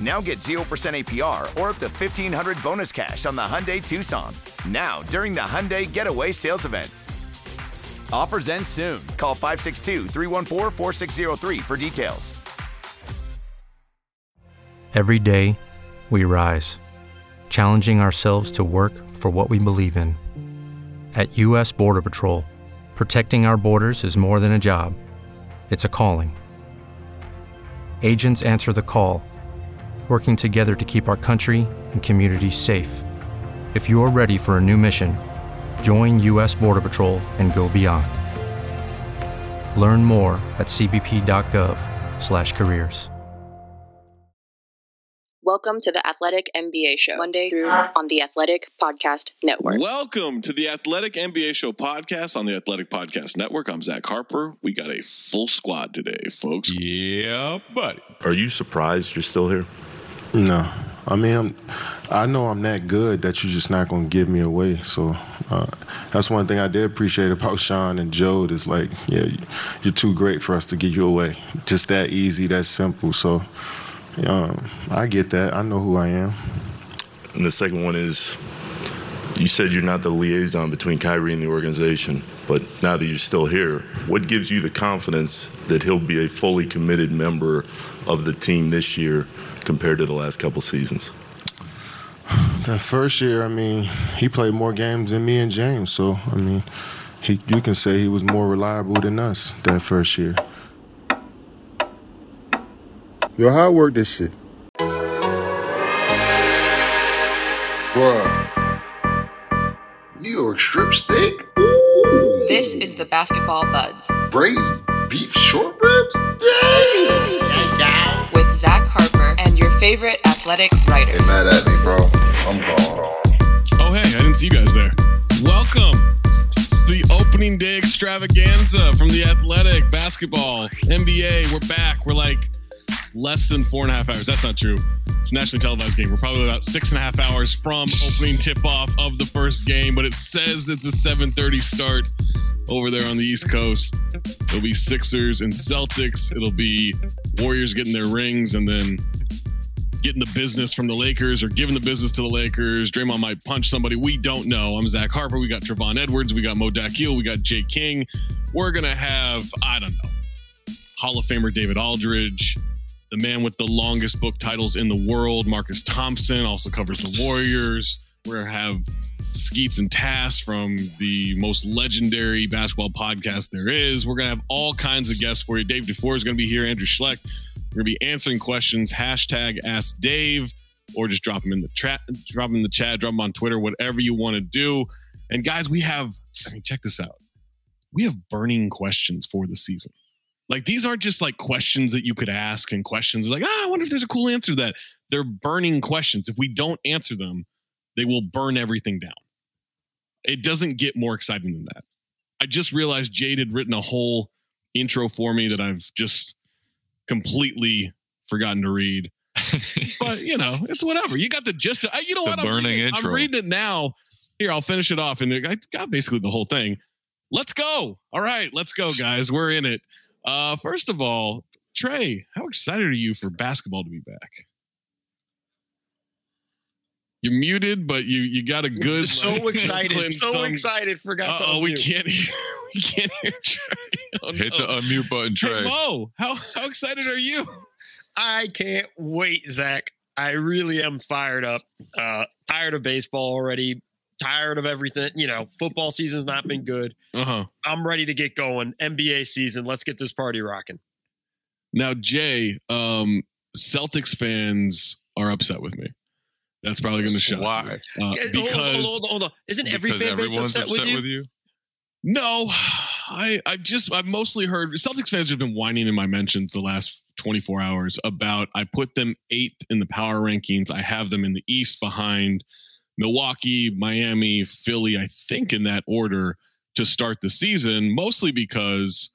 Now get 0% APR or up to 1500 bonus cash on the Hyundai Tucson. Now, during the Hyundai Getaway Sales Event. Offers end soon. Call 562 314 4603 for details. Every day, we rise, challenging ourselves to work for what we believe in. At U.S. Border Patrol, protecting our borders is more than a job, it's a calling. Agents answer the call, working together to keep our country and communities safe. If you are ready for a new mission, join U.S. Border Patrol and go beyond. Learn more at cbp.gov/careers. Welcome to the Athletic NBA Show, Monday through on the Athletic Podcast Network. Welcome to the Athletic NBA Show podcast on the Athletic Podcast Network. I'm Zach Harper. We got a full squad today, folks. Yeah, buddy. Are you surprised you're still here? No. I mean, I'm, I know I'm that good that you're just not going to give me away. So uh, that's one thing I did appreciate about Sean and Joe is like, yeah, you're too great for us to give you away. Just that easy, that simple. So um, I get that. I know who I am. And the second one is you said you're not the liaison between Kyrie and the organization, but now that you're still here, what gives you the confidence that he'll be a fully committed member of the team this year compared to the last couple seasons? That first year, I mean, he played more games than me and James. So, I mean, he, you can say he was more reliable than us that first year. Yo, how I work this shit? Bruh. New York strip steak? Ooh. This is the Basketball Buds. Braised beef short ribs? Dang! With Zach Harper and your favorite athletic writers. Get mad at me, bro. I'm gone. Oh, hey, I didn't see you guys there. Welcome to the opening day extravaganza from the Athletic Basketball NBA. We're back. We're like less than four and a half hours. That's not true. It's a nationally televised game. We're probably about six and a half hours from opening tip-off of the first game, but it says it's a 7:30 start over there on the East Coast. It'll be Sixers and Celtics. It'll be Warriors getting their rings and then getting the business from the Lakers or giving the business to the Lakers. Draymond might punch somebody. We don't know. I'm Zach Harper. We got Trevon Edwards. We got Mo Dakhil. We got Jay King. We're to have, I don't know, Hall of Famer David Aldridge, the man with the longest book titles in the world, Marcus Thompson, also covers the Warriors. To have Skeets and Tas from the most legendary basketball podcast there is. We're to have all kinds of guests for you. Dave DuFour is to be here. Andrew Schlect. We're to be answering questions. Hashtag Ask Dave, or just drop them in the chat. Drop them in the chat. Drop them on Twitter. Whatever you want to do. And guys, we have. I mean, check this out. We have burning questions for the season. Like these aren't just like questions that you could ask and questions like, ah, I wonder if there's a cool answer to that. They're burning questions. If we don't answer them, they will burn everything down. It doesn't get more exciting than that. I just realized Jade had written a whole intro for me that I've just completely forgotten to read. but you know, it's whatever. You got the gist. Of, you know The what? I'm burning reading, intro. I'm reading it now. Here, I'll finish it off, and I got basically the whole thing. Let's go. All right, let's go, guys. We're in it. Uh, first of all, Trey, how excited are you for basketball to be back? You're muted, but you you got a good. so like, excited, Clinton so thumb. excited. Forgot to Uh-oh, we can't hear. We can't hear Trey. Oh, Hit no. the unmute button, Hey, Trey. Mo, how how excited are you? I can't wait, Zach. I really am fired up. Uh, tired of baseball already. Tired of everything. You know, football season's not been good. Uh huh. I'm ready to get going. NBA season. Let's get this party rocking. Now, Jay, um, Celtics fans are upset with me. That's probably going to shock Why? Uh, Yeah, hold on, because hold on, hold on, hold on. Isn't every Because fan base everyone's upset, with you? no, I I've just I've mostly heard Celtics fans have been whining in my mentions the last 24 hours about I put them eighth in the power rankings. I have them in the East behind Milwaukee, Miami, Philly. I think in that order to start the season, mostly because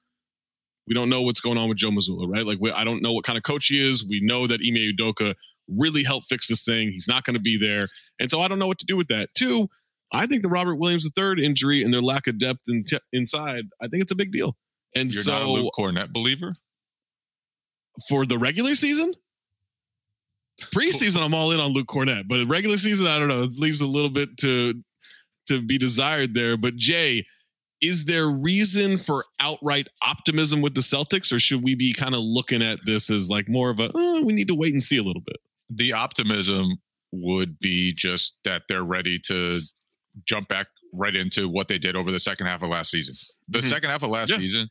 we don't know what's going on with Joe Mazzulla, right? Like we, I don't know what kind of coach he is. We know that Ime Udoka really helped fix this thing. He's not going to be there, and so I don't know what to do with that. Two, I think the Robert Williams III injury and their lack of depth in t- inside, I think it's a big deal. And You're so not a Luke Kornet believer? for the regular season, preseason, I'm all in on Luke Kornet, but regular season, I don't know. It leaves a little bit to to be desired there. But Jay, is there reason for outright optimism with the Celtics, or should we be kind of looking at this as like more of a "Oh, we need to wait and see a little bit? The optimism would be just that they're ready to jump back right into what they did over the second half of last season. The Mhm. second half of last Yeah. season,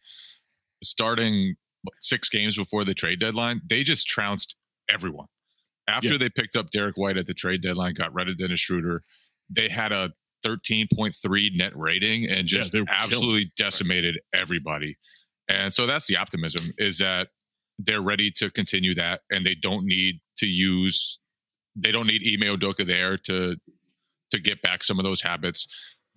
starting six games before the trade deadline, they just trounced everyone. After Yeah. they picked up Derrick White at the trade deadline, got rid of Dennis Schroeder, they had a 13.3 net rating and just killing. absolutely decimated everybody. And so that's the optimism is that they're ready to continue that and they don't need to use they don't need Ime Udoka there to to get back some of those habits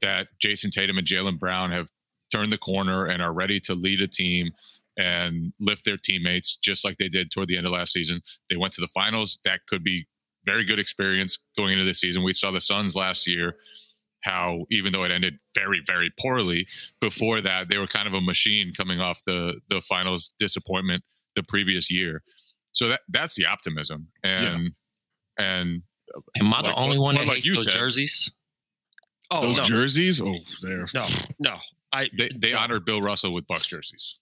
that Jayson Tatum and Jaylen Brown have turned the corner and are ready to lead a team and lift their teammates just like they did toward the end of last season. They went to the finals. That could be very good experience going into this season. We saw the Suns last year how even though it ended very very poorly before that they were kind of a machine coming off the the finals disappointment the previous year. So that that's the optimism and and Am I the like- only one that like hates you those said, jerseys? Oh, Those no. jerseys, oh, there. No, no. I They they honored Bill Russell with Bucks jerseys.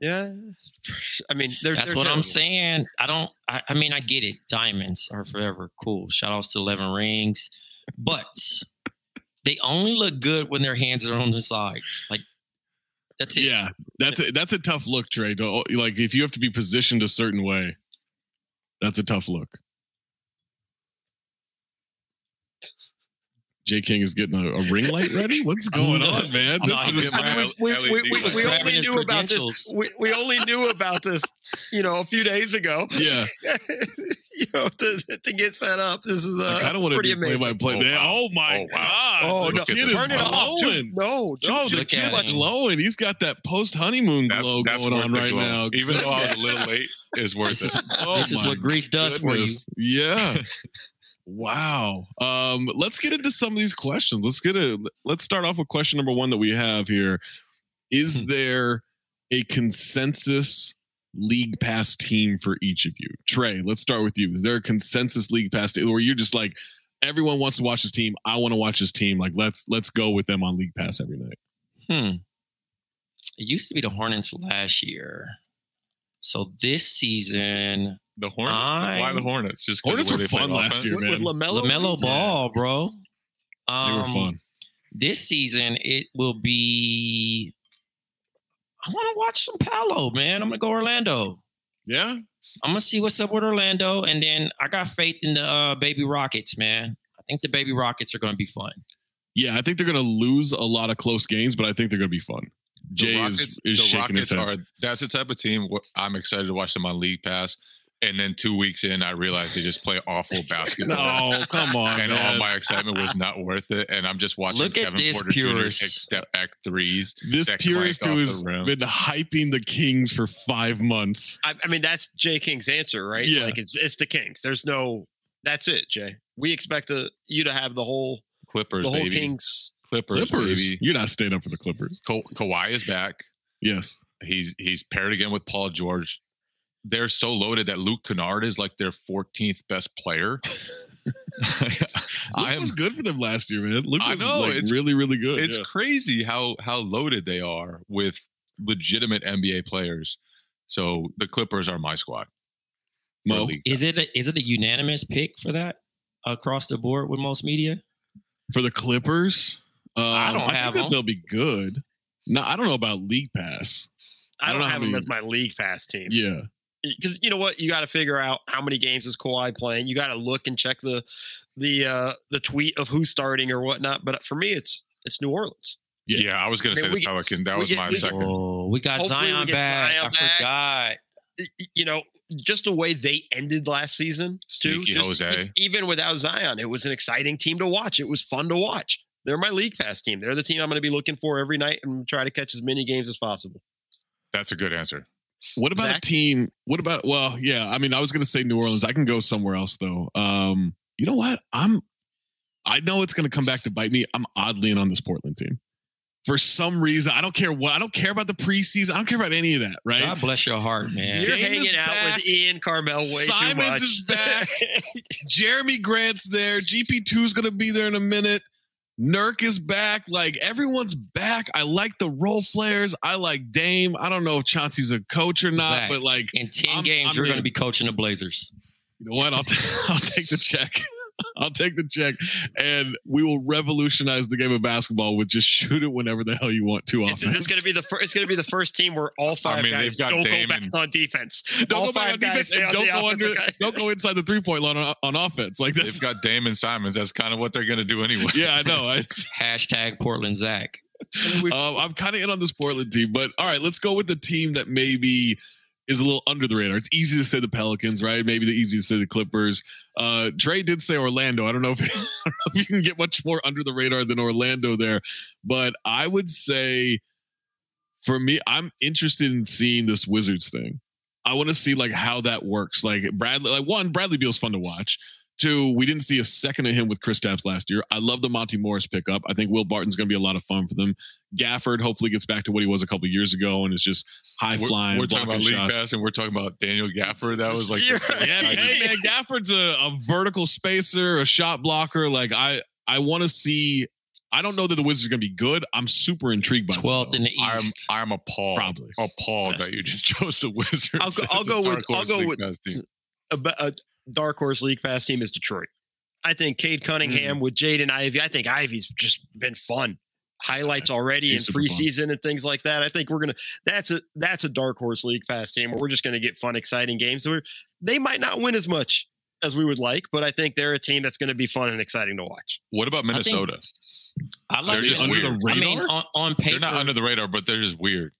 Yeah. I mean, they're, That's they're what I'm saying. I don't. I, I mean, I get it. Diamonds are forever cool. Shout outs to Eleven Rings, but they only look good when their hands are on the sides. Like that's it. Yeah, that's a, that's a tough look, Trey. Like if you have to be positioned a certain way, that's a tough look. Jay King is getting a, a ring light ready. What's going on, man? This is my we, we, we, He we only knew about this. We, we only knew about this, you know, a few days ago. yeah. you know, to, to get set up. This is uh, I kind of want to pretty do play amazing. by play. Oh, wow. Oh my Oh, wow. god! Oh, the no. kid Turn is it off. Too, glowing. no, too, Oh, the too kid is glowing. He's got that post honeymoon glow that's going worth on right glow. now. Even though I was a little late, is worth This it. is, Oh this is what grease does for you. Yeah. Wow. Um, let's get into some of these questions. Let's get a let's start off with question number one that we have here. Is Hmm. there a consensus league pass team for each of you? Trey, let's start with you. Is there a consensus league pass team where you're just like everyone wants to watch this team? I want to watch this team. Like let's let's go with them on league pass every night. Hmm. It used to be the Hornets last year. So this season, The Hornets. Why the Hornets? Just Hornets were fun last offense? year, with, man. with LaMelo. LaMelo Yeah. Ball, bro. They Um, were fun. This season, it will be. I want to watch some Paolo, man. I'm gonna go Orlando. Yeah. I'm gonna see what's up with Orlando, and then I got faith in the uh, Baby Rockets, man. I think the Baby Rockets are gonna be fun. Yeah, I think they're going to lose a lot of close games, but I think they're going to be fun. The Rockets, is, is the shaking Rockets his head. are that's the type of team I'm excited to watch them on League Pass. And then two weeks in, I realized they just play awful basketball. no, come on, and all my excitement was not worth it. And I'm just watching Look at Kevin this Porter Jr. purist. take step back threes. this that purist who has been hyping the Kings for five months. I, I mean, that's Jay King's answer, right? Yeah. Like it's it's the Kings. There's no. That's it, Jay. We expect the, you to have the whole Clippers, the whole baby. Kings. Clippers, Clippers, baby. you're not staying up for the Clippers. Ka- Kawhi is back. Yes, He's he's paired again with Paul George. They're so loaded that Luke Kennard is like their 14th best player. Luke I am was good for them last year, man. Luke I was know, like it's- really, really good. it's yeah. crazy how how loaded they are with legitimate NBA players. So the Clippers are my squad. Mo? league. Is it a, is it a unanimous pick for that across the board with most media? for the Clippers. Um, I don't think have that them. they'll be good. No, I don't know about League Pass. I I don't, don't know have how them many- as my league pass team. Yeah, because you know what, you got to figure out how many games is Kawhi playing. You got to look and check the the uh the tweet of who's starting or whatnot. But for me, it's it's New Orleans. Yeah, I was going to I say the we get- Pelicans. That was get- my we second. Oh, we got Hopefully Zion get back. Zion I back. forgot. you know, just the way they ended last season, too. Just Jose. e- even without Zion, it was an exciting team to watch. It was fun to watch. They're my league pass team. They're the team I'm going to be looking for every night and try to catch as many games as possible. That's a good answer. What about Zach? a team? What about? Well, yeah. I mean, I was going to say New Orleans. I can go somewhere else though. Um, you know what? I'm. I know it's going to come back to bite me. I'm oddly in on this Portland team. For some reason, I don't care what. I don't care about the preseason. I don't care about any of that. Right? God bless your heart, man. You're Dame hanging out back. with Ian Carmel way too Simons much. is back. Jerami Grant's there. GP2 is going to be there in a minute. Nurk is back. Like everyone's back. I like the role players. I like Dame. I don't know if Chauncey's a coach or not, Zach, but like in 10 I'm- games, I'm you're going to be coaching the Blazers. you know what? I'll, t- I'll take the check. I'll take the check, and we will revolutionize the game of basketball with just shoot it whenever the hell you want to. It's, Offense. it's going to be the first. It's going to be the first team where all five mean, guys they've got don't Dame go back and- on defense. don't all go back five on guys defense and on don't go under. guy. Don't go inside the three point line on, on offense. Like They've got Damon Simons. That's kind of what they're going to do anyway. yeah, I know. It's Hashtag Portland Zach. um, I'm kind of in on this Portland team, but all right, let's go with the team that maybe is a little under the radar. It's easy to say the Pelicans, right? Maybe the easiest to say the Clippers. Uh, Trey did say Orlando. I don't know if, I don't know if you can get much more under the radar than Orlando there, but I would say for me, I'm interested in seeing this Wizards thing. I want to see like how that works. Like Bradley, like one, Bradley Beal's fun to watch. Two, we didn't see a second of him with Kristaps last year. I love the Monte Morris pickup. I think Will Barton's going to be a lot of fun for them. Gafford hopefully gets back to what he was a couple years ago and is just high We're, flying. we're talking about blocking league shots. pass, and we're talking about Daniel Gafford. That was like, the You're first right. Yeah, hey man, Gafford's a, a vertical spacer, a shot blocker. Like I, I want to see. I don't know that the Wizards are going to be good. I'm super intrigued by. them, 12th in the I'm East. I'm appalled. Probably. appalled that you just chose the Wizards. I'll go- I'll go with- I'll go with- a, a dark horse league pass team is Detroit. I think Cade Cunningham Mm. with Jaden Ivey. I think Ivey's just been fun. Highlights already in He's super fun. preseason and things like that. I think we're gonna. That's a that's a dark horse league pass team where we're just gonna get fun, exciting games. Where they might not win as much as we would like, but I think they're a team that's going to be fun and exciting to watch. What about I think- Minnesota? I like They're just it. under the I mean, on, on paper, They're not under the radar, but they're just weird.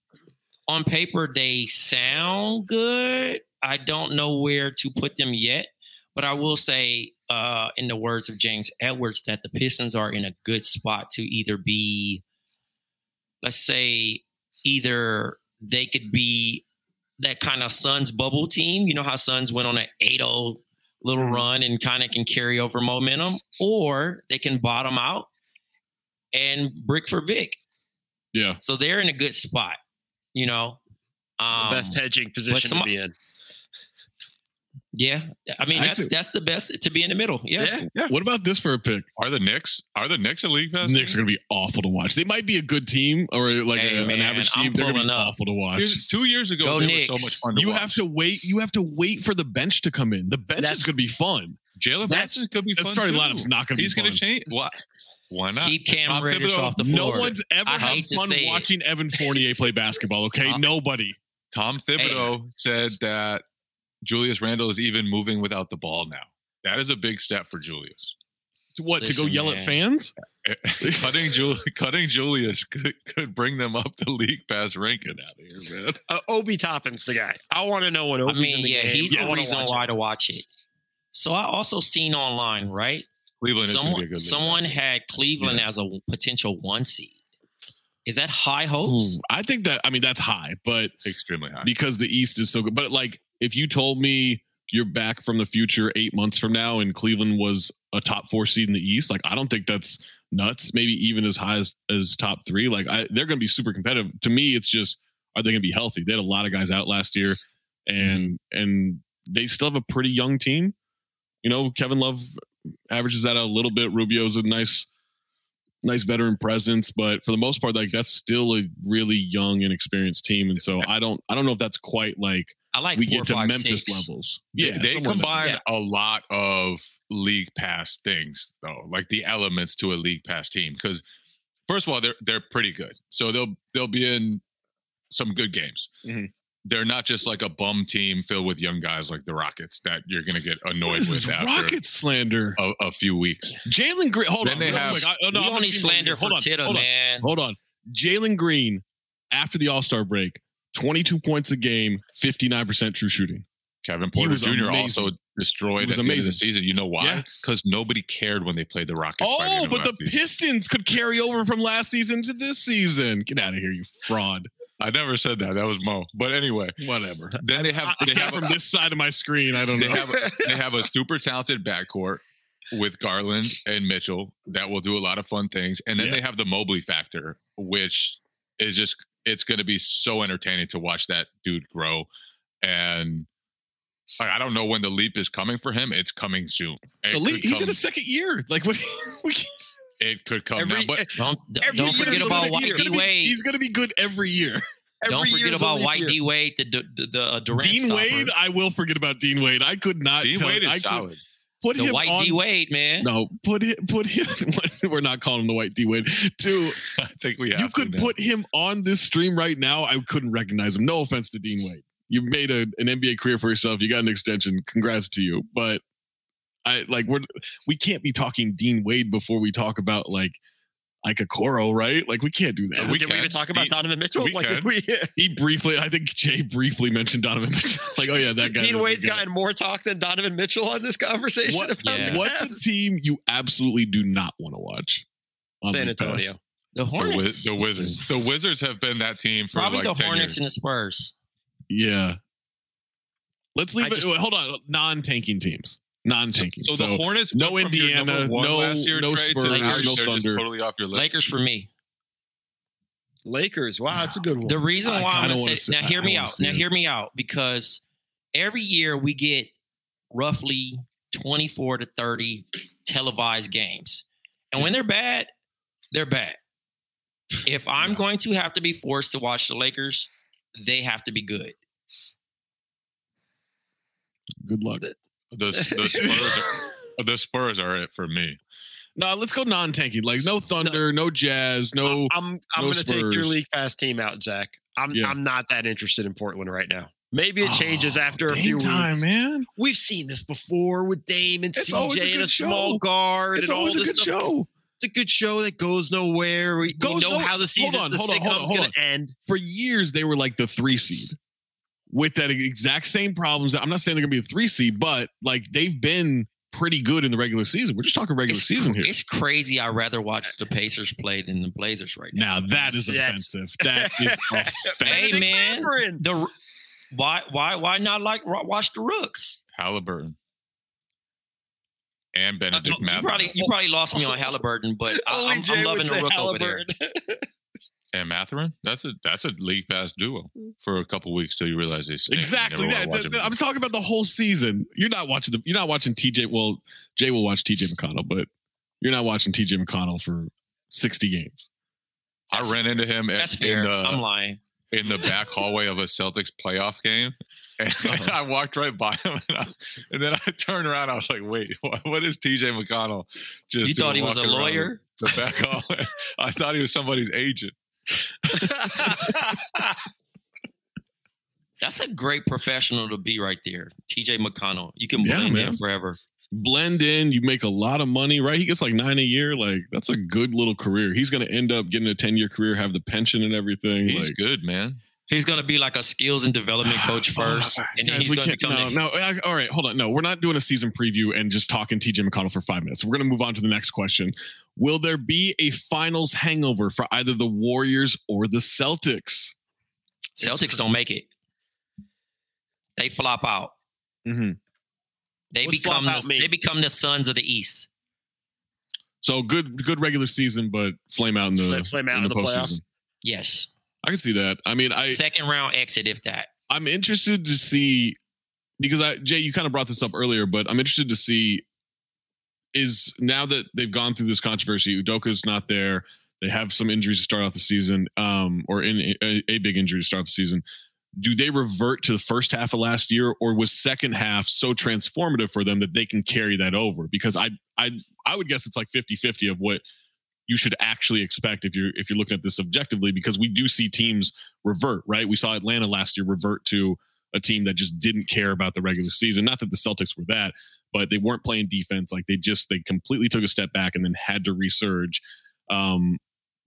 on paper they sound good. I don't know where to put them yet, but I will say, uh, in the words of James Edwards, that the Pistons are in a good spot to either be, let's say, either they could be that kind of Suns bubble team. You know how Suns went on an 8-0 little run and kind of can carry over momentum, or they can bottom out and brick for Vic. Yeah. So they're in a good spot, you know. Um, the best hedging position some- to be in. Yeah, I mean Actually- that's that's the best to be in the middle. Yeah, yeah. What about this for a pick? Are the Knicks? Are the Knicks a league pass? Knicks are going to be awful to watch. They might be a good team or like Hey, a- an man, average I'm team. They're going to be up. awful to watch. Here's- two years ago, Go they were so much fun. To you watch. have to wait. You have to wait for the bench to come in. The bench That's- is going to be fun. Jalen That's- Brunson could be That fun starting too. lineup's not going to be. He's going to change. Why? Why not? keep Cam Reddish off the floor. No one's ever I had fun say it. watching Evan Fournier play basketball. Okay, nobody. Tom Thibodeau said that Julius Randle is even moving without the ball now. That is a big step for Julius. What to go Listen, yell at fans? cutting Jul- cutting Julius could, could bring them up the league pass ranking out of here, man. Uh, Obi Toppin's the guy. I want to know when I Obi's in mean, the yeah, game. he's I the wanna reason watch it. why to watch it. So I also seen online, right? Cleveland is going to be a Someone, good league someone had Cleveland as a potential one seed. Is that high hopes? Hmm, I think that. I mean, that's high, but extremely high. because the East is so good. But like, if you told me you're back from the future eight months from now and Cleveland was a top four seed in the East, like I don't think that's nuts. Maybe even as high as, as top three. Like I, they're going to be super competitive. To me, it's just are they going to be healthy? They had a lot of guys out last year, and and they still have a pretty young team. You know, Kevin Love averages that out a little bit. Rubio's a nice nice veteran presence, but for the most part, like that's still a really young and experienced team. And so I don't I don't know if that's quite like I like we four, get to five, Memphis six. levels. Yeah, they somewhere in there. combine Yeah. a lot of league pass things though, like the elements to a league pass team. Because first of all, they're they're pretty good, so they'll they'll be in some good games. Mhm. they're not just like a bum team filled with young guys like the Rockets that you're going to get annoyed This with is after rocket slander. a, a few weeks. Jalen Green. Hold Then on. they real have- quick. I- oh, no, We I'm only gonna keep slander going. Hold for on, Titter, hold on, man. Hold on. Jalen Green after the All Star break, 22 points a game, 59% true shooting. Kevin Porter was Jr. amazing. also destroyed He was at the end of the amazing. season. You know why? Yeah. Because nobody cared when they played the Rockets. Oh, but the season. Pistons could carry over from last season to this season. Get out of here, you fraud. I never said that. That was Mo. But anyway, Whatever. then they have they have from a, this side of my screen. I don't they know. have a, they have a super talented backcourt with Garland and Mitchell that will do a lot of fun things, and then Yeah. they have the Mobley factor, which is just it's going to be so entertaining to watch that dude grow. And like, I don't know when the leap is coming for him. It's coming soon. It The league- could he's come- in his second year. Like what? We, It could come Every- now, but Don't Every don't year forget about another White year. D gonna be, Wade. he's going to be good every year. Don't forget about leap White. D Wade, the the, the uh, Durant Dean stopper. Wade, I will forget about Dean Wade. I could not. Dean tell, Wade I is could- solid. Put the him White on, D Wade, man. No, put him. Put him. We're not calling him the White D Wade. Two, I think we have you could put him on this stream right now. I couldn't recognize him. No offense to Dean Wade. You made a, an NBA career for yourself. You got an extension. Congrats to you. But I like we're we can't be talking Dean Wade before we talk about like like a Coro, right? Like we can't do that. We Did we even can. talk about Dean- Donovan Mitchell? we like can. we, he briefly, I think Jay briefly mentioned Donovan Mitchell. like, oh yeah, that guy. Dean is a Wade's guy. gotten more talk than Donovan Mitchell on this conversation What- about Yeah. the What's a team you absolutely do not want to watch? San Antonio? The The, Hornets. Wiz- the Wizards. The Wizards have been that team for Probably like the 10 Hornets years. and the Spurs. Yeah. Let's leave I it. just- wait, hold on. Non-tanking teams. Non-tanking. So, So, the Hornets, no went from your Indiana, no- last year no trade to Spurs, now no they're just Thunder. totally off your list. Lakers for me. Lakers. Wow, that's a good one. The reason why I'm kinda gonna wanna say see- now, I hear me out. Now, it. hear me out because every year we get roughly 24 to 30 televised games, and when they're bad, they're bad. If I'm going to have to be forced to watch the Lakers, they have to be good. good luck. The, the Spurs are, uh, the Spurs are it for me. No, let's go non-tanking. Like no Thunder, no, Jazz, no. I'm I'm no going to take your Spurs. league pass team out, Zach. I'm Yeah. I'm not that interested in Portland right now. Maybe it changes Oh, after a few time, weeks. man. We've seen this before with Dame and It's always a CJ and good a small show. guard It's and all always a this good stuff. show. It's a good show that goes nowhere. We, we Goes know no- how the hold season, on, the hold on, hold on, sitcom's hold going to on. end. For years, they were like the three seed with that exact same problems. I'm not saying they're gonna be a three seed, but like they've been pretty good in the regular season. We're just talking regular It's, season here. it's crazy. I'd rather watch the Pacers play than the Blazers right now. Now that is That's- offensive. That is offensive. Hey, man. Mathurin. The why why why not like watch the Rook? Halliburton and uh, Bennedict You probably you probably lost me on Halliburton, but I, I'm, Jay I'm loving the Rook over there. Halliburton. and Mathurin. That's a that's a league pass duo for a couple weeks till you realize they stink. Exactly. Yeah, wanna th- th- I'm talking about the whole season. You're not watching the. You're not watching TJ. Well, Jay will watch TJ McConnell, but you're not watching TJ McConnell for 60 games. I ran into him at, That's in fair. the I'm lying. in the back hallway of a Celtics playoff game. And Uh-huh. I walked right by him, and, I, and then I turned around. I was like, "Wait, what, what is TJ McConnell?" Just You thought he was a lawyer? The, the back hallway. I thought he was somebody's agent. That's a great professional to be right there. TJ McConnell. You can Yeah, blame man. him forever. Blend in. You make a lot of money, right? He gets like nine a year. Like that's a good little career. He's going to end up getting a 10 year career, have the pension and everything. He's like, good, man. He's gonna be like a skills and development coach first, and then Guys, he's gonna can't- become no, the- no. I- All right, hold on. No, we're not doing a season preview and just talking TJ McConnell for five minutes. We're going to move on to the next question. Will there be a finals hangover for either the Warriors or the Celtics? Celtics don't make it. They flop out. Mm-hmm. They What's become the, mean? they become the sons of the East. So good, good regular season, but flame out in the Flame- flame out in the playoffs? Yes. I can see that. I mean, I Second round exit, if that. I'm interested to see because I Jay, you kind of brought this up earlier, but I'm interested to see is now that they've gone through this controversy, Udoka's not there. They have some injuries to start off the season, um, or in a, a big injury to start the season. Do they revert to the first half of last year, or was second half so transformative for them that they can carry that over? Because I I I would guess it's like 50-50 of what you should actually expect if you're if you're looking at this objectively because we do see teams revert right? We saw atlanta last year revert to a team that just didn't care about the regular season. Not that the celtics were that but they weren't playing defense. Like they just they completely took a step back and then had to resurge. Um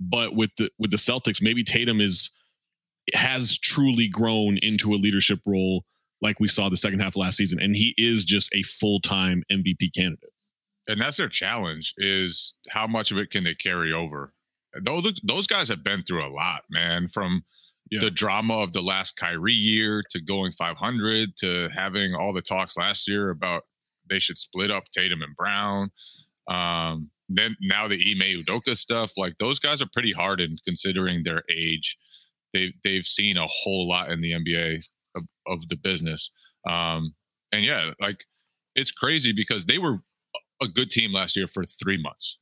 but with the with the celtics maybe tatum is has truly grown into a leadership role like we saw the second half last season and he is just a full-time mvp candidate and that's their challenge is how much of it can they carry over those, those guys have been through a lot man from Yeah. the drama of the last Kyrie year to going 500 to having all the talks last year about they should split up Tatum and Brown um then now the Ime Udoka stuff like those guys are pretty hardened considering their age they they've seen a whole lot in the NBA of, of the business um and yeah like it's crazy because they were a good team last year for three months.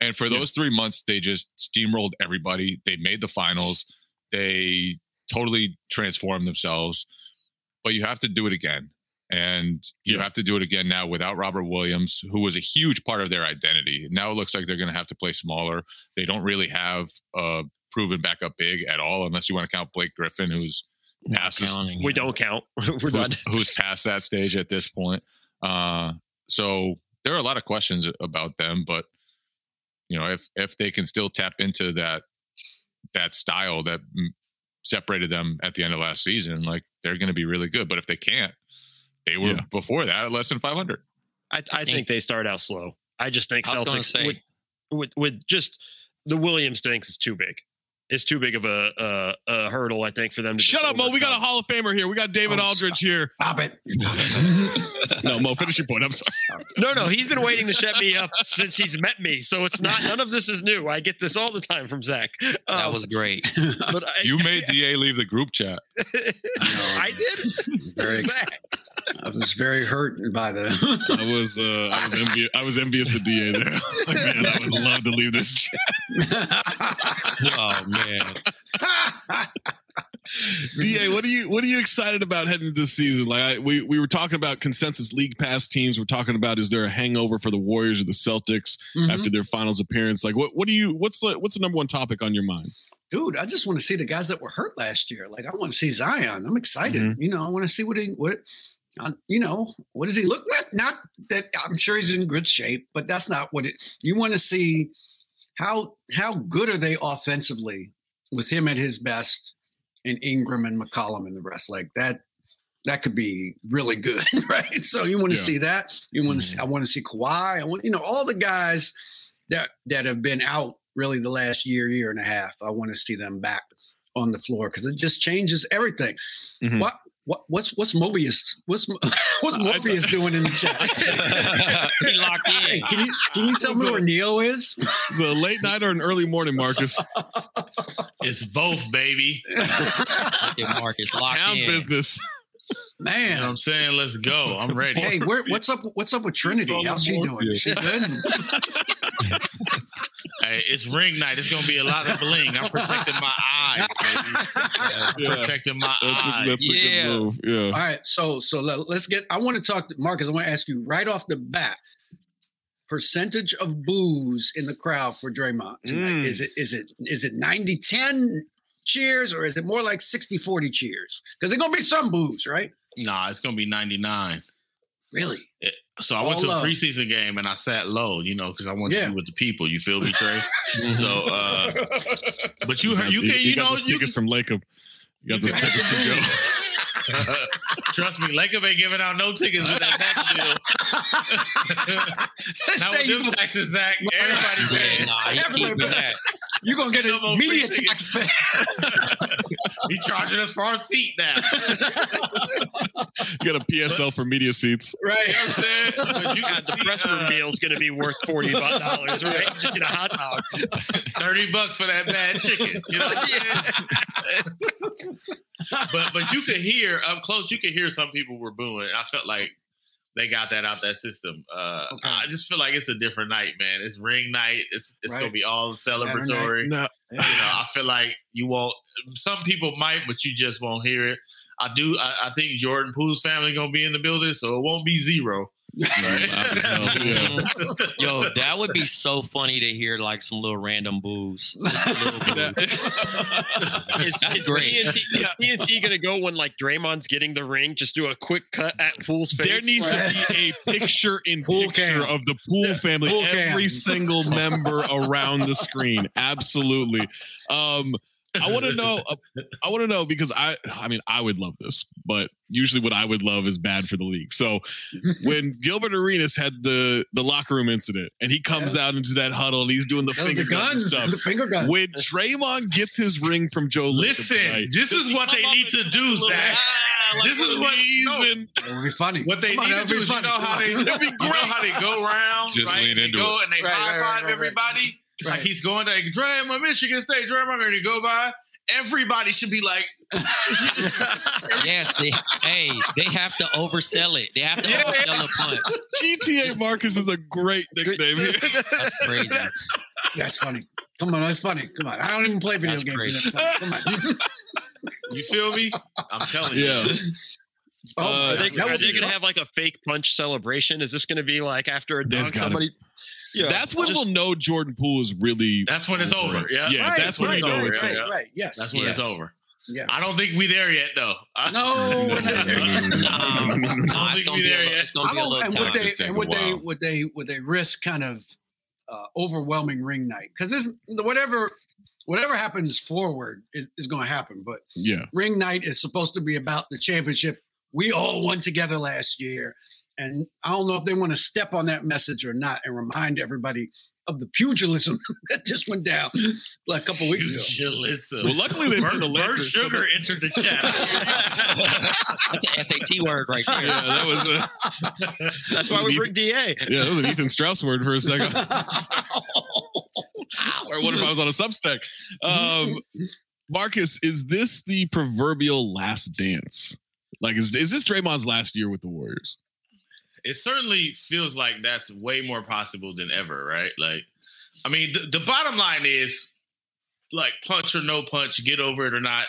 And for those three months, they just steamrolled everybody. They made the finals. They totally transformed themselves. But you have to do it again. And you have to do it again now without Robert Williams, who was a huge part of their identity. Now it looks like they're going to have to play smaller. They don't really have a proven backup big at all, unless you want to count Blake Griffin, who's past his- We don't count. We're done. who's, who's past that stage at this point. Uh, so there are a lot of questions about them, but you know, if if they can still tap into that that style that separated them at the end of last season, like they're going to be really good. But if they can't, they were Yeah. before that at less than 500. I, I think they start out slow. I just think I Celtics say- with, with with just the Williams things is too big. It's too big of a a, a hurdle, I think, for them to. Shut just up, Mo. We got a. Hall of Famer here. We got David Oh, Aldridge here. Stop it. no, Mo, finish your point. I'm sorry. No, no, he's been waiting to shut me up since he's met me. So it's not none of this is new. I get this all the time from Zach. That Um, was great. But I, You made Da leave the group chat. I did. Very, Zach. I was very hurt by the. I was uh, I was envious. I was envious of Da there. I was like, man, I would love to leave this chat. oh man. Da, what are you what are you excited about heading into this season? Like I, we we were talking about consensus league pass teams. We're talking about is there a hangover for the Warriors or the Celtics Mhm. after their finals appearance? Like what what do you what's the what's the number one topic on your mind? Dude, I just want to see the guys that were hurt last year. Like, I want to see Zion. I'm excited. Mhm. You know, I want to see what he what. Uh, You know, what does he look? Not, not that I'm sure he's in good shape, but that's not what it. You want to see how how good are they offensively with him at his best, and Ingram and McCollum and the rest like that. That could be really good, right? So you want to Yeah. see that. You want to. See, I want to see Kawhi. I want you know all the guys that that have been out really the last year, year and a half. I want to see them back on the floor because it just changes everything. Mhm. What what what's what's Mobius? What's what's Morpheus doing in the chat? he locked Hey, in. can you can you tell me where Neo is? Is it a late night or an early morning, Marcus? It's both, baby. Marcus locked Town in. business. You know what Man. I'm saying? Let's go. I'm ready. Hey, where, what's up? What's up with Trinity? How's she doing? Is she good? Hey, it's ring night. It's gonna be a lot of bling. I'm protecting my eyes, baby. I'm Yeah. protecting my That's a, eyes. that's a Yeah. good move. Yeah. All right, so so let, let's get. I want to talk to Marcus. I want to ask you right off the bat. Percentage of booze in the crowd for Draymond tonight. Mm. Is it is it is it 90-10 cheers or is it more like 60-40 cheers? Because there's gonna be some booze, right? Nah, it's gonna be 99. Really? It- so I went All to a preseason game and I sat low, you know, because I wanted Yeah. to be with the people. You feel me, Trey? so, uh, but you heard, you He- can, he you got know, those you tickets from Lacob. You got you those tickets to go. Trust me, Lacob ain't giving out no tickets with that tax deal. Not with you them gonna- taxes, Zach. Everybody paying. Nah, he Everybody- keeping that. You're gonna get No a more media tax tickets. pay. He charging us for our seat now. You got a PSL for media seats. You right. know what I'm saying? But you God, can the see, press room uh, meal is going to be worth forty dollars, right? Just get a hot dog. 30 bucks for that bad chicken. You know what I'm saying? but but you could hear up close, you could hear some people were booing. I felt like they got that out that system. Uh, Okay. I just feel like it's a different night, man. It's ring night. It's it's gonna be all celebratory. No, You know, I feel like you won't. Some people might, but you just won't hear it. I do. I, I think Jordan Poole's family gonna be in the building, so it won't be zero. Mhm. Yo, that would be so funny to hear like some little random booze. Just a little booze. Is, That's is great. TNT, is TNT going to go when like Draymond's getting the ring? Just do a quick cut at Poole's face. There needs to be a picture in picture cam. of the pool family, pool cam. every single member around the screen. Absolutely. Um, I want to know. uh, I want to know because I, I mean, I would love this, but usually what I would love is bad for the league. So when Gilbert Arenas had the the locker room incident, and he comes out into that huddle and he's doing the That finger the gun guns, stuff. the finger guns. When Draymond gets his ring from Joe, Listen, tonight, this is what they need to do do, little, Zach. "Ah," like This is what release no, and- It would be funny. What they Come need that to do be is you funny. know how they Come you know how they go around, Just right? lean and they into go it. and they Right, high five right, right, everybody. Like Right. he's going to Dre, my Michigan State, Draymond, and you go by. Everybody should be like, Yes, they hey, they have to oversell it. They have to Yeah. oversell a punt. GTA Marcus is a great nickname. That's crazy. That's funny. Come on, that's funny. Come on. I don't even play video That's games. crazy. and That's funny. Come on. you feel me? I'm telling you. yeah. Oh, Uh, Are they, that would going to have like a fake punch celebration? Is this going to be like after a There's dunk, gotta somebody? Yeah, That's when just- we'll know Jordan Poole is really. That's when it's over. Yeah. Yeah, Right, that's when right, we know right, it's right, over. right. Yes. That's when it's over. yes. I don't think we there yet, though. No, we're not there yet. No, I no, don't it's think gonna we be a, there yet. it's gonna I be a don't, little and would they and would they would they would they risk kind of uh, overwhelming ring night because this whatever whatever happens forward is, is going to happen but Yeah. ring night is supposed to be about the championship we all won together last year and i don't know if they want to step on that message or not and remind everybody of the pugilism that just went down like a couple weeks ago Pugilism. Well, luckily they Bert, put the Bert Lakers. Sugar that- entered the chat. That's an SAT word right there. yeah, that was a. That's why we bring DA. Yeah, that was an Ethan Strauss word for a second. Or what if I was on a Substack? Um, Marcus, is this the proverbial last dance? Like, is, is this Draymond's last year with the Warriors? It certainly feels like that's way more possible than ever, right? Like, I mean, the, the bottom line is like punch or no punch, get over it or not.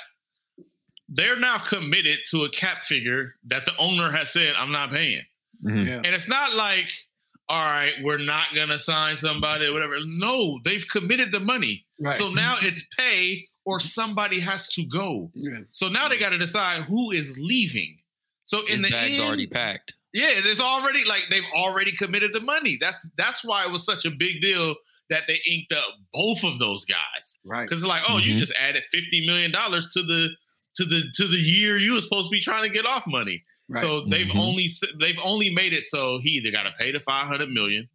They're now committed to a cap figure that the owner has said, I'm not paying. Mm-hmm. yeah. And it's not like, all right, we're not going to sign somebody or whatever. No, they've committed the money. right So now it's pay or somebody has to go. yeah. So now they got to decide who is leaving. So in His the bag's end, already packed. Yeah, it's already like they've already committed the money. That's that's why it was such a big deal that they inked up both of those guys right because like, oh, you Mhm. just added fifty million dollars to the to the to the year you were supposed to be trying to get off money. right So they've Mhm. only they've only made it so he either got to pay the five hundred million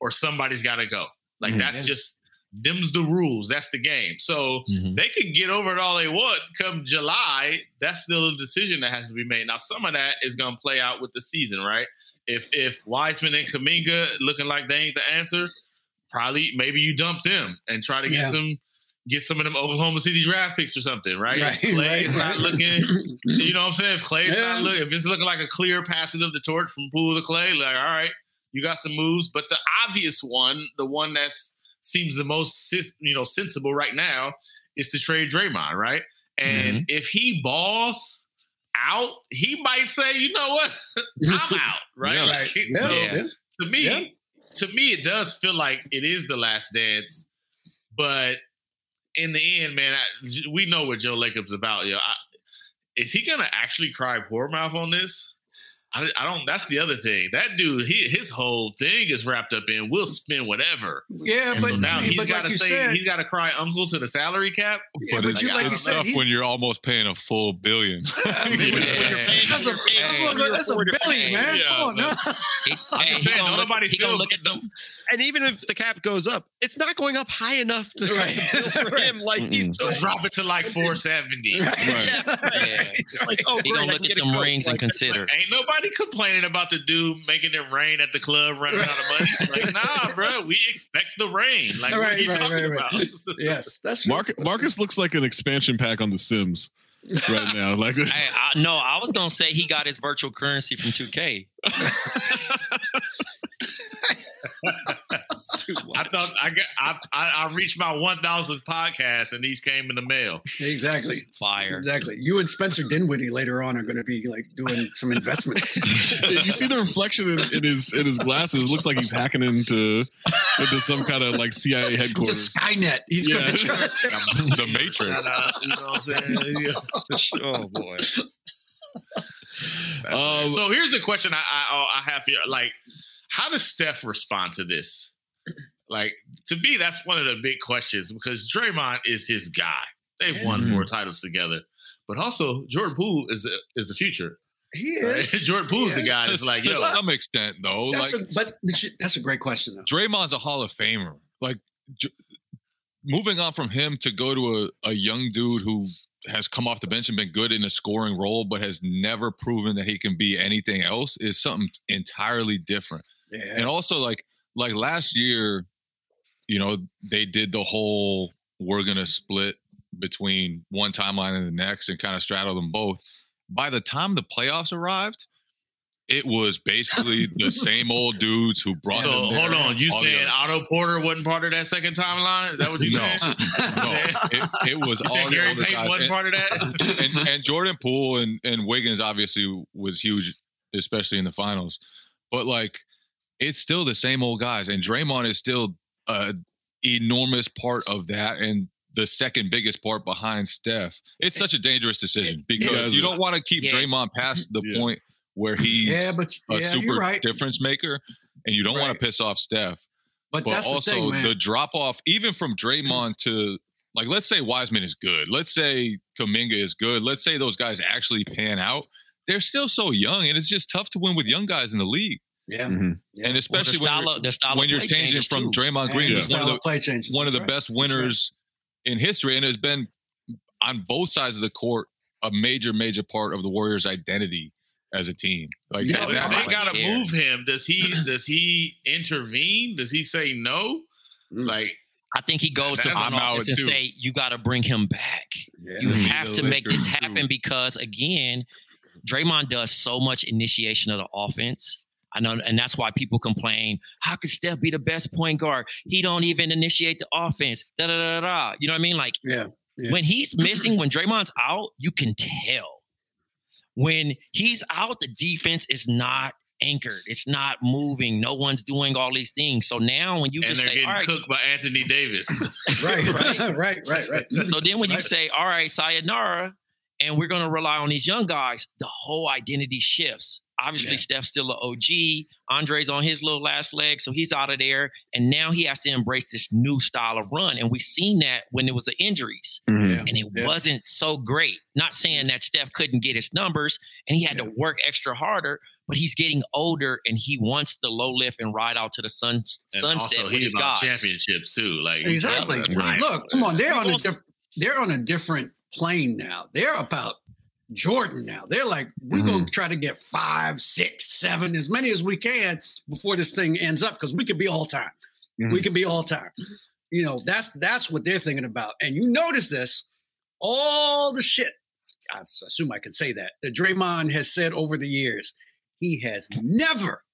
or somebody's got to go. Like Mhm. that's just them's the rules. That's the game. So Mhm. they could get over it all they want. Come July, that's still a decision that has to be made. Now, some of that is going to play out with the season, right? If if Wiseman and Kuminga looking like they ain't the answer, probably maybe you dump them and try to get Yeah. some get some of them Oklahoma City draft picks or something, right? Right, if Clay right, is not right. looking, you know what I'm saying? If Clay's Yeah. not looking, if it's looking like a clear passing of the torch from Poole to Clay, like all right, you got some moves. But the obvious one, the one that's seems the most you know sensible right now, is to trade Draymond, right? And mm-hmm. if he balls out, he might say, you know what, I'm out, right? Yeah. Like, Right. So Yeah, yeah. to me, Yeah. to me, it does feel like it is the last dance, but in the end, man, I, we know what Joe Lacob's about. Yo, I, is he gonna actually cry poor mouth on this? I, I don't. That's the other thing. That dude, he, his whole thing is wrapped up in we'll spend whatever. yeah And but so now he's got to like say said, he's got to cry uncle to the salary cap. yeah, But but it's you like you it's said tough when you're almost paying a full billion. I mean, Yeah. That's a, that's a, that's a Billy, man. Yeah, Come on, now. He, I'm hey, just saying, gonna don't nobody he gonna feel- look at them. And even if the cap goes up, it's not going up high enough to Right. for him. Like he's Mm-mm. Let's drop it to like 470. Right. yeah, Yeah. like oh, He great, gonna look at get a them coat. rings and Like, consider. Ain't nobody complaining about the dude making it rain at the club running out of money. Like, nah, bro, we expect the rain. Like, what are Right, you right, talking right, right. about? yes, that's true. Mark, Marcus looks like an expansion pack on The Sims right now. Like this. Hey, I, no, I was gonna say he got his virtual currency from 2K. I thought I got I, I I reached my one thousandth podcast and these came in the mail. Exactly. Fire. Exactly. You and Spencer Dinwiddie later on are going to be like doing some investments. you see the reflection in, in his in his glasses. It looks like he's hacking into into some kind of like CIA headquarters. Just Skynet. He's going Yeah. to try to the Matrix. You know what I'm saying? oh boy. Um, so here's the question I, I I have here: like, how does Steph respond to this? Like, to me, that's one of the big questions because Draymond is his guy. They've won Mm-hmm. four titles together, but also Jordan Poole is the is the future. He Right? is. Jordan Poole's the He is. guy to, that's like, to yo, some extent, though, That's like a, but that's a great question, though. Draymond's a Hall of Famer. Like J- moving on from him to go to a, a young dude who has come off the bench and been good in a scoring role, but has never proven that he can be anything else is something entirely different. Yeah. And also like like last year, you know, they did the whole we're gonna split between one timeline and the next and kind of straddle them both. By the time the playoffs arrived, it was basically the same old dudes who brought so them hold on, you All the saying Otto Porter wasn't part of that second timeline? Is that what you No. saying? no, it, it was You all saying the Gary Payton guys. wasn't And- part of that? and, and Jordan Poole and, and Wiggins obviously was huge, especially in the finals. But like, it's still the same old guys, and Draymond is still a enormous part of that, and the second biggest part behind Steph. It's such a dangerous decision because you don't want to keep Yeah. Draymond past the Yeah. point where he's Yeah, but- a yeah, you're super right. difference maker, and you don't want to piss off Steph. But But, that's the also thing, the drop off, even from Draymond to like, let's say Wiseman is good. Let's say Kuminga is good. Let's say those guys actually pan out. They're still so young, and it's just tough to win with young guys in the league. Yeah. And especially style when you're, the style when you're changing from too. Draymond Green, the who's one of of play changes. the one of the right. best winners in history, and has been on both sides of the court a major, major part of the Warriors' identity as a team. Like Yeah, that- they gotta move him. Does he does he intervene? Does he say no? Mm. Like I think he goes to That's- front office and too. say, "You got to bring him back. You Mhm. have to make this Lakers, too. happen because again, Draymond does so much initiation of the offense. I know, and that's why people complain. How could Steph be the best point guard? He don't even initiate the offense. Da da da da. da. You know what I mean? Like yeah, yeah. when he's missing, when Draymond's out, you can tell. When he's out, the defense is not anchored. It's not moving. No one's doing all these things. So now when you and just they're say, getting all right, cooked by Anthony Davis. right, right, right, right, right. so then when you Right. say, all right, sayonara, and we're going to rely on these young guys, the whole identity shifts. Obviously, Yeah. Steph's still an OG. Andre's on his little last leg, so he's out of there. And now he has to embrace this new style of run. And we've seen that when it was the injuries. Mm-hmm. Yeah. And it Yeah. wasn't so great. Not saying that Steph couldn't get his numbers and he had to work extra harder, but he's getting older and he wants the low lift and ride out to the sun, And sunset also, with he's his about guys. championships too. Like Exactly. about. Look, come on, they're on a Also- diff- they're on a different plane now. They're about Jordan now. They're like, we're gonna mm-hmm. try to get five, six, seven, as many as we can before this thing ends up, because we could be all time. We mm-hmm. can be all time. You know, that's that's what they're thinking about. And you notice this, all the shit. I assume I can say that. That Draymond has said over the years, he has never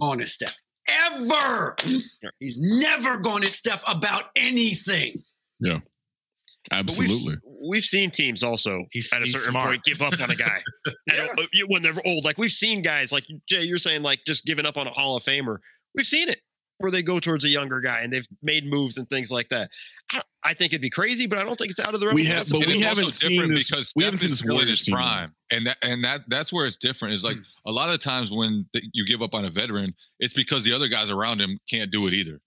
gone at Steph. Ever. He's never gone at Steph about anything. Yeah. But we've, we've seen teams also at a certain smart. point give up on a guy At a- uh, when they're old. Like we've seen guys like Jay, you're saying like just giving up on a Hall of Famer. We've seen it where they go towards a younger guy and they've made moves and things like that. I, I think it'd be crazy, but I don't think it's out of the realm. we of have, but possibility. we haven't different because we Steph haven't seen this still in Warriors his team, prime, and that and that that's where it's different. Is like a lot of times when the, you give up on a veteran, it's because the other guys around him can't do it either.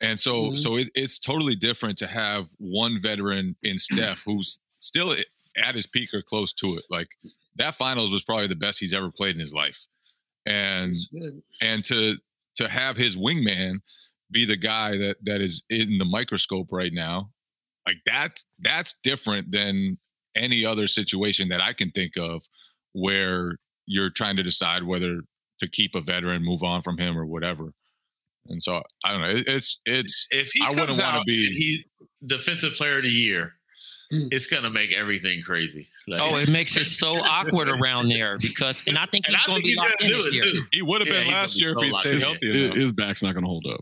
And so, Mm-hmm. Mhm. so it, it's totally different to have one veteran in Steph who's still at- at his peak or close to it. Like that finals was probably the best he's ever played in his life, and and to to have his wingman be the guy that that is in the microscope right now like that that's different than any other situation that i can think of where you're trying to decide whether to keep a veteran move on from him or whatever and so i don't know it's it's If he i wouldn't comes want to out be he defensive player of the year, mm. it's gonna make everything crazy. Like- Oh, it makes it so awkward around there because, and I think And he's I going to think be he's locked in gonna this do it, year. too. he would have Yeah, been last gonna be year so if he stayed healthy his back's not going to hold up.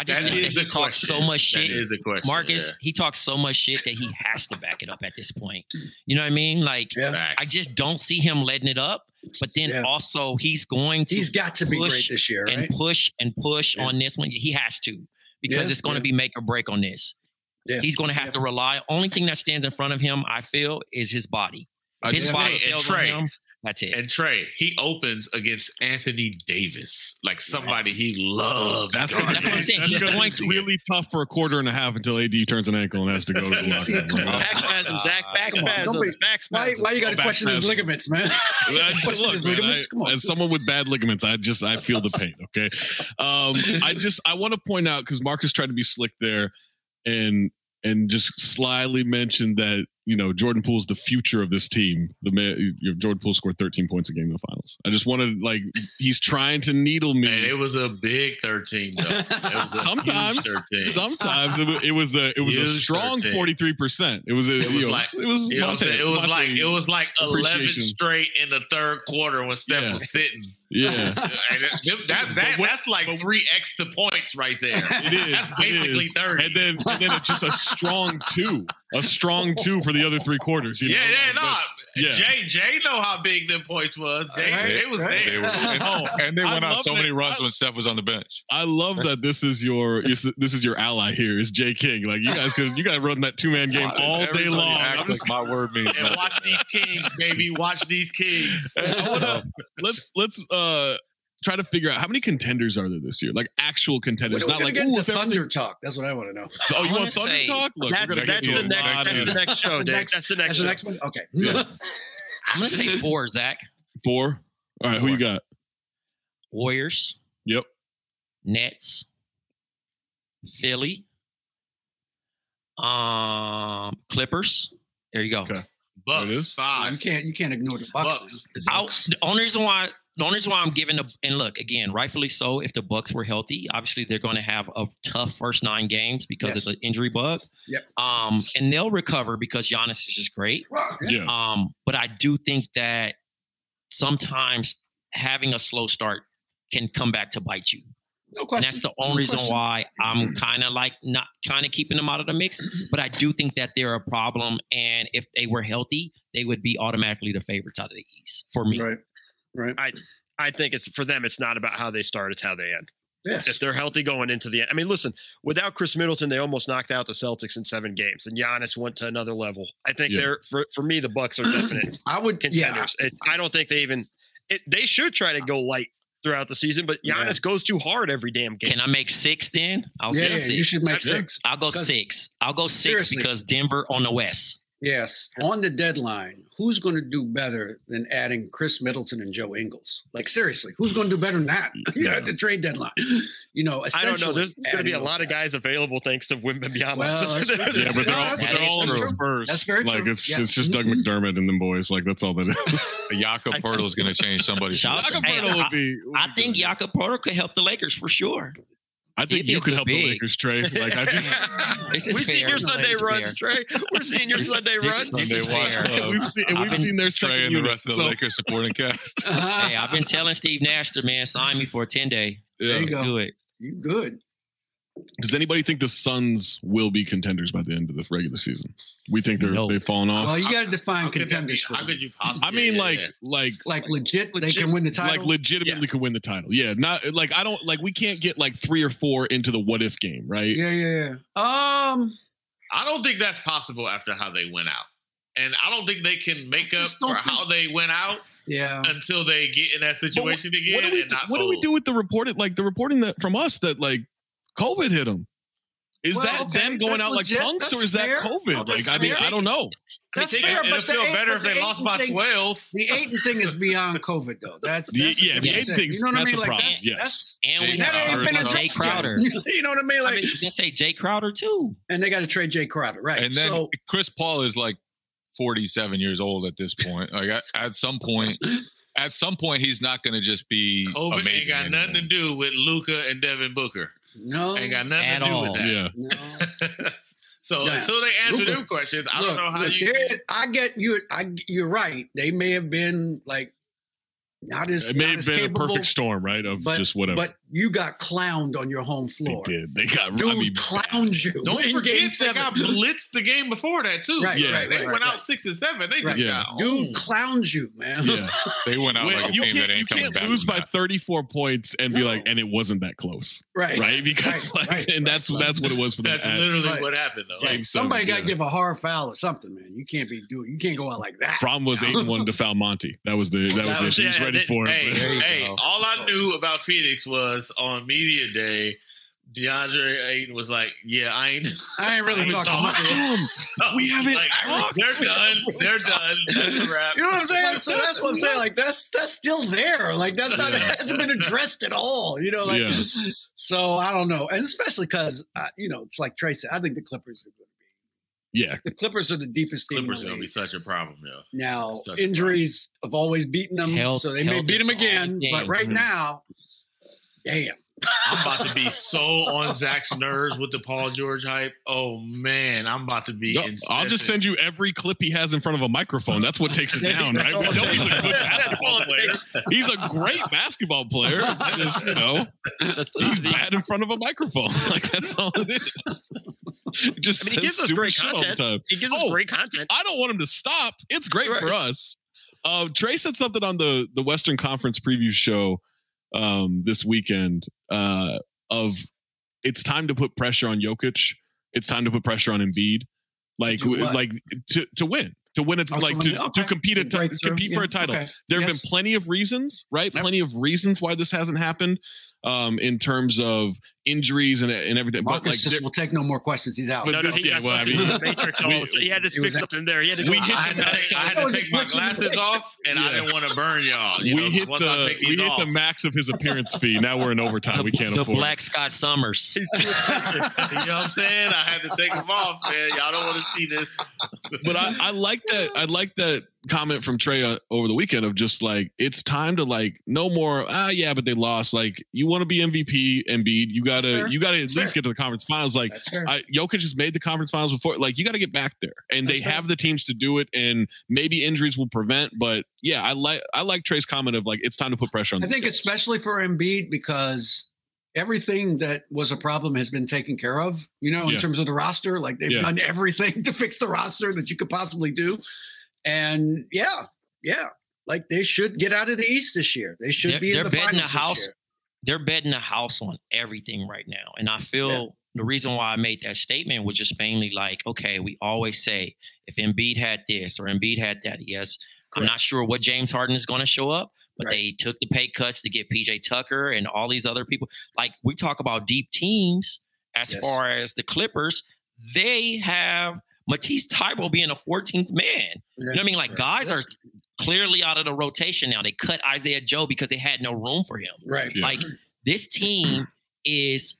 I just That think is that he a talks so much shit. That is a question, Marcus, yeah. he talks so much shit that he has to back it up at this point. You know what I mean? Like, I just don't see him letting it up. But then Yeah. also, he's going to. He's got to be great push this year, and push and push Yeah. on this one. He has to because Yeah, it's going to be make or break on this. Yeah. He's going to have to rely. Only thing that stands in front of him, I feel, is his body. His body and fails Trey, him, that's it. And Trey, he opens against Anthony Davis, like somebody he loves. That's what- that's what I'm saying. That's He's gonna going be really tough for a quarter and a half until AD turns an ankle and has to go to the locker room. Back spasms, Zach. Back Come spasms. Back Why, spasms. why you got to back question his ligaments, man? Just- question look, his man, ligaments. Come I- on. as someone with bad ligaments, I just I feel the pain. Okay, um, I just I want to point out because Marcus tried to be slick there, and and just slyly mentioned that you know Jordan Poole's the future of this team. The man, Jordan Poole scored 13 points a game in the finals. I just wanted like he's trying to needle me. And it was a big 13, though. It was a sometimes, 13. sometimes it was, it was a it was a strong 43 percent. It was a, It was like it was you know what I'm Monte- it was like it was like eleven straight in the third quarter when Steph Yeah. was sitting. Yeah. And that, that, that- that's like three extra points right there. It is. That's basically is. thirty. And then and then it's just a strong two. A strong two for the other three quarters. You yeah, know? yeah, Like, no. Yeah. Jay, Jay know how big them points was. Jay, Right, Jay was right. They were- and, Oh, and they went on love so many runs I- when Steph was on the bench. I love that this is your this is- your ally here is Jay King. Like you guys could you guys run that two man game all day long. act I'm just like my word means And watch these kings, baby. Watch these kings. I wanna- let's let's uh try to figure out how many contenders are there this year? Like actual contenders, not not like get ooh, into everything- thunder talk. That's what I want to know. Oh, you want Thunder say- Talk? Look, That's, we're that's the next. That's of- the next show, The Dick. next- That's the next That's show. the next one. Okay. Yeah. I'm going to say four, Zach. Four. All right, who you got? Warriors, Yep. Nets, Philly, um, Clippers. There you go. Okay. Bucks is. You can't you can't ignore the Bucks. Bucks. I'll, the only reason why the only reason why I'm giving the and look again, rightfully so. If the Bucks were healthy, obviously they're going to have a tough first nine games because Yes. of the injury bug. Yep. Um, and they'll recover because Giannis is just great. Yeah. Um, but I do think that sometimes having a slow start can come back to bite you. No And question. that's the No only reason question. why I'm kind of like not kind of keeping them out of the mix. But I do think that they're a problem. And if they were healthy, they would be automatically the favorites out of the East for me. Right. Right. I I think it's for them. It's not about how they start; it's how they end. Yes. If they're healthy going into the end, I mean, listen. Without Khris Middleton, they almost knocked out the Celtics in seven games, and Giannis went to another level. I think Yeah. they're for for me. The Bucks are definite I would. Yeah. contenders. It, I don't think they even. It, they should try to go light throughout the season, but Yeah. Giannis goes too hard every damn game. Can I make six then? I'll Yeah, say yeah, six. you should make six. I'll go 'Cause- six. I'll go six Seriously. because Denver on the West. Yes. On the deadline, who's going to do better than adding Khris Middleton and Joe Ingles? Like seriously, who's going to do better than that? you know, at the trade deadline. You know, I don't know. There's going to be a lot of those guys available thanks to Wembanyama. Well. Yeah, but they're No, all, that's but they're very all true. Spurs. That's very like true. it's Yes. it's just Doug mm-hmm. McDermott and them boys. Like that's all that is. Jakob Poeltl is going to change somebody's Shout out Jakob hey, Poeltl would I- be- would I be think good. Jakob Porter could help the Lakers for sure. I think he'd you could good help the. Lakers, Trey. Like I just This is We've seen your Sunday is runs. Trey. We're seeing your This- Sunday this runs. is- Sunday watch fair. we've seen and we've been seen their Trey second and the unit. rest of the Lakers supporting cast. hey, I've been telling Steve Nash to man sign me for a ten day. There you go. Do it. You good? Does anybody think the Suns will be contenders by the end of the regular season? We think they're No. they've fallen off. Well, you got to define How could be? How could you possibly? I mean, yeah, like yeah. like like legit, they can win the title. like legitimately could win the title. Yeah, not like I don't like we can't get like three or four into the what if game, right? yeah, yeah, yeah. Um, I don't think that's possible after how they went out, and I don't think they can make up for think- how they went out yeah. until they get in that But situation again. What do we and not what do we do with the reported like the reporting that from us that like COVID hit them? Is Well, that okay, them going that's out legit, like punks or that's is that. COVID? No, like that's I mean. I don't know. That's I mean, fair, it'll but feel eight- better but if the they lost Ayton by thing- twelve. The Ayton thing is beyond COVID, though. That's, The- that's yeah, the that's Ayton thing's- You know what I mean? a Like problem, that's, yes. that's And we Jay that have ain't been Crowder. a Jay Jae Crowder. You know what I mean? I Like, mean, you say Jae Crowder too. and they got to trade Jae Crowder, right? And then so Chris Paul is like 47 years old at this point. Like at, at some point, at some point, he's not going to just be COVID ain't amazing got nothing to do with Luka and Devin Booker. No, Ain't got nothing At to do all. with that. Yeah. no. so Yeah. until they answer Luka- them questions, I Look, don't know how look, you. there- I get you. I you're right. They may have been like not as It may not have as been capable, a perfect storm, right? Of but just whatever. But you got clowned on your home floor. They did. They got Dude I mean, clowned you. Don't in forget game they got blitzed the game before that too. Right, Yeah. right, They right, went right. out six and seven. They just Yeah. got Dude owned. clowns you, man. yeah. They went out Well, like a you team can't, that you ain't coming can't back. lose by 34 points and be No. like, and it wasn't that close. Right. Right? Because Right, like right, and right. that's that's what it was for them. That's literally Right. what happened though. Like, somebody got to give a hard foul or something, man. You can't be doing. You can't go out like that. Problem was eight and one to foul Monty. That was the that was the was- she was ready for it. Hey, all I knew about Phoenix was on media day, DeAndre Ayton was like, "Yeah, I ain't." I ain't really I ain't talking talking. much. We haven't Like, talked. They're done. They're done. That's a wrap. You know what I'm saying? So that's what I'm saying. Like that's that's still there. Like that's not Yeah. it hasn't been addressed at all. You know, like Yeah. so I don't know, and especially because uh, you know, it's like Trey said, I think the Clippers are good. yeah. The Clippers are the deepest team. Clippers in are gonna be such a problem, Yeah. Now Such injuries have always beaten them, Health- so they may beat them again. only But right now, damn. I'm about to be so on Zach's nerves with the Paul George hype. Oh man, I'm about to be. Yo, I'll just send you every clip he has in front of a microphone. That's what takes it down, right? We know he's a good basketball player. He's a great basketball player. Just, you know, he's bad in front of a microphone. Like that's all it is. He Just I mean, he gives us great shit all the content. He gives us Oh, great content. I don't want him to stop. It's great for us. Uh, Trey said something on the the Western Conference preview show um, this weekend uh, of it's time to put pressure on Jokic. It's time to put pressure on Embiid, like what? like to to win. To win it, Oh, like to to, okay. to compete a To ti- break through. compete for Yeah, a title. okay. There have Yes. been plenty of reasons, right? Yep. Plenty of reasons why this hasn't happened, um, in terms of injuries and and everything. Marcus but like, just will take no more questions. He's out. But No, no, he yeah, well, I mean, in the we- He had to It was fix something there. He had to We hit I had to take, I had to take my the glasses off, and I didn't want to burn y'all. You we know, hit once I the take we hit off. the max of his appearance fee. Now we're in overtime. The, we can't the afford. it. Black Scott Summers. He's too expensive. you know what I'm saying? I had to take him off, man. Y'all don't want to see this. but I, I like that. I like that comment from Trey uh, over the weekend of just like it's time to like no more. Ah, yeah, but they lost. Like you want to be MVP, Embiid. You gotta you gotta at That's least fair. get to the conference finals. Like I, Jokic has made the conference finals before. Like you got to get back there, and That's they fair. have the teams to do it. And maybe injuries will prevent. But yeah, I like I like Trey's comment of like it's time to put pressure on. I think guys. especially for Embiid because everything that was a problem has been taken care of. You know, in Yeah. terms of the roster, like they've Yeah. done everything to fix the roster that you could possibly do. And yeah, yeah, like they should get out of the East this year. They should They're, be in they're the betting finals the house. this year. They're betting the house on everything right now, and I feel the reason why I made that statement was just mainly like, okay, we always say if Embiid had this or Embiid had that, yes. I'm not sure what James Harden is going to show up, but Right. they took the pay cuts to get PJ Tucker and all these other people. Like we talk about deep teams as Yes. far as the Clippers, they have Matisse Thybulle being a 14th man. You know what I mean? Like Right. guys are clearly out of the rotation now. They cut Isaiah Joe because they had no room for him. Right. Yeah. Like this team is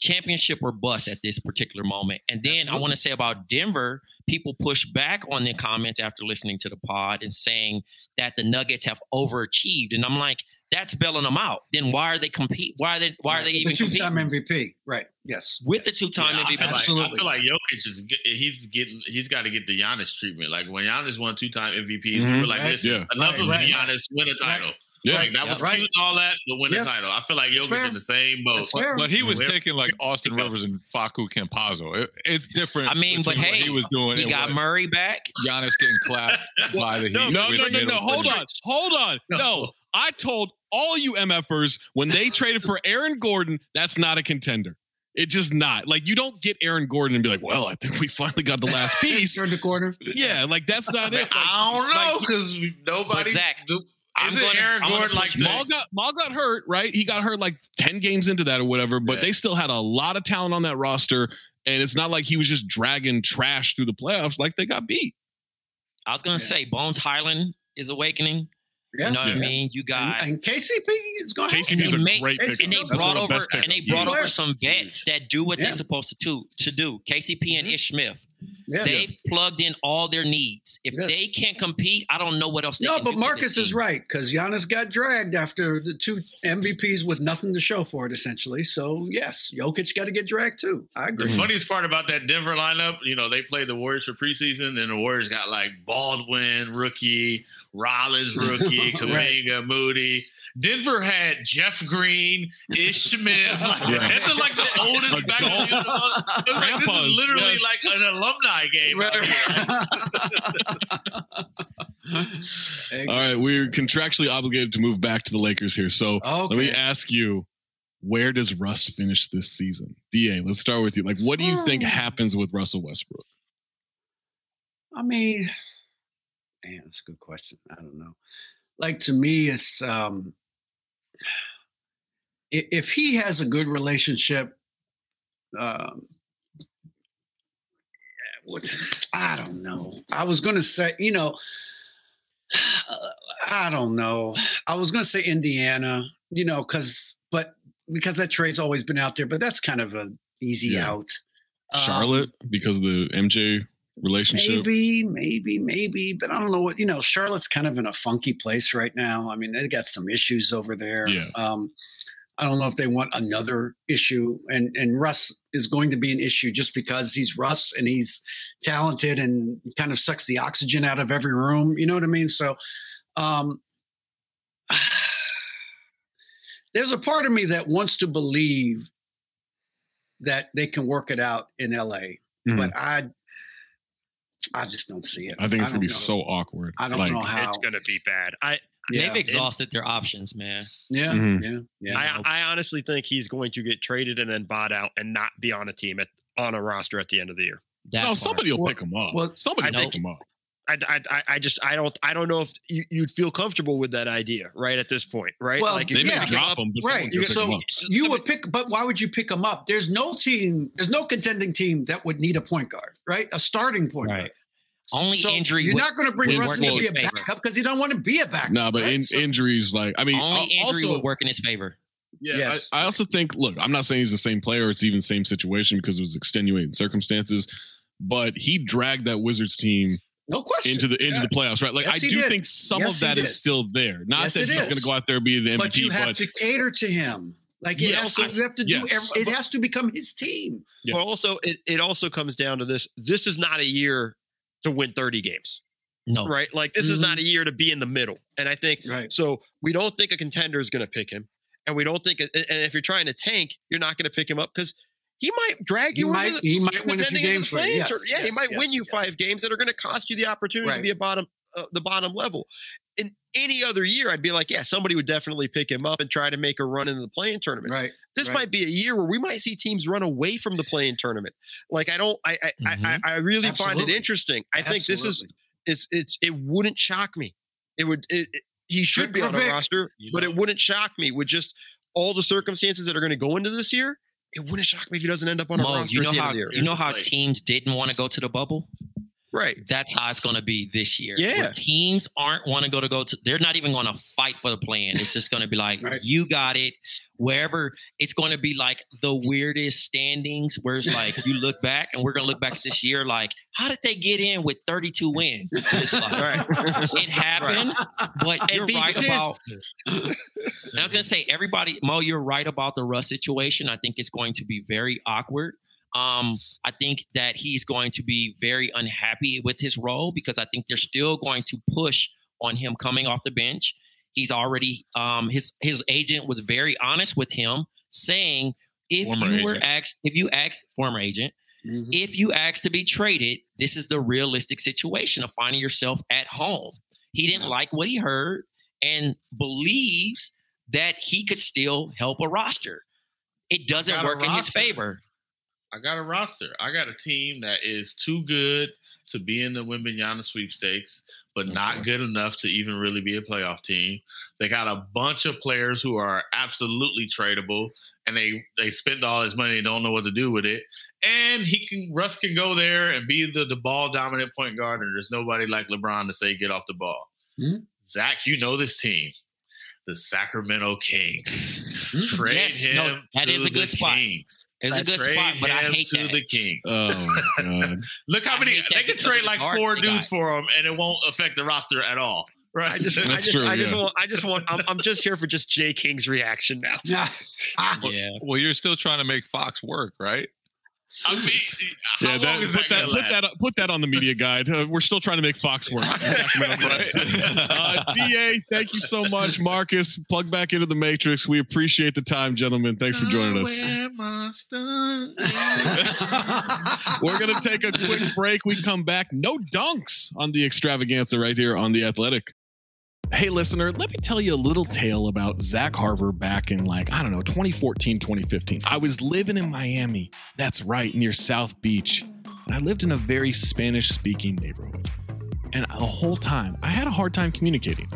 championship or bust at this particular moment. And then I want to say about Denver, people push back on the comments after listening to the pod and saying that the Nuggets have overachieved. And I'm like, that's bailing them out. Then why are they compete? Why are they why are they even two-time MVP? Right. Yes. with the two-time Yeah, I MVP? feel like, I feel like Jokic is he's getting he's got to get the Giannis treatment. Like when Giannis won two time MVPs, we Mhm. were like, Right. listen, Yeah. enough Right, of right. Giannis win a title. Yeah. Like that Yeah. was Right. cute and all that, but win Yes. a title. I feel like That's Jokic's in the same boat. That's fair. But he was Where- taking like Austin Rivers and Facu Campazzo. It, it's different. I mean, but what hey, he was doing. He got Murray back. Giannis getting clapped by the Heat. No, no, no, no, no. Hold on. Hold on. No. I told all you MFers when they traded for Aaron Gordon, that's not a contender. It just not. Like you don't get Aaron Gordon and be like, well, I think we finally got the last piece. Turn the corner. yeah, like that's not it. Like, I don't know like, because nobody. Zach, do- I'm isn't gonna- Aaron I'm Gordon like push Maul got Maul got hurt, right? He got hurt like 10 games into that or whatever, but Yeah. they still had a lot of talent on that roster. And it's not like he was just dragging trash through the playoffs like they got beat. I was gonna Yeah. say Bones Hyland is awakening. Yeah. You know what Yeah. I mean? You got And, and KCP is going to KCP is They a make- great pick. and and they That's one brought of the over best picks and they brought over some vets that do what Yeah. they're supposed to do, to do. KCP and Mhm. Ish Smith. Yeah. They've plugged in all their needs. If Yes. they can't compete, I don't know what else they No, can but do Marcus is right because Giannis got dragged after the two MVPs with nothing to show for it, essentially. So yes, Jokic got to get dragged too. I agree. The agree. funniest part about that Denver lineup, you know, they played the Warriors for preseason, and the Warriors got like Baldwin, rookie, Rollins, rookie, Kuminga, Moody. Denver had Jeff Green, Ish Smith. Like, Yeah. That's like the oldest back in the like, this is literally yes. like an alumni game. out here. All right, we're contractually obligated to move back to the Lakers here. So let me ask you, where does Russ finish this season? Da, let's start with you. Like, what do you think Hmm. happens with Russell Westbrook? I mean, man, that's a good question. I don't know. Like to me, it's um if he has a good relationship, um what I don't know. I was gonna say, you know, I don't know. I was gonna say Indiana, you know, because but because that trade's always been out there, but that's kind of a easy Yeah. out. Um, Charlotte, because of the MJ relationship. Maybe, maybe, maybe, but I don't know what you know. Charlotte's kind of in a funky place right now. I mean, they got some issues over there. Yeah. Um, I don't know if they want another issue, and and Russ is going to be an issue just because he's Russ and he's talented and kind of sucks the oxygen out of every room. You know what I mean? So, um, there's a part of me that wants to believe that they can work it out in LA, Mhm. but I I just don't see it. I think it's don't gonna be know. so awkward. I don't Like, know how. It's going to be bad. I Yeah. They've exhausted their options, man. Yeah, Mhm. yeah, yeah. I, I honestly think he's going to get traded and then bought out and not be on a team at on a roster at the end of the year. That No, part. somebody will Well- pick him up. well, somebody will pick him up. I, I, I- I just I don't I don't know if you, you'd feel comfortable with that idea right at this point, right? Well, if They may yeah. drop them but right. someone's So him up. you would pick, but why would you pick them up? There's no team, there's no contending team that would need a point guard, right? A starting point Right. guard. Only So injury. You're not going to bring would Russ work in in to be a favor. backup because he don't want to be a backup. No, but right? in, So- injuries, like I mean, only al- injury also, would work in his favor. Yeah, Yes. I, I also think. Look, I'm not saying he's the same player. It's even same situation because it was extenuating circumstances. But he dragged that Wizards team no question. into the into Yeah. the playoffs, right? Like Yes, I do did. think some Yes, of that is still there. Not Yes, that it he's going to go out there and be the MVP, but you have but to cater to him. Like it Yes. has to, you have to do. Yes. Every, it has to become his team. Yeah. But also it, it also comes down to this. This is not a year to win 30 games. No. Right? Like this is not a year to be in the middle. And I think Mm-hmm. Right. so we don't think a contender is going to pick him. And we don't think and if you're trying to tank, you're not going to pick him up because he might drag He you might- the, he might win a few games for you. Yes, tour- Yeah, he might yes, win you yes. five games that are going to cost you the opportunity to be a bottom uh, the bottom level. In any other year, I'd be like, yeah, somebody would definitely pick him up and try to make a run in the playing tournament Right. this Right. might be a year where we might see teams run away from the playing tournament. Like I don't, I, I, Mm-hmm. I, I really find it interesting. I think this is, Absolutely. it's, it's, it wouldn't shock me. It would, it, it- he should Good be on a roster, You but know. it wouldn't shock me with just all the circumstances that are going to go into this year. It wouldn't shock me if he doesn't end up on a Mo, roster you know at the end how of the year. you know how teams didn't want to go to the bubble. Right? That's how it's going to be this year. Yeah. Where teams aren't want to go to go to. They're not even going to fight for the plan. It's just going to be like Right. you got it. Wherever it's going to be like the weirdest standings, where it's like you look back, and we're going to look back at this year like, how did they get in with 32 wins? It's like, Right. it happened, but And you're right pissed. about. I was gonna say, everybody, Mo, you're right about the Russ situation. I think it's going to be very awkward. Um, I think that he's going to be very unhappy with his role because I think they're still going to push on him coming off the bench. He's already um, his his agent was very honest with him, saying if Former you were asked, if you asked former agent, Mhm. if you asked to be traded, this is the realistic situation of finding yourself at home. He didn't like what he heard and believes that he could still help a roster. It doesn't work in his favor. I got a roster. I got a team that is too good to be in the Wembanyama sweepstakes, but not good enough to even really be a playoff team. They got a bunch of players who are absolutely tradable, and they they spend all his money and don't know what to do with it. And he can Russ can go there and be the, the ball dominant point guard, and there's nobody like LeBron to say get off the ball. Mhm. Zach, you know this team. The Sacramento Kings. Trade Yes, him. no, that to is a good spot. Kings. It's a I good trade spot, but I him hate to that. the Kings. Oh god. Look how I many they could trade like four dudes for him, and it won't affect the roster at all. Right? I just, I That's just, true, I just yeah. want, I just want, I'm, I'm just here for just Jay King's reaction now. Yeah. well, you're still trying to make Fox work, right? I mean, how Yeah, long that, is put that, that, put last? that put that on the media guide. Uh, we're still trying to make Fox work. Uh, Da, thank you so much, Marcus. Plug back into the Matrix. We appreciate the time, gentlemen. Thanks for joining us. Where must I- We're gonna take a quick break. We come back. No dunks on the extravaganza right here on the Athletic. Hey, listener, let me tell you a little tale about Zach Harper back in like, I don't know, 2014, 2015. I was living in Miami. That's right, near South Beach. And I lived in a very Spanish speaking neighborhood. And the whole time, I had a hard time communicating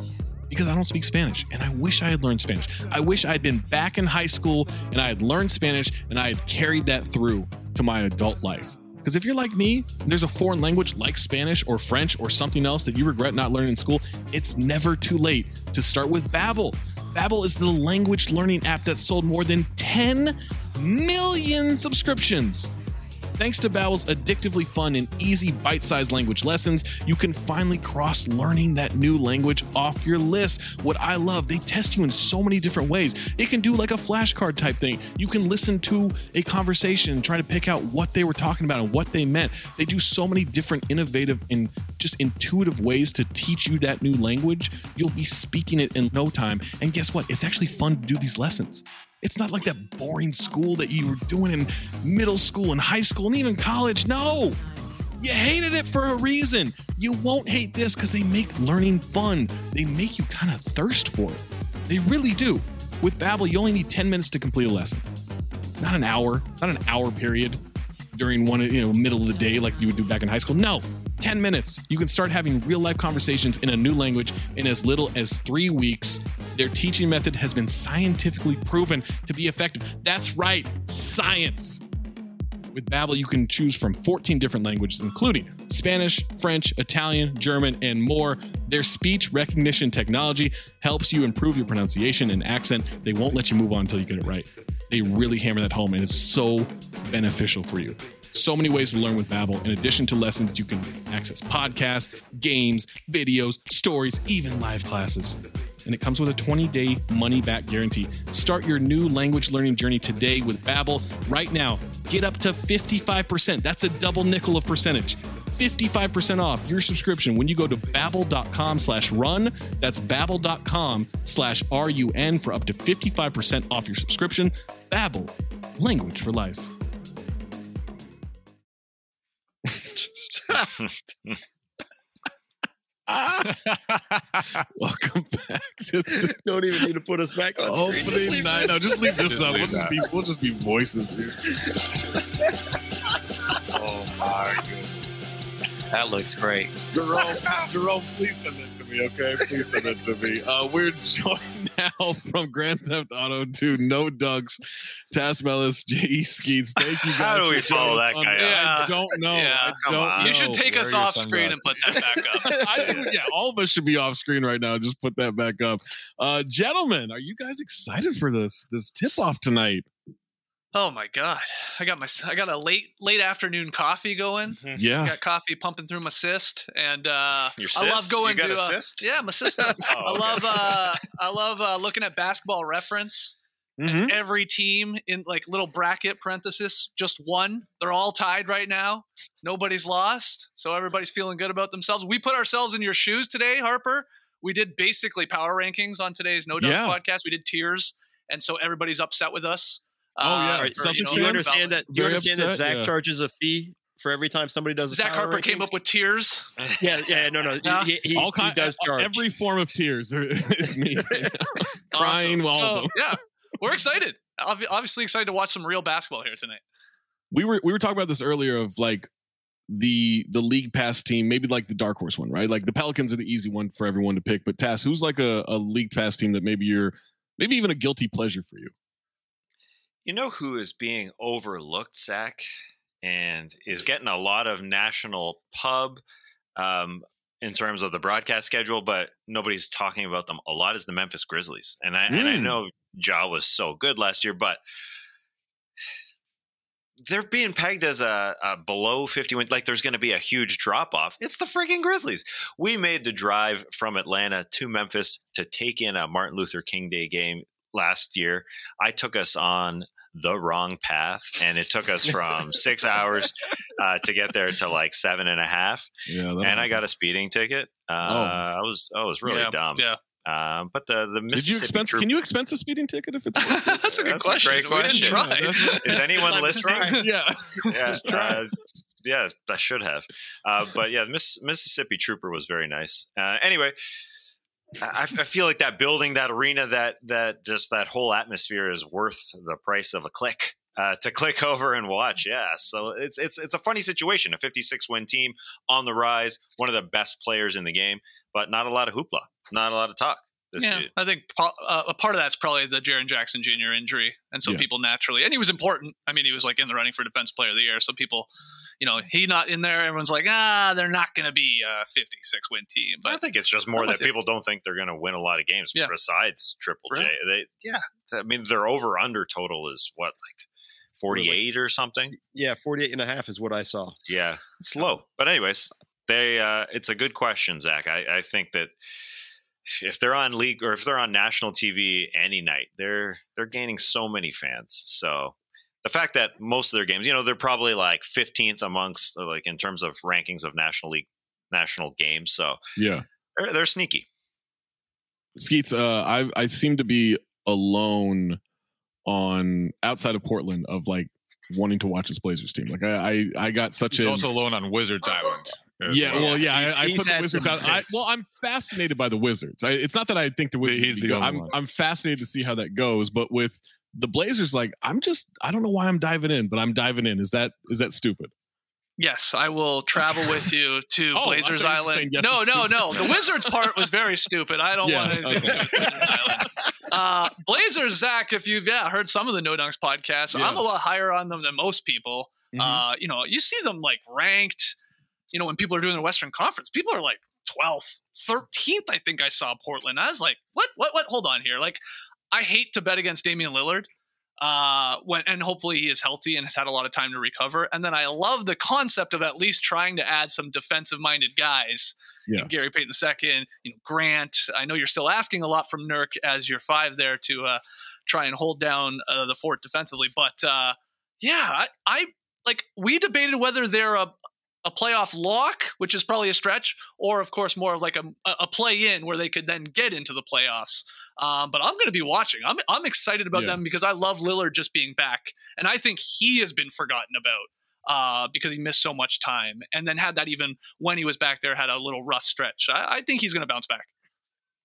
because I don't speak Spanish. And I wish I had learned Spanish. I wish I had been back in high school and I had learned Spanish and I had carried that through to my adult life. Because if you're like me, there's a foreign language like Spanish or French or something else that you regret not learning in school, it's never too late to start with Babbel. Babbel is the language learning app that sold more than 10 million subscriptions. Thanks to Babbel's addictively fun and easy bite-sized language lessons, you can finally cross learning that new language off your list. What I love, they test you in so many different ways. It can do like a flashcard type thing. You can listen to a conversation and try to pick out what they were talking about and what they meant. They do so many different innovative and just intuitive ways to teach you that new language. You'll be speaking it in no time. And guess what? It's actually fun to do these lessons. It's not like that boring school that you were doing in middle school and high school and even college. No, you hated it for a reason. You won't hate this because they make learning fun. They make you kind of thirst for it. They really do. With Babbel, you only need 10 minutes to complete a lesson. Not an hour, not an hour period during one, you know, middle of the day like you would do back in high school. No, 10 minutes. You can start having real life conversations in a new language in as little as three weeks. Their teaching method has been scientifically proven to be effective. That's right, science. With Babbel, you can choose from 14 different languages, including Spanish, French, Italian, German, and more. Their speech recognition technology helps you improve your pronunciation and accent. They won't let you move on until you get it right. They really hammer that home, and it's so beneficial for you. So many ways to learn with Babbel. In addition to lessons, you can access podcasts, games, videos, stories, even live classes. And it comes with a 20-day money-back guarantee. Start your new language learning journey today with Babbel. Right now, get up to 55%. That's a double nickel of percentage. 55% off your subscription when you go to babbel.com slash run. That's babbel.com slash R-U-N for up to 55% off your subscription. Babbel, language for life. Welcome back to the Don't even need to put us back on screen. Just opening leave night. this. No, just leave this Just up. We'll just be we'll just be voices. Oh my That looks great. Jerome, Jerome, please send that to me, okay? Please send that to me. Uh, we're joined now from Grand Theft Auto 2, No Dunks, Tas Melas, J.E. Skeets. Thank you guys. How do we follow that on- guy I don't know. Yeah, I come don't on. You should know. take us off screen and put that back up. I do, yeah, all of us should be off screen right now. Just put that back up. Uh, gentlemen, are you guys excited for this this tip off tonight? Oh my god! I got my I got a late late afternoon coffee going. Yeah. I got coffee pumping through my cyst, and uh, Your I love going You got to a uh, cyst? yeah, my sister. Oh, I okay. love uh, I love uh, looking at Basketball Reference. Mm-hmm. And every team in like little bracket parenthesis just won. They're all tied right now. Nobody's lost, so everybody's feeling good about themselves. We put ourselves in your shoes today, Harper. We did basically power rankings on today's No Dunks Yeah. podcast. We did tiers, and so everybody's upset with us. Oh yeah, uh, Right, you know, do you understand that? Do you understand that Zach charges a fee for every time somebody does? a Zach power Harper came up with tears. Yeah, yeah, no, no. Yeah. He, he, all he kind, does charge. every form of tears. It's me crying Awesome. while So, yeah, we're excited. Obviously excited to watch some real basketball here tonight. we were we were talking about this earlier of like the the league pass team, maybe like the dark horse one, right? Like the Pelicans are the easy one for everyone to pick. But Tas, who's like a, a league pass team that maybe you're maybe even a guilty pleasure for you? You know who is being overlooked, Zach, and is getting a lot of national pub um, in terms of the broadcast schedule, but nobody's talking about them a lot. Is the Memphis Grizzlies, and I and I Mm. know Ja was so good last year, but they're being pegged as a, a below 50 win. Like there's going to be a huge drop off. It's the freaking Grizzlies. We made the drive from Atlanta to Memphis to take in a Martin Luther King Day game last year. I took us on the wrong path, and it took us from six hours uh, to get there to like seven and a half. Yeah, and I got a speeding ticket. Uh, I was I was really Yeah, dumb. yeah. Um, but the the Did Mississippi you expense? Troop- Can you expense a speeding ticket if it's? worth it? That's a good That's question. a great We didn't question. try. Is anyone listening? yeah. yeah, Just try. uh, yeah, I should have. Uh, but yeah, the Miss, Mississippi Trooper was very nice. Uh, anyway, I, I feel like that building, that arena, that that just that whole atmosphere is worth the price of a click. Uh, to click over and watch, yeah. So it's it's it's a funny situation. A 56 win team on the rise, one of the best players in the game, but not a lot of hoopla, not a lot of talk. This yeah, year. I think uh, a part of that's probably the Jaren Jackson Jr. injury, and so Yeah. people naturally, and he was important. I mean, he was like in the running for Defense Player of the Year. So people, you know, he not in there. Everyone's like, ah, they're not going to be a 56 win team. But I think it's just more that with you. people don't think they're going to win a lot of games Yeah. besides Triple J. Right. They, yeah, I mean their over under total is what like forty eight or something. Yeah, 48 and a half is what I saw. Yeah, it's low. But anyways, they uh, it's a good question, Zach. I, I think that if they're on league or if they're on national TV any night, they're they're gaining so many fans. So the fact that most of their games, you know, they're probably like 15th amongst uh, like in terms of rankings of national league national games. So Yeah. they're, they're sneaky. Skeets, uh, I I seem to be alone on outside of Portland of like wanting to watch this Blazers team. Like I I, I got such He's a also alone on Wizards Island. As yeah, well, yeah. He's- I, I he's put the Wizards some out. I, well, I'm fascinated by the Wizards. I, it's not that I think the Wizards. He's the good. I'm one. I'm fascinated to see how that goes. But with the Blazers, like I'm just I don't know why I'm diving in, but I'm diving in. Is that is that stupid? yes, I will travel with you to Oh, Blazers thought you were Island. yes, no, no, no. The Wizards part was very stupid. I don't Yeah, want anything to do okay. with Blazers Island. Uh, Blazers, Zach, if you've yeah heard some of the No Dunks podcasts, Yeah. I'm a lot higher on them than most people. Mhm. Uh, you know, you see them like ranked. You know, when people are doing the Western Conference, people are like 12th, 13th. I think I saw Portland. I was like, what, what, what? Hold on here. Like, I hate to bet against Damian Lillard. Uh, when and hopefully he is healthy and has had a lot of time to recover. And then I love the concept of at least trying to add some defensive-minded guys. Yeah. Gary Payton II, you know, Grant. I know you're still asking a lot from Nurk as your five there to uh, try and hold down uh, the fort defensively. But uh, yeah, I, I like we debated whether they're a a playoff lock, which is probably a stretch, or of course more of like a, a play in where they could then get into the playoffs. Um, but I'm going to be watching. I'm I'm excited about Yeah. them because I love Lillard just being back, and I think he has been forgotten about uh, because he missed so much time, and then had that even when he was back there had a little rough stretch. I, I think he's going to bounce back.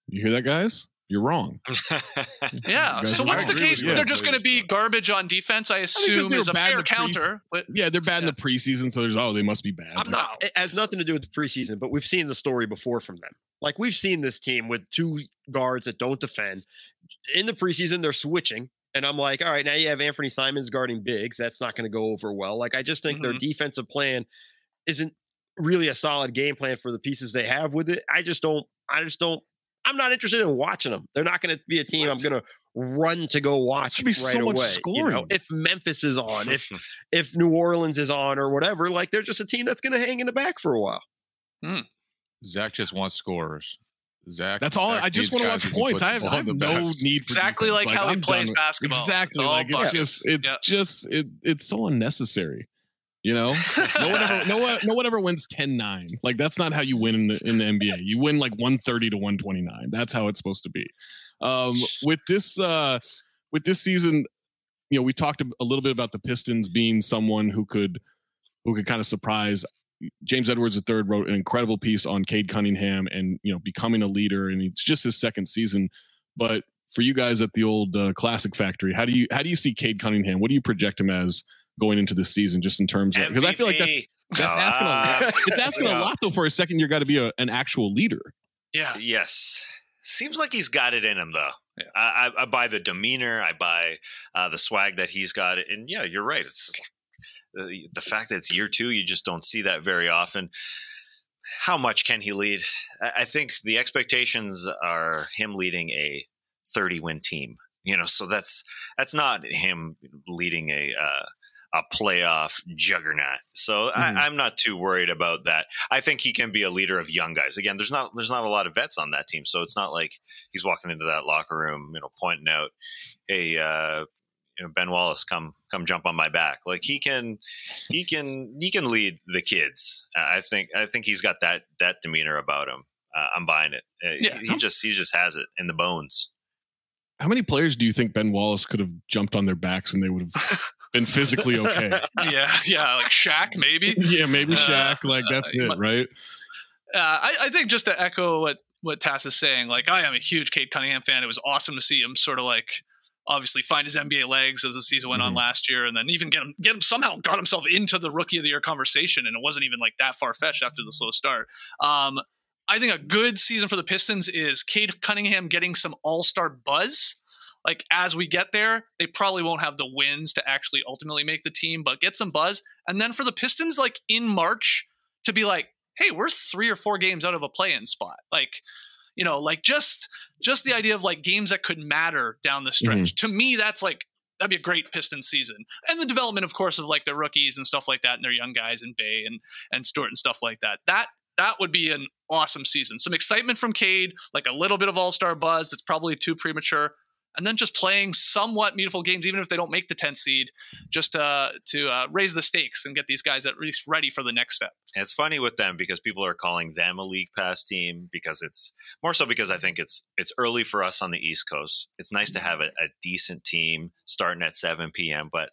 You hear that, guys? You're wrong. Yeah. You So what's the case? with. They're just going to be garbage on defense. I I think 'cause assume they is a bad fair the pre- counter. But Yeah, they're bad in the preseason, so there's oh they must be bad. I'm not. It has nothing to do with the preseason, but we've seen the story before from them. Like we've seen this team with two guards that don't defend. In the preseason, they're switching, and I'm like, all right, now you have Anthony Simons guarding bigs. That's not going to go over well. Like I just think their Mhm. defensive plan isn't really a solid game plan for the pieces they have with it. I just don't. I just don't. I'm not interested in watching them. They're not going to be a team I'm going to run to go watch Should be right so much away. you know? scoring. If Memphis is on, if if New Orleans is on, or whatever, like they're just a team that's going to hang in the back for a while. Hmm. Zach just wants scorers. Zach. That's all. Zach I just want to watch who can points. I have, I have no basket. need for Exactly defense. like how he I'm plays basketball. Exactly. It's Like it's bugs. just it's Yeah. just it it's so unnecessary. You know, no one ever no one no one ever wins 10-9. Like that's not how you win in the in the NBA. You win like 130 to 129. That's how it's supposed to be. Um with this uh with this season, you know, we talked a little bit about the Pistons being someone who could who could kind of surprise James Edwards III wrote an incredible piece on Cade Cunningham and you know becoming a leader, and it's just his second season. But for you guys at the old uh, Classic Factory, how do you how do you see Cade Cunningham? What do you project him as going into this season, just in terms of because I feel like that's that's No, asking a uh, lot. It's asking a lot though for a second year guy to be a, an actual leader. yeah, Yes. Seems like he's got it in him, though. I, I, I buy the demeanor. I buy uh, the swag that he's got. And yeah, you're right. It's like, the, the fact that it's year two, you just don't see that very often. How much can he lead? I, I think the expectations are him leading a 30 win team. You know, so that's that's not him leading a uh, a playoff juggernaut. So Mm-hmm. I, I'm not too worried about that. I think he can be a leader of young guys. Again, there's not there's not a lot of vets on that team, so it's not like he's walking into that locker room, you know, pointing out, "Hey, uh, you know, Ben Wallace, come come jump on my back." Like he can he can he can lead the kids. I think I think he's got that that demeanor about him. Uh, I'm buying it. Uh, Yeah. He, he just he just has it in the bones. How many players do you think Ben Wallace could have jumped on their backs and they would have been physically okay? yeah, yeah, like Shaq maybe. yeah, maybe Uh, Like that's uh, it, right? Uh, I, I think just to echo what what Tas is saying, like I am a huge Cade Cunningham fan. It was awesome to see him sort of like obviously find his NBA legs as the season went on last year, and then even get him get him somehow got himself into the Rookie of the Year conversation, and it wasn't even like that far fetched after the slow start. Um, I think a good season for the Pistons is Cade Cunningham getting some All Star buzz. Like as we get there, they probably won't have the wins to actually ultimately make the team, but get some buzz. And then for the Pistons, like in March, to be like, hey, we're three or four games out of a play-in spot. Like, you know, like just just the idea of like games that could matter down the stretch. Mm-hmm. To me, that's like that'd be a great Pistons season. And the development, of course, of like the rookies and stuff like that, and their young guys and Bey and and Stewart and stuff like that. That that would be an awesome season. Some excitement from Cade, like a little bit of All Star buzz. It's probably too premature. And then just playing somewhat meaningful games, even if they don't make the 10th seed, just uh, to uh, raise the stakes and get these guys at least ready for the next step. And it's funny with them because people are calling them a league pass team because it's more so because I think it's it's early for us on the East Coast. It's nice to have a, a decent team starting at 7 p.m. But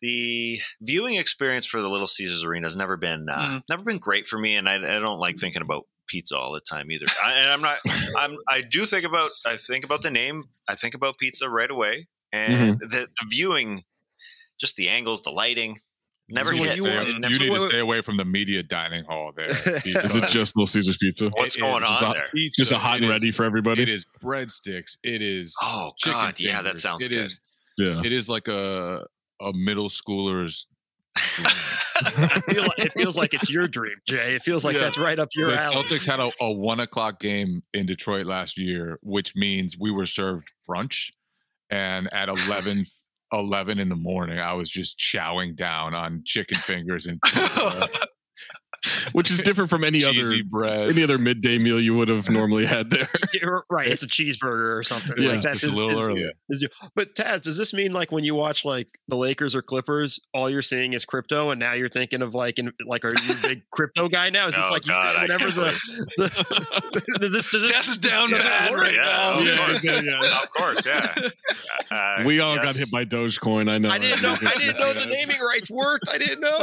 the viewing experience for the Little Caesars Arena has never been uh, Mm. never been great for me, and I, I don't like thinking about pizza all the time either. I, and I'm not. I'm. I do think about. I think about the name. I think about pizza right away, and mm-hmm. the, the viewing, just the angles, the lighting, never you, hit. stay- It you never- need to stay away from the media dining hall there. Is it just Little Caesars pizza? What's It going on just a- there? Just a hot It and is- ready for everybody. It is breadsticks. It is. Oh chicken God, yeah, that sounds It good. is- Yeah. It is like a a middle schooler's. I feel like, it feels like it's your dream, Jay. It feels like Yeah. that's right up your the alley. Celtics had a, a one o'clock game in Detroit last year, which means we were served brunch. And at 11, 11 in the morning, I was just chowing down on chicken fingers and pizza, Which is different from any other bread. any other midday meal you would have normally had there. You're right. It's a cheeseburger or something. Yeah, like that's just a little early. but Tas, does this mean like when you watch like the Lakers or Clippers, all you're seeing is crypto, and now you're thinking of like, in, like, are you a big crypto guy now? Is this Oh, like you- God, whatever can't the, the does this, does this, Jess is down does it bad right yeah, now. of course, yeah, yeah. of course, yeah. Uh, we all yes. got hit by Dogecoin. I know. I didn't know. I didn't know the naming rights worked. I didn't know.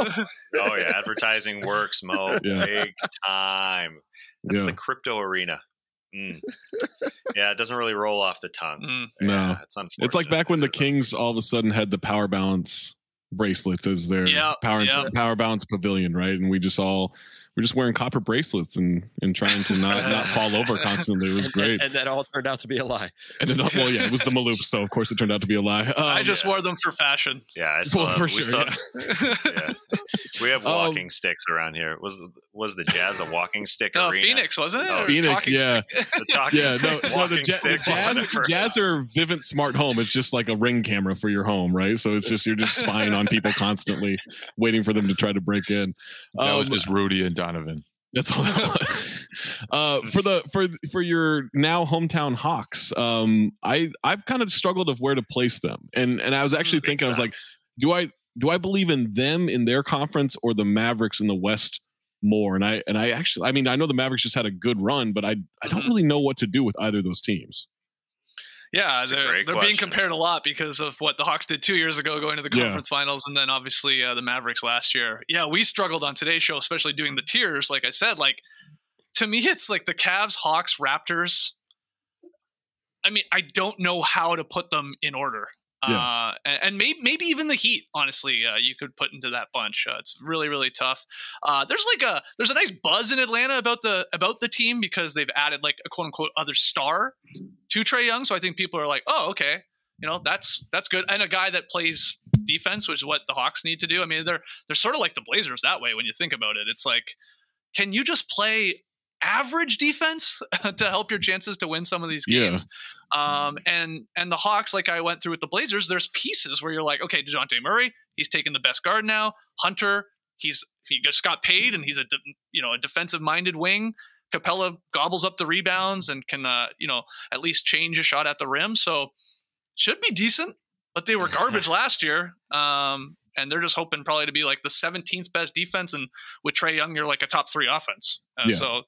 Oh yeah, advertising works, Mo, Yeah. big time. That's Yeah. the crypto arena. Mm. Yeah, it doesn't really roll off the tongue. Mm. No. It's unfortunate. It's like back when the Kings all of a sudden had the power balance bracelets as their Yeah, power yeah. power balance pavilion, right? And we just all we're just wearing copper bracelets and and trying to not not fall over constantly. It was great. And that all turned out to be a lie. And then, well, yeah, it was the Maloof, so of course it turned out to be a lie. I Um, just wore them for fashion. Yeah, I still Well, have, for we sure, still- yeah. yeah. We have Um, walking sticks around here. Was was the jazz a walking stick Oh, arena? Phoenix, wasn't it? Oh, Phoenix, talking yeah. stick? The talking yeah, no, stick, no the, walking ja- the jazz, whatever. jazz are Vivint Smart Home. It's just like a ring camera for your home, right? So it's just you're just spying on people constantly, waiting for them to try to break in. That was Um, just Rudy and Donovan. That's all that was. uh, for the for for your now hometown Hawks, um, I I've kind of struggled of where to place them, and and I was actually Big thinking, I was like, do I do I believe in them in their conference or the Mavericks in the West more? And I and I actually, I mean, I know the Mavericks just had a good run, but I I don't Mhm. really know what to do with either of those teams. Yeah, That's they're, they're being compared a lot because of what the Hawks did two years ago, going to the Yeah. conference finals, and then obviously uh, the Mavericks last year. Yeah, we struggled on today's show, especially doing the tiers. Like I said, like to me, it's like the Cavs, Hawks, Raptors. I mean, I don't know how to put them in order. Yeah. Uh, and, and maybe maybe even the Heat, honestly, uh, you could put into that bunch. Uh, it's really really tough. Uh, there's like a there's a nice buzz in Atlanta about the about the team because they've added like a quote unquote other star to Trae Young. So I think people are like, oh okay, you know that's that's good, and a guy that plays defense, which is what the Hawks need to do. I mean, they're they're sort of like the Blazers that way when you think about it. It's like, can you just play average defense to help your chances to win some of these Yeah. games. Um, and and the Hawks, like I went through with the Blazers, there's pieces where you're like, okay, Dejounte Murray, he's taking the best guard now. Hunter, he's he just got paid and he's a de- you know a defensive minded wing. Capela gobbles up the rebounds and can uh, you know at least change a shot at the rim. So should be decent, but they were garbage last year. Um, and they're just hoping probably to be like the 17th best defense, and with Trae Young, you're like a top three offense. Uh, Yeah. So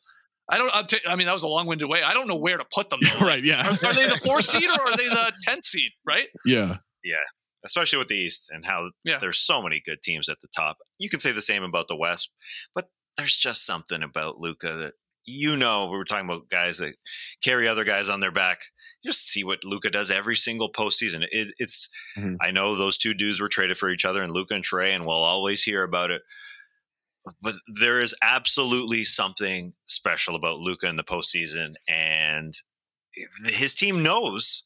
I don't. I'm t- I mean, that was a long-winded way. I don't know where to put them. though. right. Yeah. Are, are they the four seed or are they the 10th seed? Right? Yeah. Yeah, especially with the East and how Yeah. there's so many good teams at the top. You can say the same about the West, but there's just something about Luka that you know. We were talking about guys that carry other guys on their back. Just see what Luka does every single postseason. It, it's mm-hmm. I know those two dudes were traded for each other, and Luka and Trae, and we'll always hear about it. But there is absolutely something special about Luka in the postseason, and his team knows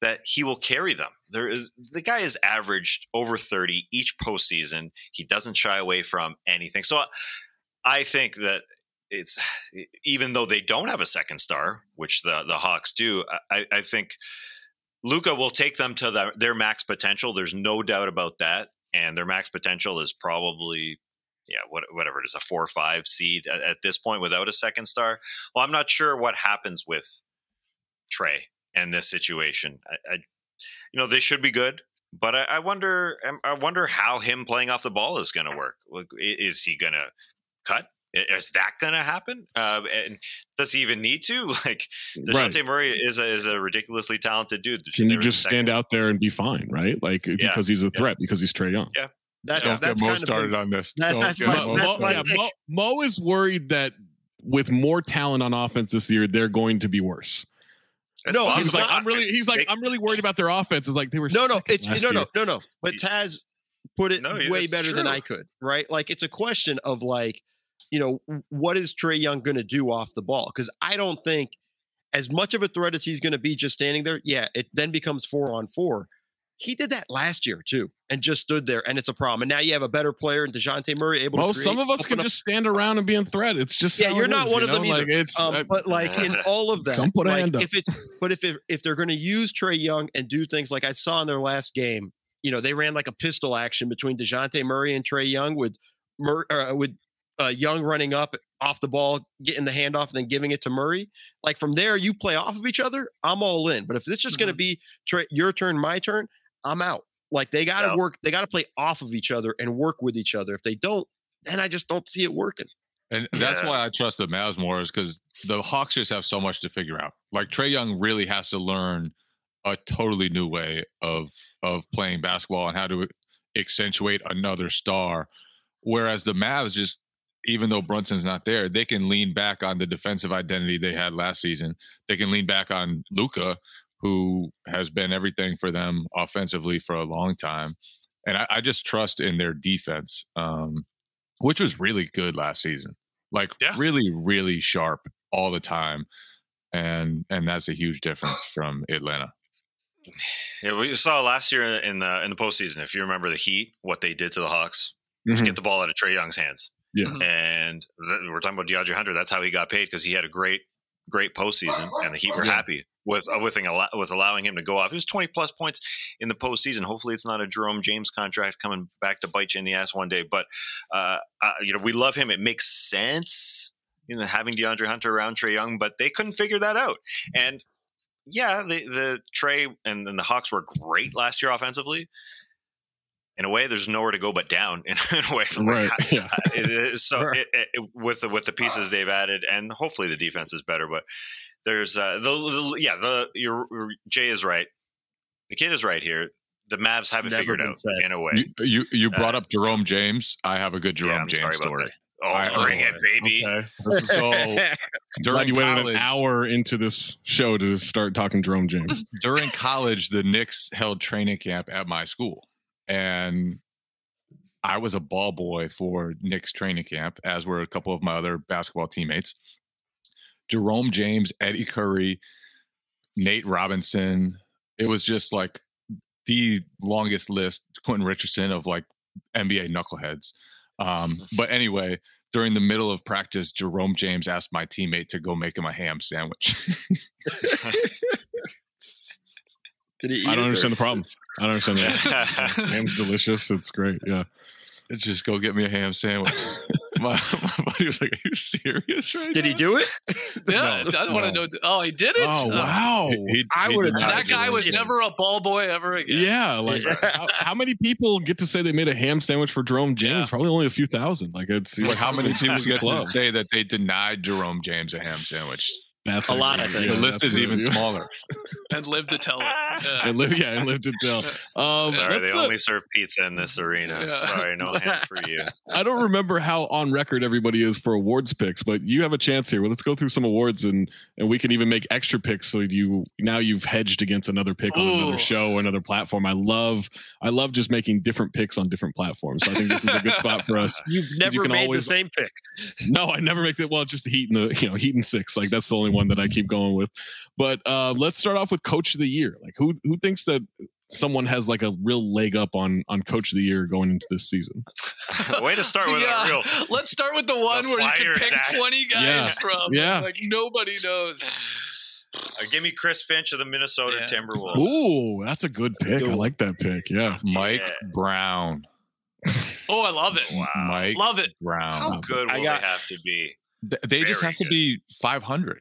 that he will carry them. There is, the guy has averaged over 30 each postseason. He doesn't shy away from anything. So I think that it's even though they don't have a second star, which the the Hawks do, I, I think Luka will take them to the, their max potential. There's no doubt about that. And their max potential is probably yeah, what, whatever it is, a four or five seed at, at this point without a second star. Well, I'm not sure what happens with Trae in this situation. I, I you know, they should be good, but I, I wonder, um, I wonder how him playing off the ball is going to work. Like, Is he going to cut? Is that going to happen? Uh, and does he even need to? Like, Right. Dejounte Murray is a, is a ridiculously talented dude. Can you just stand out there and be fine, right? Like because he's a Yeah. threat, because he's Trae Young. Yeah. That's, Don't that's get Mo kind of started been- on this. That's, that's get my, Mo- that's Mo- my yeah. Mo, Mo is worried that with more talent on offense this year, they're going to be worse. No, he's it's like, I'm really, he's like, I'm really worried about their offense. It's like they were No, no, it's no, no, no, no. But Tas put it No, yeah, way that's better than. I could, right? Like it's a question of like, you know, what is Trae Young going to do off the ball? Because I don't think as much of a threat as he's going to be just standing there. Yeah, it then becomes four on four. He did that last year too, and just stood there, and it's a problem. And now you have a better player in Dejounte Murray able Well, to. some of us could up- just stand around and be in threat. It's just yeah, you're not is, one you of them know? either. Like, it's um, I- but like in all of that, Come put a like, hand if it's but if it, if they're going to use Trae Young and do things like I saw in their last game, you know, they ran like a pistol action between Dejounte Murray and Trae Young with Mur- uh, with uh, Young running up off the ball, getting the handoff, and then giving it to Murray. Like from there, you play off of each other. I'm all in. But if it's just going to be Trae, your turn, my turn, I'm out. Like they got to Yeah. work. They got to play off of each other and work with each other. If they don't, then I just don't see it working. And that's Yeah. why I trust the Mavs more is because the Hawks just have so much to figure out. Like Trae Young really has to learn a totally new way of of playing basketball and how to accentuate another star. Whereas the Mavs just even though Brunson's not there, they can lean back on the defensive identity they had last season. They can lean back on Luka, who has been everything for them offensively for a long time. And I, I just trust in their defense, um, which was really good last season. Like really, really sharp all the time. And and that's a huge difference from Atlanta. Yeah, we saw last year in the in the postseason. If you remember the Heat, what they did to the Hawks, just Mhm. get the ball out of Trae Young's hands. Yeah. and th- we're talking about DeAndre Hunter. That's how he got paid because he had a great, great postseason, and the Heat were Yeah. happy with uh, with with allowing him to go off. It was twenty plus points in the postseason. Hopefully, it's not a Jerome James contract coming back to bite you in the ass one day. But uh, uh, you know, we love him. It makes sense, you know, having DeAndre Hunter around Trae Young, but they couldn't figure that out. And yeah, the the Trae and, and the Hawks were great last year offensively. In a way, there's nowhere to go but down. In, in a way, like, Right. Yeah. it is so it, it, it- with the with the pieces they've added, and hopefully the defense is better. But there's uh, the, the yeah the your Jay is right. The kid is right here. The Mavs haven't Never figured been out said. in a way. You you, you brought Uh, up Jerome James. I have a good Jerome I'm James story. Oh, I- bring it, baby. Okay. So during you waited college, an hour into this show to start talking Jerome James. during college, the Knicks held training camp at my school, and I was a ball boy for Knicks training camp, as were a couple of my other basketball teammates. Jerome James, Eddie Curry, Nate Robinson. It was just like the longest list, Quentin Richardson of like NBA knuckleheads. Um, but anyway, during the middle of practice, Jerome James asked my teammate to go make him a ham sandwich. Did he eat I don't it, understand or- the problem. I don't understand that. Ham's delicious. It's great. Yeah. It's just go get me a ham sandwich. my, my buddy was like, "Are you serious?" Right Did he do it? Yeah, No, I want to know. Oh, he did it. Oh, oh wow. He- he- I he would've did not not that guy was never a ball boy ever again. Yeah, like how, how many people get to say they made a ham sandwich for Jerome James? Yeah. Probably only a few thousand. Like it's Like how many people get to say that they denied Jerome James a ham sandwich? That's A lot, I actually- think. the yeah, list that's is even smaller. and live to tell it. Yeah. And live, yeah, and live to tell. Um, Sorry, they uh, only serve pizza in this arena. Yeah. Sorry, no ham for you. I don't remember how on record everybody is for awards picks, but you have a chance here. Well, let's go through some awards and and we can even make extra picks so you now you've hedged against another pick on another show or another platform. I love I love just making different picks on different platforms. So I think this is a good spot for us. You've you never can made always- the same pick. No, I never make that. Well, just Heat and the you know Heat and six. Like that's the only one that I keep going with. But uh, let's start off with Coach of the Year. Like who who thinks that someone has like a real leg up on on Coach of the Year going into this season? Way to start with yeah, a real. let's start with the one The where you can pick act. 20 guys Yeah. from. Yeah. Like nobody knows. Uh, give me Chris Finch of the Minnesota Yeah. Timberwolves. Ooh, that's a good pick. I like that pick. Yeah. Mike Yeah. Brown. Oh, I love it. Wow. Mike Love it. Brown. How good I will got- they have to be? Th- They just Very have to be 500.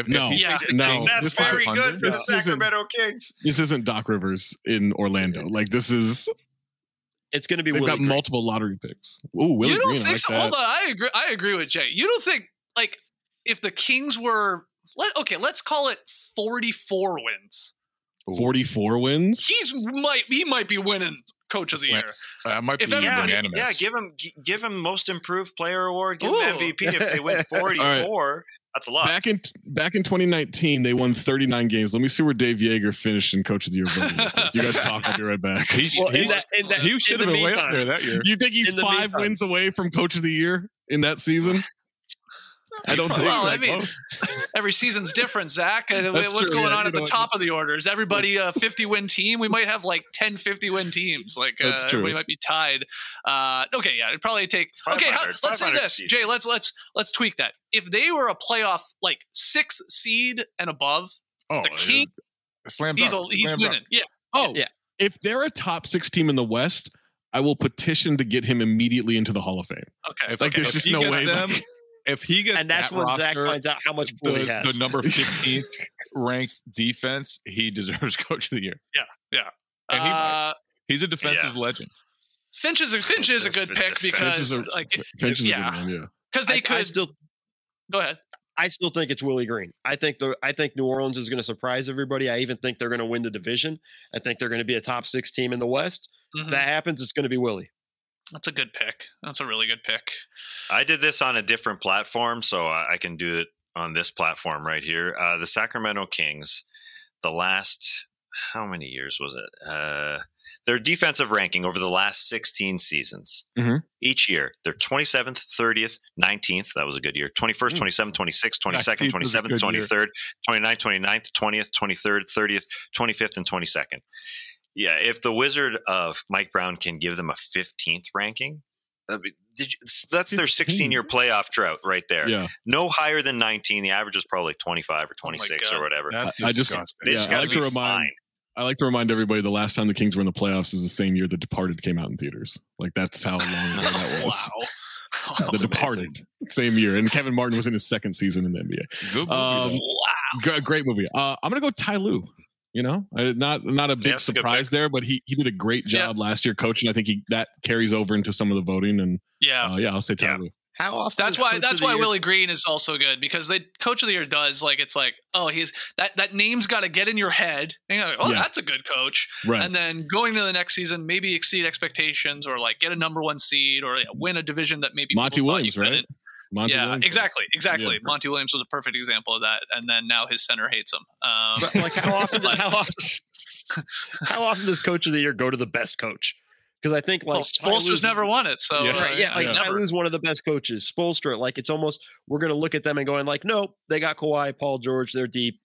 If, No. if he Yeah. No. That's very 500, good for the This isn't- Sacramento Kings. This isn't Doc Rivers in Orlando. Like this is It's going to be they've Willie got Green. multiple lottery picks. Ooh, Willie you don't Green. I think like so? that. Hold on. I agree. I agree with Jay. You don't think like if the Kings were let okay, let's call it 44 wins. 44 wins. He's might he might be winning coach of the year. That might be If everybody- unanimous. Yeah, give him give him most improved player award. Give Ooh. him MVP if they win forty four. That's a lot. Back in back in 2019, they won 39 games. Let me see where Dave Joerger finished in Coach of the Year. you guys talk. I'll be right back. He, Well, he- that- that- he should have been way up there that year. You think he's five meantime- wins away from Coach of the Year in that season? I don't think. Well, I mean, most. every season's different, Zach. Uh, That's What's true, going yeah, on at the know, top of the order? Is everybody a 50 win team? We might have like 10 50 win teams. Like uh, That's true. everybody might be tied. Uh, okay, yeah, it'd probably take. Okay, how, let's say this, season. Jay. Let's let's let's tweak that. If they were a playoff like six seed and above, oh, the King, Slam he's dunk. a, he's Slam winning. dunk. Yeah. oh, Yeah. If they're a top six team in the West, I will petition to get him immediately into the Hall of Fame. Okay. If, Like, there's if just he no way, Them, like- if he gets and that's that when roster, Zach finds out how much pull he the, has. the number 15th ranked defense, he deserves Coach of the Year. Yeah. Yeah. And he. Uh, He's a defensive legend. Finch is a Finch is a good pick Finch because is a- like Finch is yeah good yeah. because they I- I could still go ahead. I still think it's Willie Green. I think the I think New Orleans is going to surprise everybody. I even think they're going to win the division. I think they're going to be a top six team in the West. Mhm. If that happens, it's going to be Willie. That's a good pick. That's a really good pick. I did this on a different platform, so I I can do it on this platform right here. Uh, the Sacramento Kings, the last how many years was it? Uh, their defensive ranking over the last 16 seasons. Mhm. Each year, they're 27th, 30th, 19th. That was a good year. 21st, 27th, 26th, 22nd, 19th was a 27th, good year. 23rd, 29th, 29th, 20th, 23rd, 30th, 25th, and 22nd. Yeah, if the Wizard of Mike Brown can give them a 15th ranking, that'd be- did you, that's their 16 year playoff drought right there. Yeah. No higher than 19. The average is probably 25 or 26 or whatever. That's I just. They yeah, just I like to remind. fine. I like to remind everybody the last time the Kings were in the playoffs is the same year The Departed came out in theaters. Like that's how long ago that was. wow. The Departed, same year, and Kevin Martin was in his second season in the NBA. Good movie, Um, though. G- great movie. Uh, I'm gonna go Ty Lue. You know, I, not not a big that's a surprise there, but he he did a great Yeah. job last year coaching. I think he that carries over into some of the voting, and Yeah. uh, yeah, I'll say Ty Yeah. How often? That's why. That's why Year- Willie Green is also good because the coach of the year does like it's like oh he's that that name's got to get in your head and you're like oh Yeah. that's a good coach Right. and then going to the next season maybe exceed expectations or like get a number one seed or yeah, win a division that maybe Monty people thought Williams, right? Couldn't. Monty yeah, Williams. exactly, exactly. Yeah. Monty Williams was a perfect example of that, and then now his center hates him. Um, But like how often? how often? How often does Coach of the Year go to the best coach? Because I think like well, Ty Spoelstra's Lue's- never won it, so Yeah. uh, Right, yeah, like Yeah. Ty Lue's one of the best coaches. Spoelstra, like it's almost we're gonna look at them and going like, nope, they got Kawhi, Paul George, they're deep.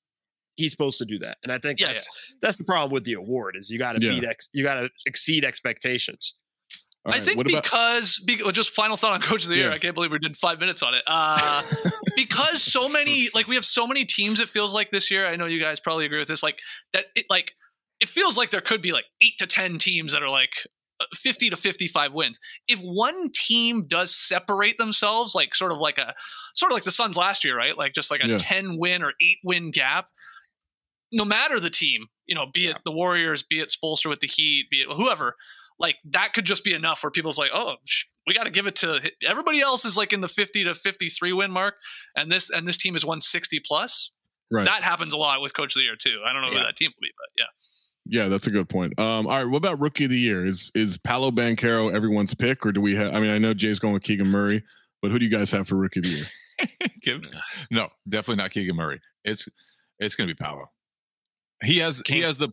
He's supposed to do that, and I think Yeah, that's that's the problem with the award is you got to Yeah. beat ex, you got to exceed expectations. All I right, think what about- because, be, just final thought on Coach of the Year. Yeah. I can't believe we did five minutes on it. Uh, because so many, like we have so many teams. It feels like this year. I know you guys probably agree with this. Like that, it like it feels like there could be like eight to ten teams that are like uh, fifty to fifty-five wins. If one team does separate themselves, like sort of like a sort of like the Suns last year, right? Like just like a Yeah. ten win or eight win gap. No matter the team, you know, be it the Warriors, be it Spoelstra with the Heat, be it whoever, like that could just be enough where people's like, oh, sh- we got to give it to everybody else is like in the 50 to 53 win mark, and this and this team is 160 plus. Right. That happens a lot with Coach of the Year too. I don't know who that team will be, but yeah. Yeah, that's a good point. Um, all right, what about rookie of the year? Is is Paolo Banchero everyone's pick, or do we have? I mean, I know Jay's going with Keegan Murray, but who do you guys have for rookie of the year? No, definitely not Keegan Murray. It's it's going to be Paolo. He has he has the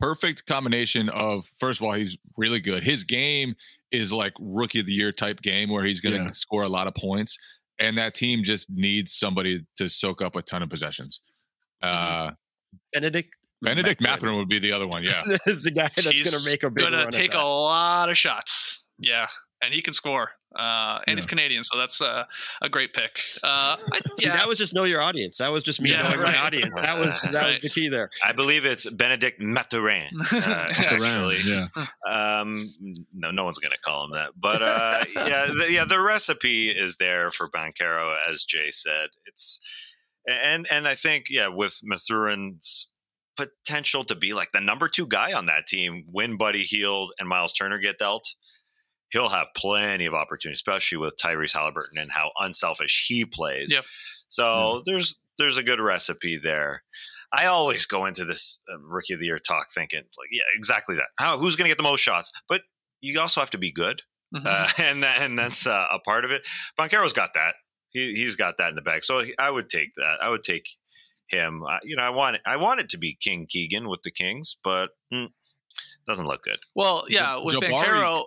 perfect combination of first of all he's really good. His game is like rookie of the year type game where he's going to Yeah. score a lot of points, and that team just needs somebody to soak up a ton of possessions. Uh, Bennedict Bennedict Mathurin would be the other one. Yeah, this is the guy that's going to make a big gonna run. take that. a lot of shots. Yeah, and he can score. Uh, and he's Canadian, so that's uh, a great pick. Uh, I, See, yeah, that was just know your audience. That was just me Yeah, knowing right. my audience. That was that was the key there. I believe it's Bennedict Mathurin. Uh, actually, yeah. um, no, no one's going to call him that. But uh, yeah, the, yeah, the recipe is there for Banchero, as Jay said. It's and and I think yeah, with Mathurin's potential to be like the number two guy on that team when Buddy Hield and Miles Turner get dealt. He'll have plenty of opportunity, especially with Tyrese Halliburton and how unselfish he plays. Yep. So there's there's a good recipe there. I always go into this uh, rookie of the year talk thinking like, yeah, exactly that. How who's going to get the most shots? But you also have to be good, Mm-hmm. uh, and that, and that's uh, a part of it. Banchero's got that. He he's got that in the bag. So he- I would take that. I would take him. Uh, you know, I want it, I want it to be King Keegan with the Kings, but mm, doesn't look good. well, yeah, with Jabari- Bancaro,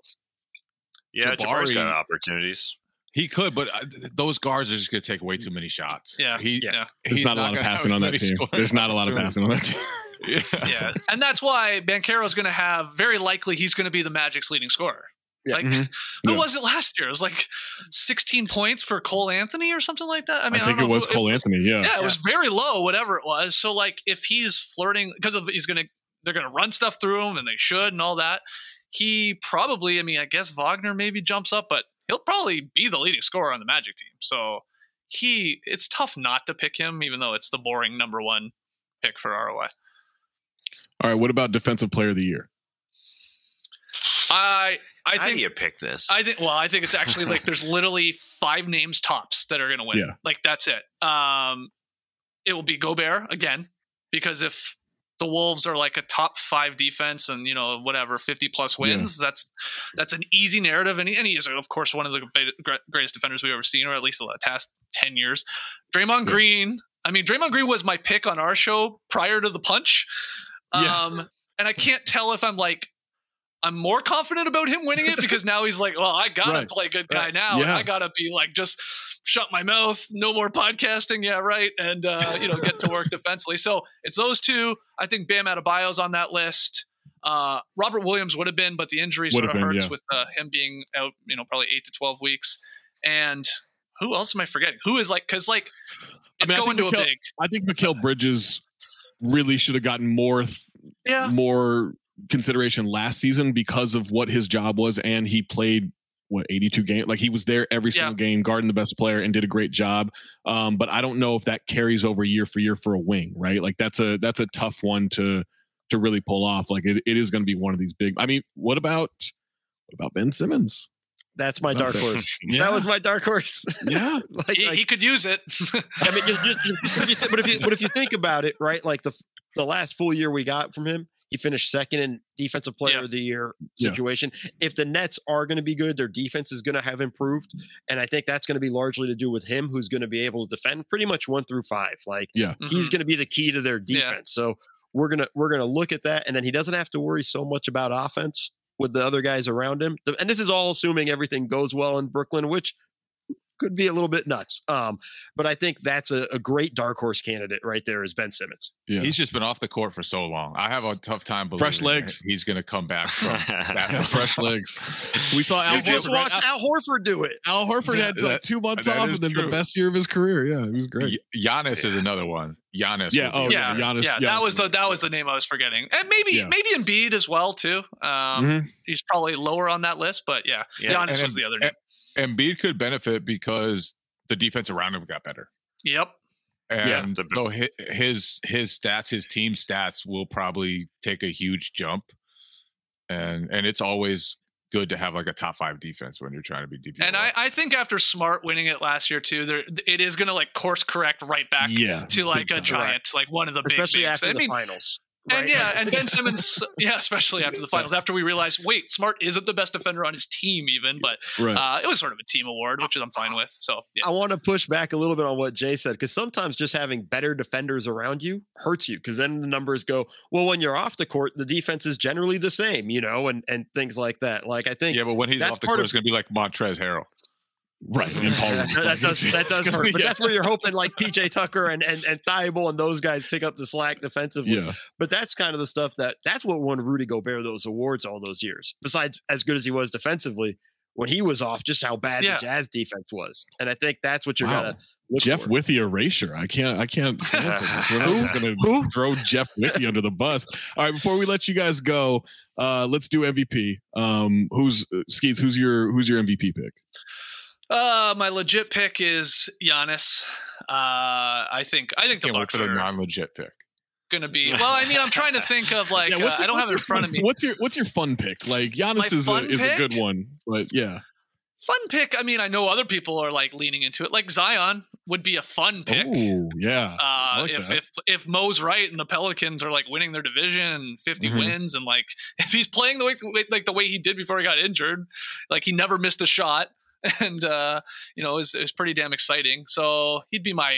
Yeah, Jabari's got opportunities. he could, but uh, those guards are just going to take way too many shots. Yeah, he, yeah. There's he's not a lot of passing on that team. scoring There's not a lot of passing on that team. yeah. yeah, and that's why Banchero's going to have very likely he's going to be the Magic's leading scorer. Like Mhm. who Yeah. was it last year? It was like 16 points for Cole Anthony or something like that. I I, mean, I, think don't it know was who- Cole Anthony. Yeah. Yeah, it was very low, whatever it was. So like, if he's flirting because of he's gonna they're gonna run stuff through him and they should and all that. He probably, I mean, I guess Wagner maybe jumps up, but he'll probably be the leading scorer on the Magic team. So he, it's tough not to pick him, even though it's the boring number one pick for ROI. All right. What about defensive player of the year? I I How think do you pick this? I think well, I think it's actually like there's literally five names tops that are going to win. Yeah. Like that's it. Um, it will be Gobert again because if the Wolves are like a top five defense and you know whatever 50 plus wins, that's that's an easy narrative. And he, and he is of course one of the greatest defenders we've ever seen, or at least the past 10 years. Draymond Green. I mean, Draymond Green was my pick on our show prior to the punch. Yeah. Um, and I can't tell if I'm like I'm more confident about him winning it because now he's like, well, I gotta Right. play good guy now. and Yeah. I gotta be like, just shut my mouth, no more podcasting. Yeah, right. And uh, you know, get to work defensively. So it's those two. I think Bam Adebayo's on that list. Uh, Robert Williams would have been, but the injury sort Would of been, hurts yeah. with uh, him being out. You know, probably eight to twelve weeks. And who else am I forgetting? Who is like because like it's I going to think a big. I think Mikal Bridges really should have gotten more th- Yeah. more consideration last season because of what his job was, and he played what 82 games. Like he was there every Yeah. single game, guarding the best player, and did a great job. Um, but I don't know if that carries over year for year for a wing, right? Like that's a that's a tough one to to really pull off. Like it, it is going to be one of these big. I mean, what about what about Ben Simmons? That's my dark horse. Yeah. That was my dark horse. Yeah, like, He, like- he could use it. I mean, just, just, just- if you but if you but if you think about it, right? Like the the last full year we got from him, he finished second in defensive player Yeah. of the year Yeah. situation. If the Nets are going to be good, their defense is going to have improved, and I think that's going to be largely to do with him, who's going to be able to defend pretty much one through five. Like Yeah. he's Mhm. going to be the key to their Yeah. defense. So we're gonna we're gonna look at that, and then he doesn't have to worry so much about offense with the other guys around him. And this is all assuming everything goes well in Brooklyn, which could be a little bit nuts. Um, but I think that's a, a great dark horse candidate right there is Ben Simmons. Yeah. He's just been off the court for so long. I have a tough time believing Fresh legs. he's going to come back from that. Fresh legs. We saw Al just Horford. watch Al, Al Horford do it. Al Horford Yeah, had like two months off, and is then the best year of his career. Yeah, he was great. Y- Giannis is another one. Giannis. Yeah, oh, yeah, Giannis- yeah, Giannis that was the that was the name I was forgetting, and maybe Yeah. maybe Embiid as well too. Um, Mhm. He's probably lower on that list, but yeah, Yeah, Giannis and was the other Em- name. Embiid could benefit because the defense around him got better. Yep. And so his his stats, his team stats will probably take a huge jump. And and it's always good to have like a top five defense when you're trying to be DP. And I, I think after Smart winning it last year too, there it is going to like course correct right back Yeah, to like a time. giant, like one of the Especially big bigs. after I the mean, finals. And yeah, Like- and Ben Simmons, yeah, especially after the finals, after we realized, wait, Smart isn't the best defender on his team, even, but Right. uh, it was sort of a team award, which I'm fine with. So yeah, I want to push back a little bit on what Jay said because sometimes just having better defenders around you hurts you because then the numbers go well when you're off the court the defense is generally the same you know and and things like that like I think yeah, but when he's off the court, of- it's going to be like Montrezl Harrell. Right. And Paul that, that does that does hurt, but that's where you're hoping like PJ Tucker and and and Thybulle and those guys pick up the slack defensively. Yeah. But that's kind of the stuff that that's what won Rudy Gobert those awards all those years. Besides, as good as he was defensively, when he was off, just how bad Yeah. the Jazz defense was, and I think that's what you're Wow. gonna look Jeff for. with the erasure. I can't. I can't. stand for this. We're not just going to throw Jeff Withey under the bus. All right. Before we let you guys go, uh, let's do MVP. Um, who's uh, Skeets? Who's your Who's your MVP pick? Uh, my legit pick is Giannis. Uh, I think I think the Bucks are non-legit pick. going to be. Well, I mean, I'm trying to think of like Yeah, uh, I don't have it in front of me. What's your What's your fun pick? Like Giannis My is a is a good one, but yeah. Fun pick. I mean, I know other people are like leaning into it. Like Zion would be a fun pick. Oh yeah. Uh, like if that. if if Mo's right and the Pelicans are like winning their division and 50 Mhm. wins and like if he's playing the way like the way he did before he got injured, like he never missed a shot and uh, you know, is is pretty damn exciting. So he'd be my.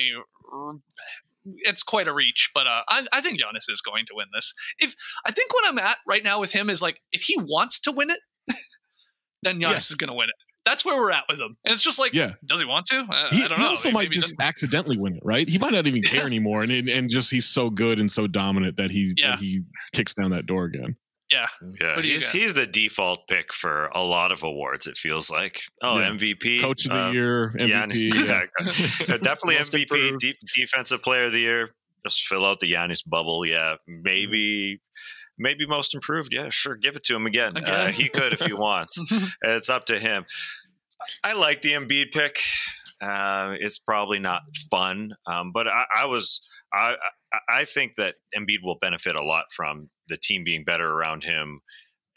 It's quite a reach, but uh, I, I think Giannis is going to win this. If I think what I'm at right now with him is like, if he wants to win it, then Giannis is going to win it. That's where we're at with him, and it's just like, Yeah. does he want to? Uh, He, I don't he know. also might just accidentally win it, right? He might not even care anymore, and and just he's so good and so dominant that he Yeah. that he kicks down that door again. Yeah. Yeah, What do you he's got? he's the default pick for a lot of awards. It feels like oh Yeah. MVP, Coach of the uh, year, Giannis, MVP. yeah. yeah. Uh, definitely MVP, de- defensive player of the year. Just fill out the Giannis bubble. Yeah, maybe maybe most improved. Yeah, sure, give it to him again. Uh, he could if he wants. it's up to him. I like the Embiid pick. Uh, it's probably not fun, um, but I, I was I I- think that Embiid will benefit a lot from the team being better around him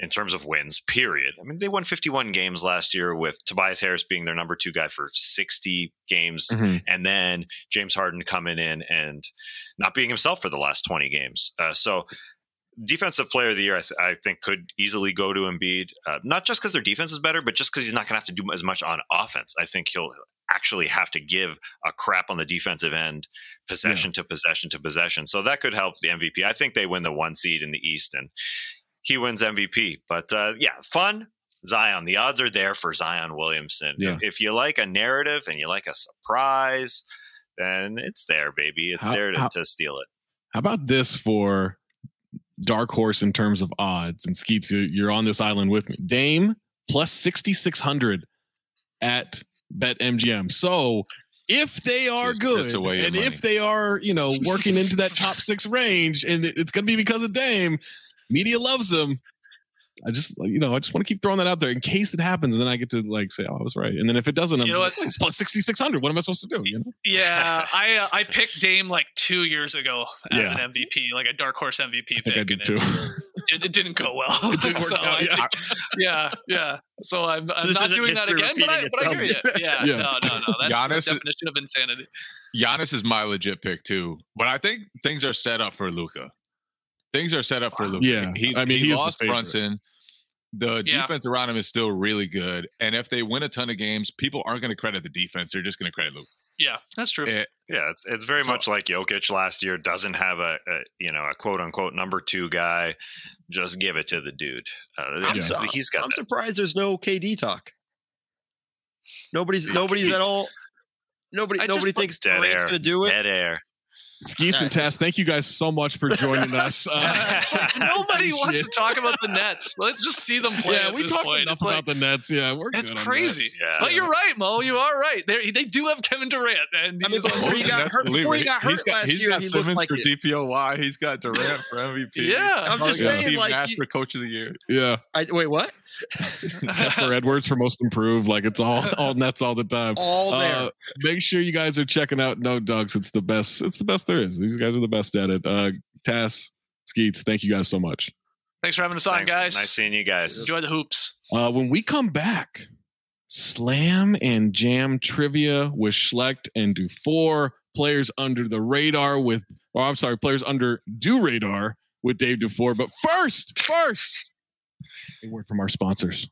in terms of wins. Period. I mean, they won 51 games last year with Tobias Harris being their number two guy for 60 games, Mhm. and then James Harden coming in and not being himself for the last 20 games. Uh, so. Defensive player of the year, I, th- I think, could easily go to Embiid. Uh, not just because their defense is better, but just because he's not going to have to do as much on offense. I think he'll actually have to give a crap on the defensive end, possession to possession to possession. So that could help the MVP. I think they win the one seed in the East, and he wins MVP. But uh, yeah, fun. Zion. The odds are there for Zion Williamson. Yeah. If, if you like a narrative and you like a surprise, then it's there, baby. It's How- there to, how- to steal it. How about this for dark horse in terms of odds? And Skeets, you- you're on this island with me. Dame plus 6,600 at BetMGM. So if they are good just away your and if they are, you know, working into that top six range and it's going to be because of Dame, media loves them. I just, you know, I just want to keep throwing that out there in case it happens. And then I get to like say, oh, I was right. And then if it doesn't, I'm You know just like, it's plus 6,600. What am I supposed to do? You know? Yeah, I uh, I picked Dame like two years ago as Yeah. an MVP, like a dark horse MVP I pick. think I did too. It, it, it didn't go well. It didn't work So out, I- yeah. yeah, yeah. So I'm, I'm this not doing that again, but I, but I hear you. Yeah, Yeah. no, no, no. That's Giannis the is- definition of insanity. Giannis is my legit pick too, but I think things are set up for Luka. Things are set up for Luka. Yeah, he, I mean, he, he is the lost. Brunson. The Yeah. defense around him is still really good, and if they win a ton of games, people aren't going to credit the defense; they're just going to credit Luka. Yeah, that's true. Eh, Yeah, it's it's very So- much like Jokic last year. Doesn't have a, a you know a quote unquote number two guy. Just give it to the dude. Uh, I'm, he's- su- he's got I'm that. surprised there's no KD talk. Nobody's nobody's at all. Nobody I nobody thinks Dead Durant's going to do it. Dead air. Skeets and Tas, thank you guys so much for joining us. Uh, Nobody wants to talk about the Nets. Let's just see them play. yeah, at we this talked point. enough It's like, about the Nets. Yeah, we're it's good on crazy. Yeah. But you're right, Mo. You are right. They they do have Kevin Durant, and I mean, he's on before he got hurt, before he got hurt got, last he's year, got he looked Simmons like for it. DPOY. He's got Durant for MVP. Yeah. I'm just Probably saying, Steve like, Nash you- for Coach of the Year. Yeah, I, wait, what? Chester Edwards for most improved. Like it's all all Nets all the time. All there. Uh, make sure you guys are checking out No Dunks. It's the best. It's the best there is. These guys are the best at it. Uh, Tas, Skeets, thank you guys so much. Thanks for having us on, Thanks. guys. Nice seeing you guys. Enjoy the hoops. Uh, when we come back, slam and jam trivia with Schlect and DuFour. Players under the radar with, or I'm sorry, players under do radar with Dave DuFour. But first, first, a word from our sponsors.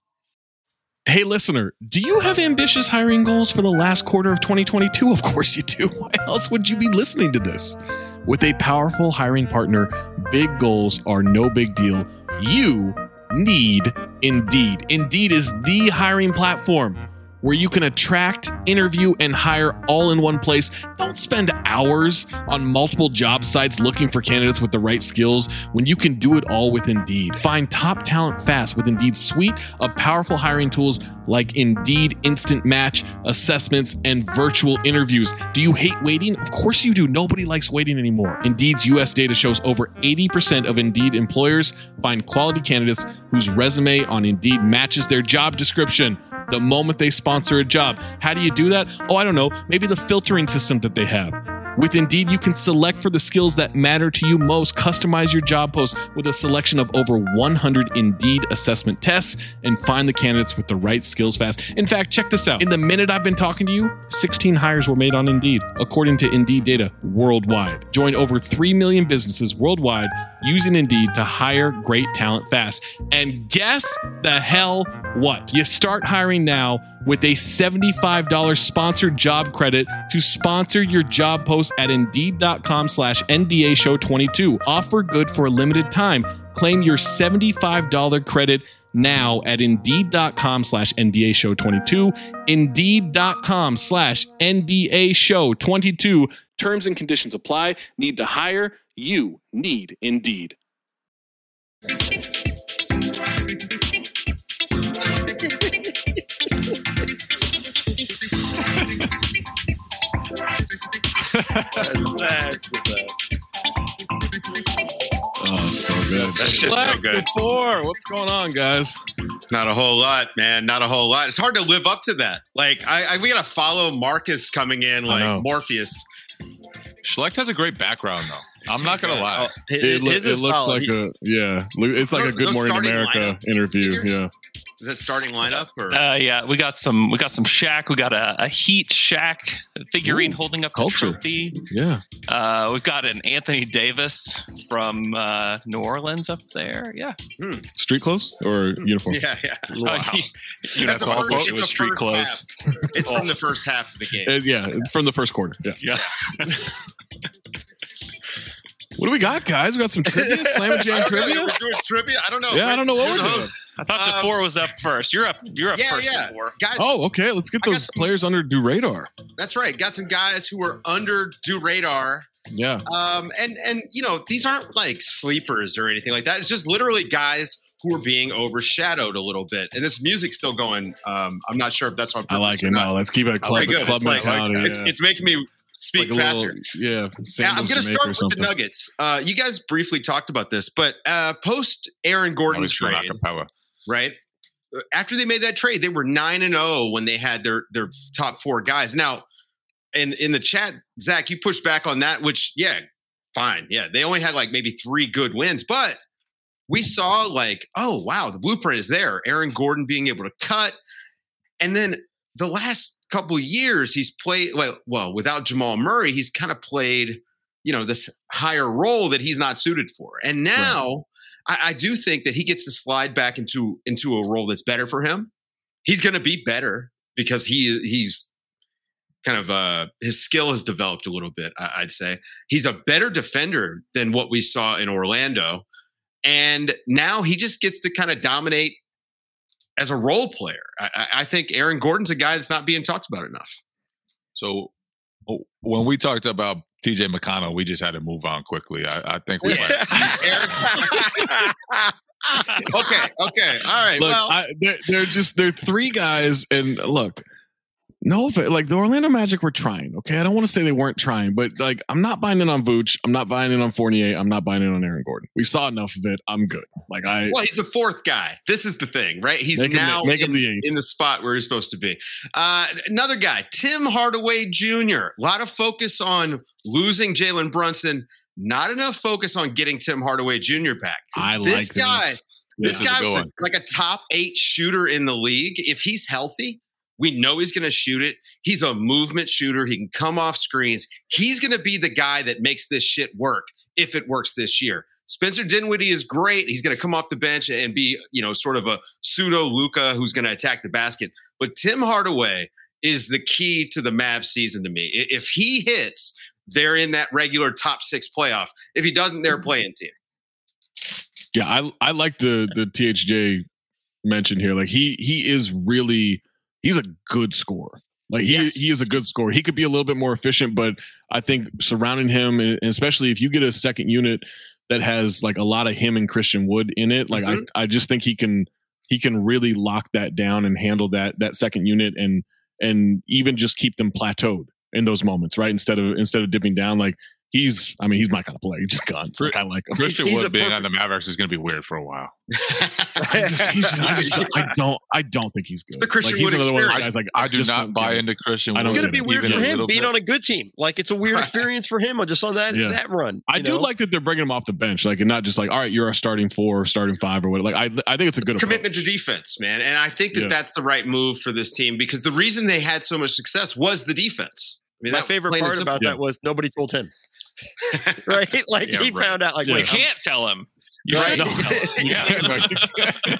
Hey, listener, do you have ambitious hiring goals for the last quarter of 2022? Of course you do. Why else would you be listening to this? With a powerful hiring partner, big goals are no big deal. You need Indeed. Indeed is the hiring platform where you can attract, interview, and hire all in one place. Don't spend hours on multiple job sites looking for candidates with the right skills when you can do it all with Indeed. Find top talent fast with Indeed's suite of powerful hiring tools like Indeed Instant Match, assessments, and virtual interviews. Do you hate waiting? Of course you do. Nobody likes waiting anymore. Indeed's US data shows over 80% of Indeed employers find quality candidates whose resume on Indeed matches their job description the moment they sponsor a job. How do you do that? Oh, I don't know. Maybe the filtering system that they have. With Indeed, you can select for the skills that matter to you most. Customize your job post with a selection of over 100 Indeed assessment tests and find the candidates with the right skills fast. In fact, check this out. In the minute I've been talking to you, 16 hires were made on Indeed, according to Indeed data worldwide. Join over 3 million businesses worldwide using Indeed to hire great talent fast. And guess the hell what? You start hiring now with a $75 sponsored job credit to sponsor your job post at indeed.com slash NBA show 22. Offer good for a limited time. Claim your $75 credit now at indeed.com slash NBA show 22. Indeed.com slash NBA show 22. Terms and conditions apply. Need to hire? You need Indeed. That's the best. Oh, so good. That shit's so good. Four. What's going on, guys? Not a whole lot, man. Not a whole lot. It's hard to live up to that. Like, I, I we gotta follow Marcus coming in like Morpheus. Schlect has a great background, though. I'm not gonna lie. It, loo- it looks like a yeah. It's like a Good Morning starting America lineup interview. Yeah. Is that starting lineup or? Uh, yeah, we got some. We got some Shaq. We got a, a Heat Shaq figurine Ooh, holding up culture. the trophy. Yeah. Uh, we've got an Anthony Davis from uh, New Orleans up there. Yeah, Street clothes or uniform? Yeah, yeah. Wow. That's Uniform. the first- It it's was street clothes. half. It's from Oh. the first half of the game. Uh, yeah, it's from the first quarter. Yeah. Yeah. What do we got, guys? We got some trivia, slam and jam don't know. trivia. We're doing trivia. I don't know. Yeah, I don't know what You're we're the doing. host. I thought Um, four was up first. You're up. You're up Yeah, first. yeah. DuFour. Guys, Oh, okay. Let's get those some- players under do radar. that's right. Got some guys who were under do radar. Yeah. Um, and and you know these aren't like sleepers or anything like that. It's just literally guys who are being overshadowed a little bit. And this music's still going. Um, I'm not sure if that's on I like it. No, let's keep it a club, Okay, good. club It's like- mentality. it's, yeah. it's making me speak like a little- faster. yeah. Now, I'm going to Jamaica start or with the. Nuggets. Uh, you guys briefly talked about this, but uh, post Aaron Gordon's trade, acapella. Right? Uh, after they made that trade, they were nine and zero when they had their their top four guys. Now, in in the chat, Zach, you pushed back on that, which yeah, fine, yeah, they only had like maybe three good wins, but we saw like, oh wow, the blueprint is there. Aaron Gordon being able to cut, and then the last couple years he's played well, well without Jamal Murray, he's kind of played you know this higher role that he's not suited for, and now. I, I do think that he gets to slide back into into a role that's better for him. He's going to be better because he he's kind of uh his skill has developed a little bit. I, I'd say he's a better defender than what we saw in Orlando, and now he just gets to kind of dominate as a role player. I, I- think Aaron Gordon's a guy that's not being talked about enough. So Oh, when we talked about TJ McConnell, we just had to move on quickly. I, I think we might. okay, okay, all right. Look, well, I, they're, they're just they're three guys, and look, no, like the Orlando Magic were trying. Okay, I don't want to say they weren't trying, but like I'm not buying in on Vooch. I'm not buying in on Fournier. I'm not buying in on Aaron Gordon. We saw enough of it. I'm good. Like I, well, he's the fourth guy. This is the thing, right? He's the- now him in, the in the spot where he's supposed to be. Uh, another guy, Tim Hardaway Jr. A lot of focus on losing Jalen Brunson. Not enough focus on getting Tim Hardaway Jr. back. I this like guy. this. This This is a guy was a- like a top eight shooter in the league. If he's healthy, we know he's going to shoot it. He's a movement shooter. He can come off screens. He's going to be the guy that makes this shit work if it works this year. Spencer Dinwiddie is great. He's going to come off the bench and be, you know, sort of a pseudo Luka who's going to attack the basket. But Tim Hardaway is the key to the Mavs season to me. If he hits, they're in that regular top six playoff. If he doesn't, they're mm-hmm. playing team. Yeah, I I like the the THJ mention here. Like he he is really he's a good scorer. Like he he is a good scorer. He could be a little bit more efficient, but I think surrounding him, and especially if you get a second unit that has like a lot of him and Christian Wood in it, like Mhm. I I just think he can he can really lock that down and handle that that second unit and and even just keep them plateaued in those moments, right? Instead of instead of dipping down, like he's I mean he's my kind of player. He just guns. Like, I like him. Christian He's a Wood being perfect- on the Mavericks is going to be weird for a while. I just, he's, I, just, I don't, I don't think he's good. the Christian like, he's Wood another one of those experience. guys. Like I do just not don't buy into Christian I Wood. It's going to be weird for him being bit. on a good team. Like it's a weird experience for him just on that Yeah. that run. I you do know? like that they're bringing him off the bench, like, and not just like, all right, you're a starting four, starting five, or whatever. Like, I, I think it's a good approach. commitment to defense, man. And I think that Yeah. that's the right move for this team because the reason they had so much success was the defense. I mean, My that- favorite part simple. about that was nobody told him. right? Like Yeah, he right. found out like Yeah. wait, You can't tell him. You Right? know. Yeah.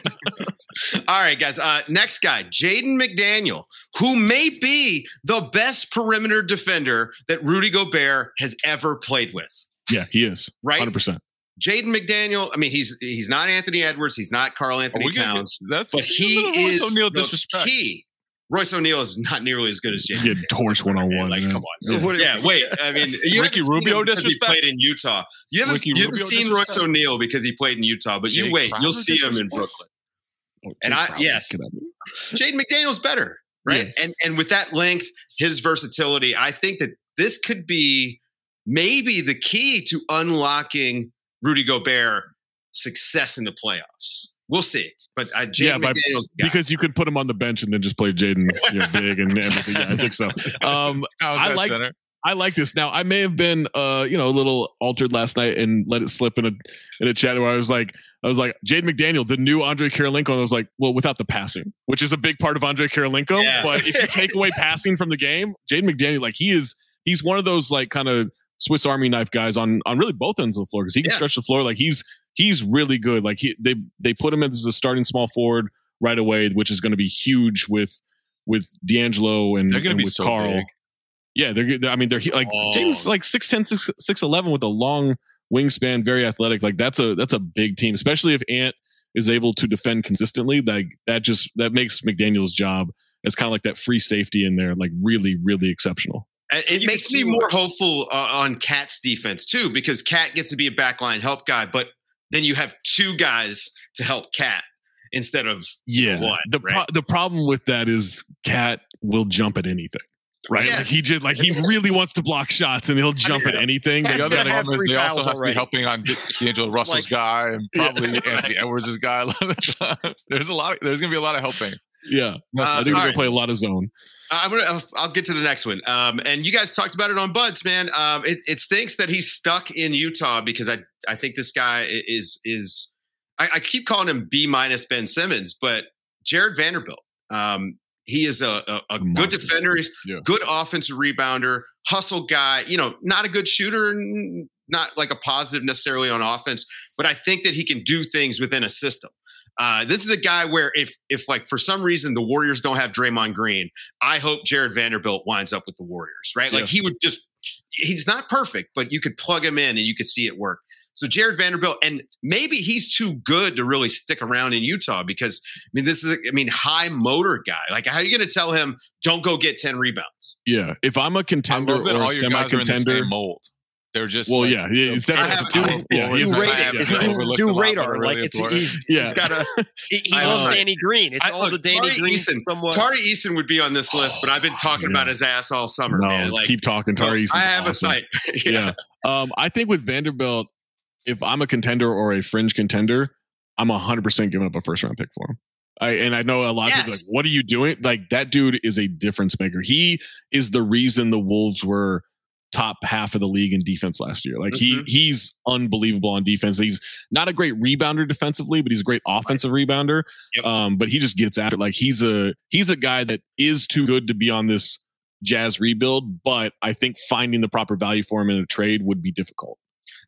All right, guys. Uh, next guy, Jaden McDaniel, who may be the best perimeter defender that Rudy Gobert has ever played with. yeah, he is Right? hundred percent. Jaden McDaniel. I mean, he's he's not Anthony Edwards. He's not Karl Anthony we Towns. get- that's- but he is O'Neale the disrespect. key. Royce O'Neale is not nearly as good as Jaden. Get torched one on one. Like, come on. Yeah. Yeah, wait. I mean, you Ricky Rubio him because he played in Utah. You haven't, Ricky you haven't Rubio seen Royce disrespect? O'Neale because he played in Utah, but you Jake wait, you'll see him in? Brooklyn. Oh, And I- Brown, yes. get out of here. Jaden McDaniel's better, right? And and with that length, his versatility, I think that this could be maybe the key to unlocking Rudy Gobert success in the playoffs. We'll see. But uh, Jaden Yeah, the because you could put him on the bench and then just play Jaden you know, big and everything. Yeah, I think so. Um, I like center? I like this. Now I may have been uh, you know, a little altered last night and let it slip in a in a chat where I was like, I was like, Jade McDaniel, the new Andre Kirilenko. And I was like, well, without the passing, which is a big part of Andre Kirilenko. Yeah. But if you take away passing from the game, Jade McDaniel, like he is, he's one of those like kind of Swiss Army knife guys on on really both ends of the floor because he can Yeah. stretch the floor. Like he's he's really good. Like he they they put him as a starting small forward right away, which is going to be huge with with D'Angelo and, They're gonna and be with so Karl. big. Yeah, they're good. I mean, they're like Oh. James like 6'10", 6, 6'11", with a long wingspan, very athletic. Like that's a that's a big team, especially if Ant is able to defend consistently. Like that just that makes McDaniel's job as kind of like that free safety in there, like really really exceptional. And it makes me more hopeful uh, on Cat's defense too, because Cat gets to be a backline help guy, but then you have two guys to help Cat instead of Yeah, one. the pro- the problem with that is Cat will jump at anything. Right, Yes. like he just like he really wants to block shots and he'll jump at anything. They The other gonna problem is they also have to be helping on D'Angelo Russell's Like- guy and probably Anthony Edwards' guy. a lot of the time. there's a lot. Of, there's going to be a lot of helping. yeah, Uh, I think they're gonna right. play a lot of zone. I'm gonna. I'll- get to the next one. Um, and you guys talked about it on Buds, man. Um, it, it stinks that he's stuck in Utah because I I think this guy is is I, I keep calling him B minus Ben Simmons, but Jarred Vanderbilt. Um, he is a, a, a good defender. He's Yeah. good offensive rebounder, hustle guy. You know, not a good shooter, not like a positive necessarily on offense, but I think that he can do things within a system. Uh, this is a guy where if if like for some reason the Warriors don't have Draymond Green, I hope Jarred Vanderbilt winds up with the Warriors, right? Like Yeah. he would just he's not perfect, but you could plug him in and you could see it work. So Jarred Vanderbilt, and maybe he's too good to really stick around in Utah because I mean, this is I mean, high motor guy. Like, how are you going to tell him don't go get ten rebounds? Yeah, if I'm a contender or a all your guys are in the semi-contender, mold. They're just well, like- yeah, yeah. Instead of have do, yeah, do he's radar. yeah, do- do a lot, but radar. are Like it's important. he's, Yeah. he's got a he, he I loves love. Danny Green. It's I- all look, the Danny Tari Green Eason, somewhat. Tari Eason would be on this list, but I've been talking Yeah. about his ass all summer, No, man. Like, keep talking. so Tari Eason's I have awesome. a site. yeah. Um, I think with Vanderbilt, if I'm a contender or a fringe contender, I'm 100% giving up a first round pick for him. I, and I know a lot of people are like, what are you doing? Like, that dude is a difference maker. He is the reason the Wolves were top half of the league in defense last year. Like, he Mhm. he's unbelievable on defense. He's not a great rebounder defensively, but he's a great offensive rebounder. Yep. Um, but he just gets after it. Like, he's a he's a guy that is too good to be on this Jazz rebuild, but I think finding the proper value for him in a trade would be difficult.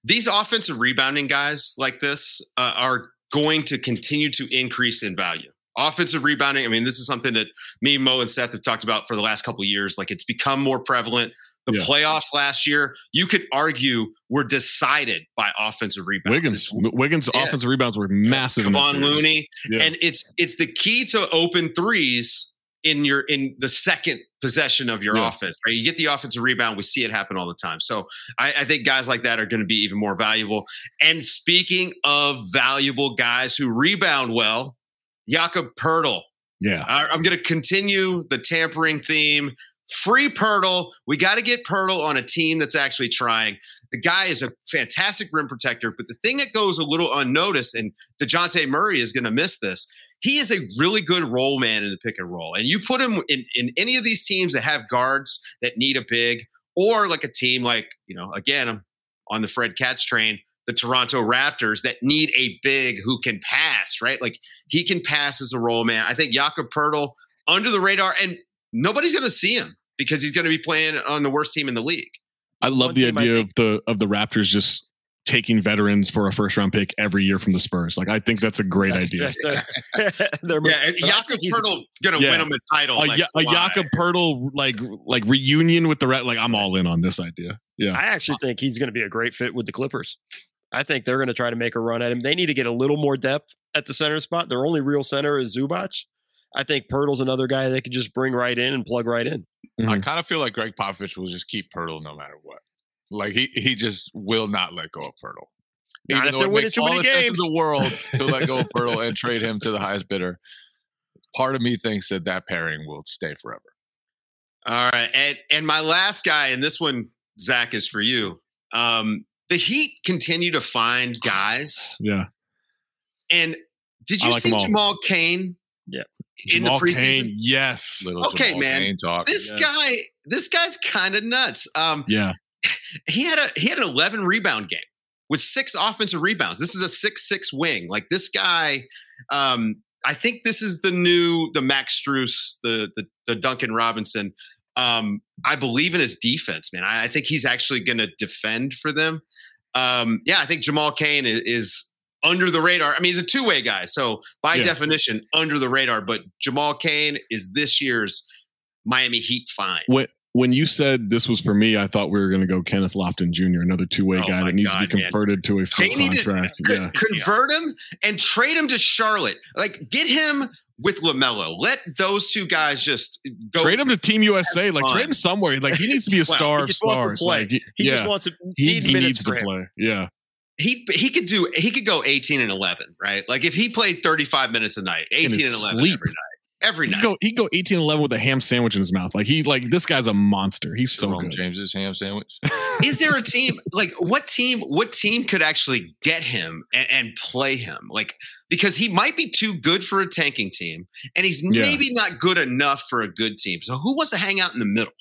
these offensive rebounding guys like this uh, are going to continue to increase in value. Offensive rebounding, I mean, this is something that me, Mo, and Seth have talked about for the last couple of years. Like it's become more prevalent. The Yeah. playoffs last year, you could argue, were decided by offensive rebounds. Wiggins, Wiggins' Yeah. offensive rebounds were massive. Kevon. Looney, Yeah. and it's it's the key to open threes in your in the second possession of your Yeah. offense. Right, you get the offensive rebound. We see it happen all the time. So I, I think guys like that are going to be even more valuable. And speaking of valuable guys who rebound well, Jakob Poeltl. yeah, I- I'm going to continue the tampering theme. Free Poeltl. We got to get Poeltl on a team that's actually trying. The guy is a fantastic rim protector, but the thing that goes a little unnoticed, and DeJounte Murray is going to miss this, he is a really good role man in the pick and roll. And you put him in, in any of these teams that have guards that need a big, or like a team like, you know, again, I'm on the Fred Katz train, the Toronto Raptors that need a big who can pass, right? Like he can pass as a role man. I think Jakob Poeltl under the radar, and nobody's going to see him because he's going to be playing on the worst team in the league. I love One the idea think- of the of the Raptors just taking veterans for a first round pick every year from the Spurs. Like I think that's a great idea. They're- Yeah, and Jakob think Poeltl going to Yeah. win him a title. A, like, a? Jakob Poeltl like like reunion with the Rat. Like I'm all in on this idea. Yeah, I actually think he's going to be a great fit with the Clippers. I think they're going to try to make a run at him. They need to get a little more depth at the center spot. Their only real center is Zubac. I think Poeltl's another guy they could just bring right in and plug right in. I kind of feel like Gregg Popovich will just keep Poeltl no matter what. Like he he just will not let go of Poeltl. Not Even if though they're it winning makes too all many the sense in games. the world to let go of Poeltl and trade him to the highest bidder. Part of me thinks that that pairing will stay forever. All right, and and my last guy, and this one, Zach, is for you. Um, the Heat continue to find guys, yeah. and did you like see. Jamal Cain? Yeah. in Jamal the preseason. Cain, yes. Little Okay, Jamal man. Cain talk. This Yes. guy, this guy's kind of nuts. Um, Yeah, he had a he had an 11 rebound game with six offensive rebounds. This is a six six wing. Like this guy, um, I think this is the new the Max Strus, the the, the Duncan Robinson. Um, I believe in his defense, man. I, I think he's actually going to defend for them. Um, yeah, I think Jamal Cain is, is under the radar. I mean, he's a two way guy, so by Yeah. definition, under the radar. But Jamal Cain is this year's Miami Heat find. when when you said this was for me, I thought we were going to go Kenneth Lofton Jr., another two way Oh guy that needs God, to be man. converted to a full need to contract. yeah, convert him and trade him to Charlotte. Like get him with LaMelo. Let those two guys just go. trade him to Team USA. Like trade him somewhere. Like he needs to be a Well, star he of just wants to stars. Like he, yeah, just wants to he, need he needs to play. Yeah, He he could do. He could go eighteen and eleven, right? Like if he played thirty five minutes a night, eighteen his and eleven sleep. every night, every he night. go he go 18 and 11 with a ham sandwich in his mouth. Like he like this guy's a monster. He's so Jerome good. James's ham sandwich. Is there a team like what team? What team could actually get him and, and play him? Like because he might be too good for a tanking team, and he's Yeah. maybe not good enough for a good team. So who wants to hang out in the middle?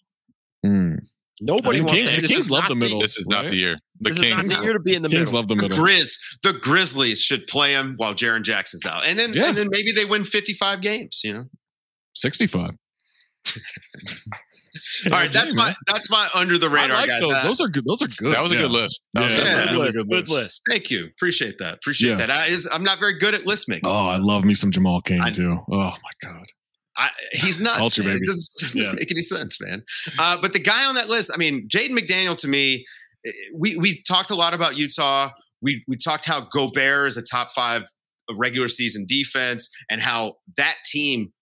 Mm. Nobody I mean, wants King- to. the Kings love the middle. This is not right? the year. The This is not Kings. the year to be in the Kings middle. love the The middle. Grizz, the Grizzlies should play him while Jaren Jackson's out, and then Yeah. and then maybe they win fifty five games. You know. 65. All right, that's my that's my under the I radar like guys. those. Uh, Those are good. Those are good. That was a Yeah. good list. That was Yeah, a good that's Yeah. a really list, good good list. list. Thank you, appreciate that. Appreciate Yeah. that. I, is, I'm not very good at list making. Oh, I love me some Jamal Cain I- too. Oh my god. I, he's nuts. Culture, man. baby. It doesn't, doesn't Yeah. make any sense, man. Uh, but the guy on that list, I mean, Jaden McDaniel to me, we we talked a lot about Utah. we we talked how Gobert is a top five regular season defense, and how that team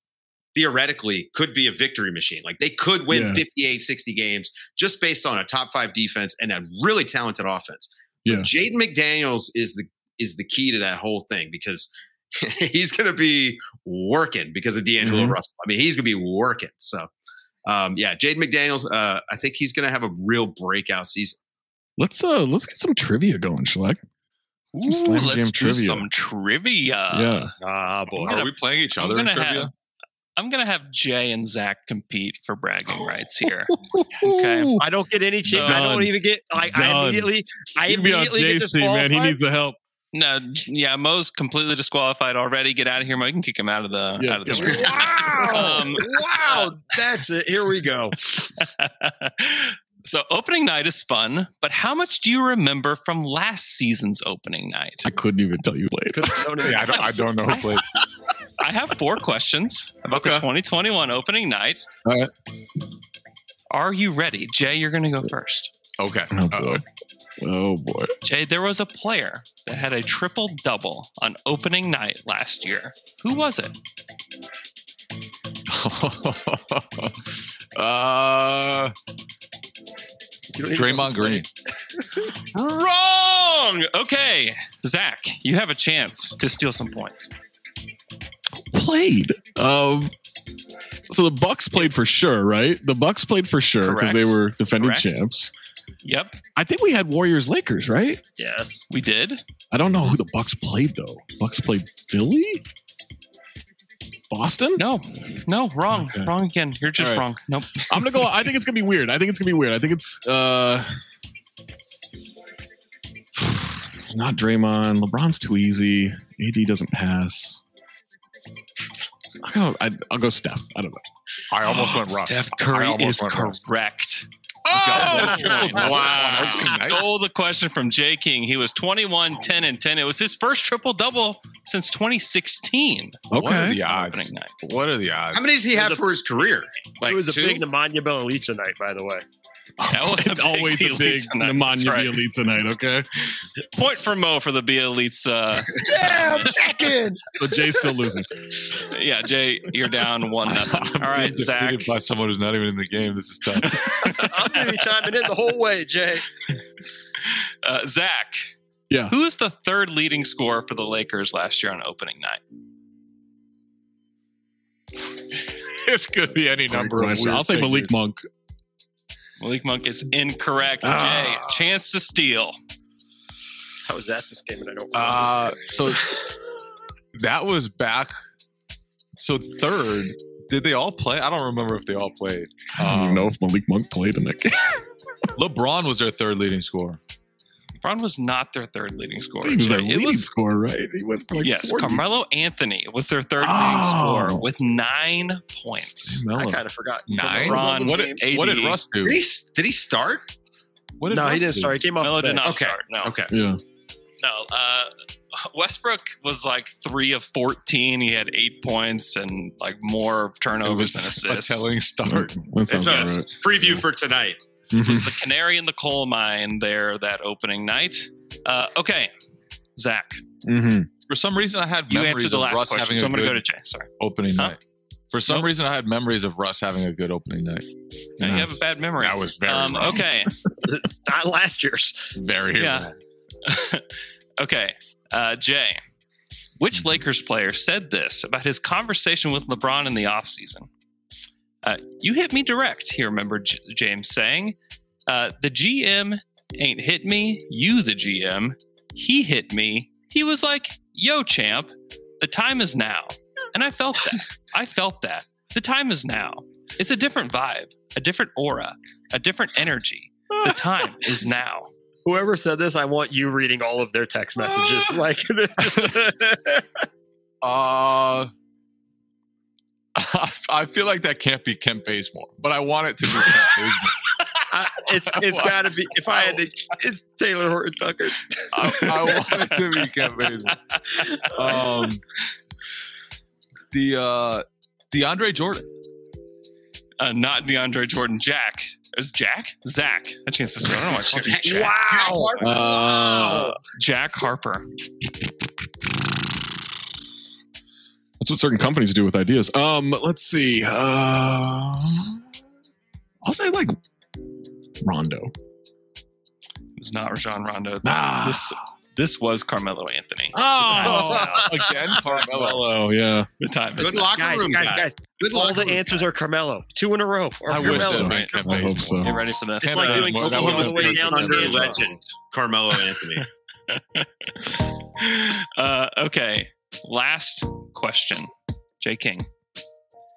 theoretically could be a victory machine. Like they could win Yeah. 58, 60 games just based on a top five defense and a really talented offense. Yeah. Jaden McDaniels is the is the key to that whole thing because he's going to be working because of D'Angelo Mhm. Russell. I mean, he's going to be working. So, um, yeah, Jaden McDaniels. Uh, I think he's going to have a real breakout season. Let's uh let's get some trivia going, Schlect. Some Ooh, Slam let's Jam do trivia. some trivia. Yeah. Ah, boy. Gonna- Are we playing each other in trivia? have- I'm gonna have Jay and Zach compete for bragging rights here. Okay. I don't get any chance. I don't even get like I immediately I You can be on JC, get man. He needs the help. No, yeah, Mo's completely disqualified already. Get out of here, Mo. You can kick him out of the Yeah, out of the get. Wow! Um, wow! That's it. Here we go. so opening night is fun, but how much do you remember from last season's opening night? I couldn't even tell you played. Yeah, I don't, I don't know who played. I have four questions about the 2021 opening night. All right. Are you ready? Jay, you're going to go first. Okay. Oh boy. Oh boy. Jay, there was a player that had a triple double on opening night last year. Who was it? uh, Draymond Green. Wrong. Okay, Zach, you have a chance to steal some points. Played. Um. So the Bucks played for sure, right? The Bucks played for sure because they were defending Correct. champs. Yep. I think we had Warriors Lakers, right? Yes, we did. I don't know who the Bucks played though. Bucks played Philly, Boston. No, no, wrong, Okay. wrong again. You're just All right. wrong. Nope. I'm gonna go. I think it's gonna be weird. I think it's gonna be weird. I think it's uh not Draymond. LeBron's too easy. AD doesn't pass. I'll go. I, I'll go Steph. I don't know. I almost went Russ. Steph I Curry is went Russ. correct. Oh, wow. Stole the question from Jay King. He was 21, 10, and 10. It was his first triple double since 2016. Okay. What are the odds? What are the odds? How many does he have a- for his career? Like it was a two? big Nemanja Bjelica night, by the way. That was It's always a big Bjelica night. That's Nemanja right. Bjelica night. Okay, Point for Mo for the Bjelica. Yeah, I'm back in. so Jay's still losing. yeah, Jay, you're down one nothing. All right, Zach. by someone who's not even in the game. This is tough. I'm gonna be chiming in the whole way, Jay. Uh, Zach. Yeah. Who is the third leading scorer for the Lakers last year on opening night? this could be any number. of I'll say Malik figures. Monk. Malik Monk is incorrect. Ah. Jay, chance to steal. How was that this game? And I don't. Uh, so that was back. So third, did they all play? I don't remember if they all played. I don't even Um, know if Malik Monk played in that game. LeBron was their third leading scorer. LeBron was not their third leading scorer. He was their Jay. leading was scorer, right? He went for like yes, 40. Carmelo Anthony was their third Oh. leading scorer with nine points. I kind of forgot. Nine. Carmelo Ron, What did, what did Russ do? Did he, did he start? What did No, Russ he didn't do? start. He came off Melo the did bench. not Okay. start. No, Okay. Yeah. no. Uh, Westbrook was like three of fourteen. He had eight points and like more It turnovers was than a assists. telling start. That sounds It's a right. preview for tonight. Mhm. was the canary in the coal mine there that opening night. Uh, okay, Zach, Mhm. For some reason, I had you memories answered the of last Russ question, having so a I'm going to good go to Jay. Sorry, opening Huh? night. For some Nope. reason, I had memories of Russ having a good opening night. now you have a bad memory. That was very um, okay. Not last year's. Very Yeah. okay, uh, Jay. Which Lakers player said this about his conversation with LeBron in the offseason? Uh, you hit me direct, he remembered J- James saying. Uh, the GM ain't hit me, you the GM. He hit me. He was like, yo, champ, the time is now. And I felt that. I felt that. The time is now. It's a different vibe, a different aura, a different energy. The time is now. Whoever said this, I want you reading all of their text messages. like, just, Uh, I feel like that can't be Kent Bazemore, but I want it to be Kent Bazemore. I, it's it's got to be. If I had to, it's Talen Horton Tucker. I, I want it to be Kent Bazemore. Um, the uh, DeAndre Jordan. Uh, not DeAndre Jordan. Jack, There's Jack. Zach. A changed to steal. I don't want you to Jack- Jack. Wow. Uh, Jack Harper. That's what certain companies do with ideas. Um, let's see. Uh, I'll say like Rondo. It's not Rajon Rondo. Ah. This this was Carmelo Anthony. Oh, again, Carmelo. Yeah. The time is Good now. locker Guys, room guys, guy. guys. Good All the answers guy. are Carmelo. Two in a row. Or I wish Carmelo. so. I hope so. Get ready for this. It's like doing That Oklahoma was way down the Thunder legend Carmelo Anthony. uh, okay. Last question. Jay King.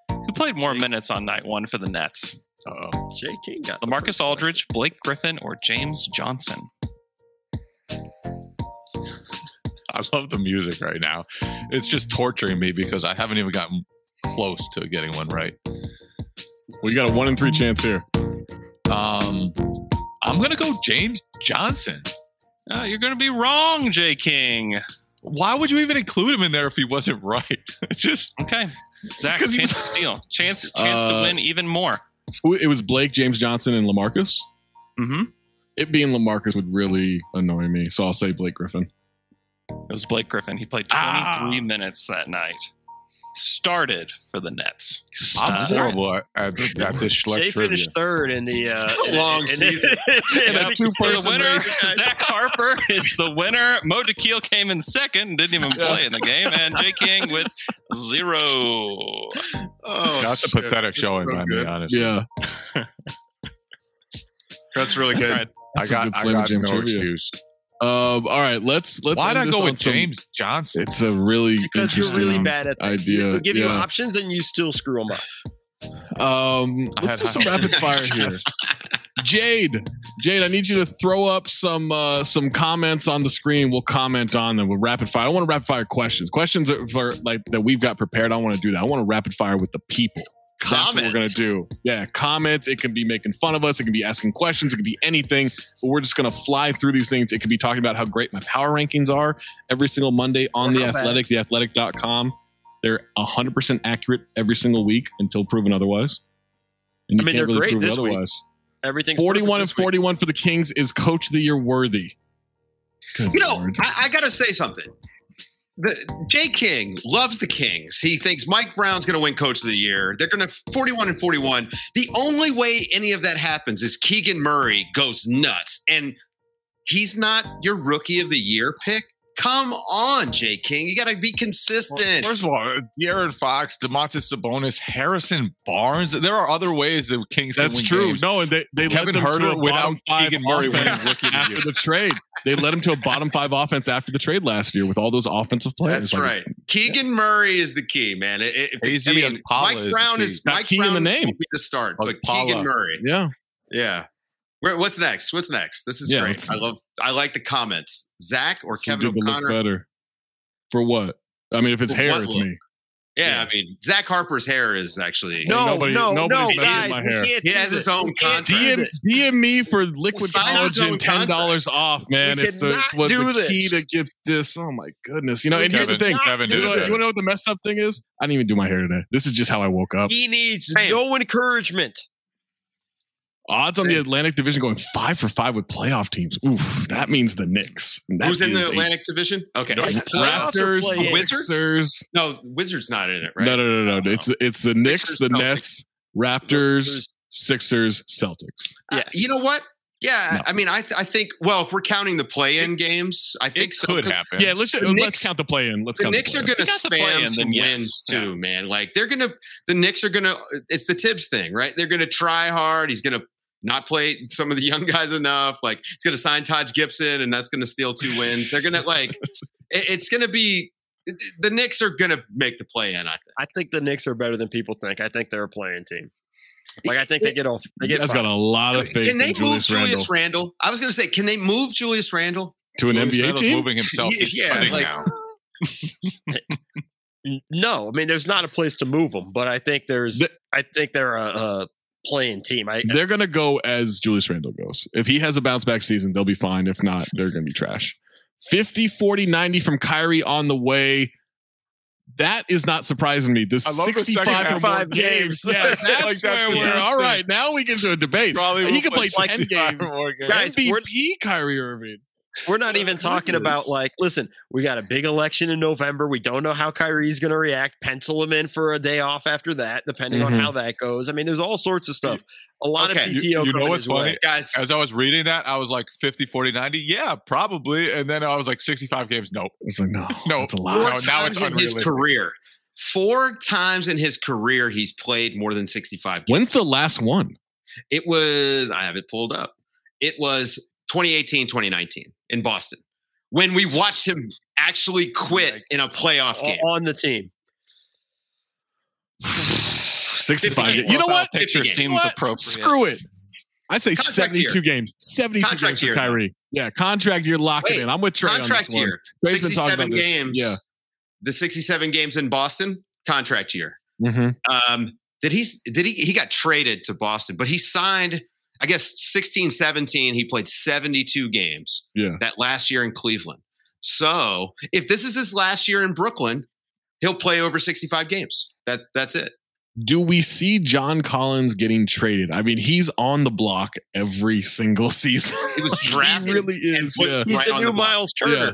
Who played more minutes on night one for the Nets? Uh-oh. Jay King got the LaMarcus first Aldridge, Blake Griffin, or James Johnson? I love the music right now. It's just torturing me because I haven't even gotten close to getting one right. We got a one in three chance here. Um, I'm gonna go James Johnson. Uh, you're going to be wrong, Jay King. Why would you even include him in there if he wasn't right? just Okay. Zach, Because chance he to steal. Chance, chance to Uh, win even more. It was Blake, James Johnson, and LaMarcus. Mm-hmm. It being LaMarcus would really annoy me, so I'll say Blake Griffin. It was Blake Griffin. He played 23 Ah. minutes that night. Started for the Nets. I'm horrible at, at, at this Schlect Jay trivia. finished third in the uh, Long in- in- season. in And a the winner. Zach Harper, is the winner. Mo Dakhil came in second and didn't even play in the game. And Jay King with zero. Oh, That's a pathetic showing, So by me, honestly. Yeah. That's really good. right. I got, good I got no trivia. excuse. Um, all right, let's let's. Why'd end I this go on with some- James Johnson? It's a really because you're really bad at this. idea. They'll give you options and you still screw them up. Um, let's do some rapid fire here. Jade, Jade, I need you to throw up some uh, some comments on the screen. We'll comment on them. We'll rapid fire. I want to rapid fire questions. Questions are for like that we've got prepared. I want to do that. I want to rapid fire with the people. That's what we're gonna do. Yeah, comments. It can be making fun of us. It can be asking questions. It can be anything. But we're just gonna fly through these things. It could be talking about how great my power rankings are every single Monday on the bad. Athletic, theathletic.com. They're 100% accurate every single week until proven otherwise. And I mean, they're great prove it this week. otherwise. Everything's 41 and perfect this week. 41 for the Kings is coach of the year worthy. Good You know, I, I got to say something. The, Jay King loves the Kings. He thinks Mike Brown's going to win Coach of the Year. They're going to 41 and 41. The only way any of that happens is Keegan Murray goes nuts, and he's not your Rookie of the Year pick. Come on, Jay King. You got to be consistent. First of all, De'Aaron Fox, Domantas Sabonis, Harrison Barnes. There are other ways that Kings That's can win true. games. No, and they, they Kevin led them to Huerter a without bottom five Keegan Murray winning offense Rookie after the trade. They led him to a bottom five offense after the trade last year with all those offensive players. That's Like, right. Keegan Murray is the key, man. It, it, AZ I mean, and Paula Mike Brown key. is Mike key in the name. will be the start, but Paula. Keegan Murray. Yeah. Yeah. Where, what's next? What's next? This is Yeah, great. I love. I like the comments. Zach or Let's Kevin do look O'Connor. better. For what? I mean, if it's For hair, it's look? me. Yeah, I mean, Zach Harper's hair is actually No, Nobody- no, nobody's no, guys, my hair. He do has his own We DM. DM me for liquid Sign his own collagen, ten dollars off, man. We It's the, it's what do the key to get this. Oh my goodness! You know, We and here's the thing. Kevin You know, you wanna know what the messed up thing is? I didn't even do my hair today. This is just how I woke up. He needs Bam. no encouragement. Odds on the Atlantic Division going five for five with playoff teams. Oof, that means the Knicks. That Who's in is the a- Atlantic Division? Okay, Like playoffs or Raptors. Wizards? Sixers. no, Wizards not in it, right? No, no, no, no. It's it's the Knicks, Sixers, the Celtics. Nets, Raptors, Sixers, Celtics. Uh, Yes. you know what? Yeah, No. I mean, I th- I think. Well, if we're counting the play-in games, I think It so. could 'cause happen. Yeah, let's The let's Knicks- count the play in. Let's The count Knicks the are play-in. going to got the play-in, spam some yes. wins too, Yeah. man. Like they're going to. The Knicks are going to. It's the Thibs thing, right? They're going to try hard. He's going to not play some of the young guys enough. Like he's going to sign Taj Gibson, and that's going to steal two wins. They're going to like. it- it's going to be. The Knicks are going to make the play-in. I think. I think the Knicks are better than people think. I think they're a playing team. Like I think they get off. They You get guys got a lot of faith Can they in move Julius Julius Randle Randle? I was going to say, can they move Julius Randle? to an Julius NBA Randle's team. moving himself. Yeah, He's yeah, cutting like- No, I mean there's not a place to move them, but I think there's. The- I think they're a, a uh, playing team. I They're going to go as Julius Randle goes. If he has a bounce back season, they'll be fine. If not, they're going to be trash. 50, 40, 90 from Kyrie on the way. that is not surprising me. The I love the 65 second or half. more Five games. games. Yeah, that's Like, that's where the we're same all thing. right. Now we get into a debate. Probably he will can play play 10 65 games. more games. Guys, we're- MVP Kyrie Irving. We're not even talking about like, listen, we got a big election in November. We don't know how Kyrie's going to react. Pencil him in for a day off after that, depending on Mhm. how that goes. I mean, there's all sorts of stuff. A lot Okay, of PTO. you know what's his way. funny? Guys, As I was reading that, I was like 50, 40, 90. Yeah, probably. And then I was like 65 games. Nope. It's like, no, No. that's a four lot. No, now it's times in his career. Four times in his career, he's played more than 65 games. When's the last one? It was, I have it pulled up. It was 2018, 2019 in Boston when we watched him actually quit Yikes. in a playoff game. on the team. 65 games. games. You know what? Picture games. You know seems what? appropriate. Screw it. I say Contract 72 year. games. 72 Contract games for year, though. Kyrie. Yeah, contract year, lock it in. I'm with Tray on this one. year. Tray's been talking 67 about this. games. Yeah. The 67 games in Boston, contract year. Mm-hmm. Um, did he did he he got traded to Boston, but he signed, I guess 16, 17, he played 72 games Yeah. that last year in Cleveland. So if this is his last year in Brooklyn, he'll play over 65 games. That that's it. Do we see John Collins getting traded? I mean, he's on the block every single season. He was he drafted. really is. put Yeah. He's right the new the block. Miles Turner. Yeah.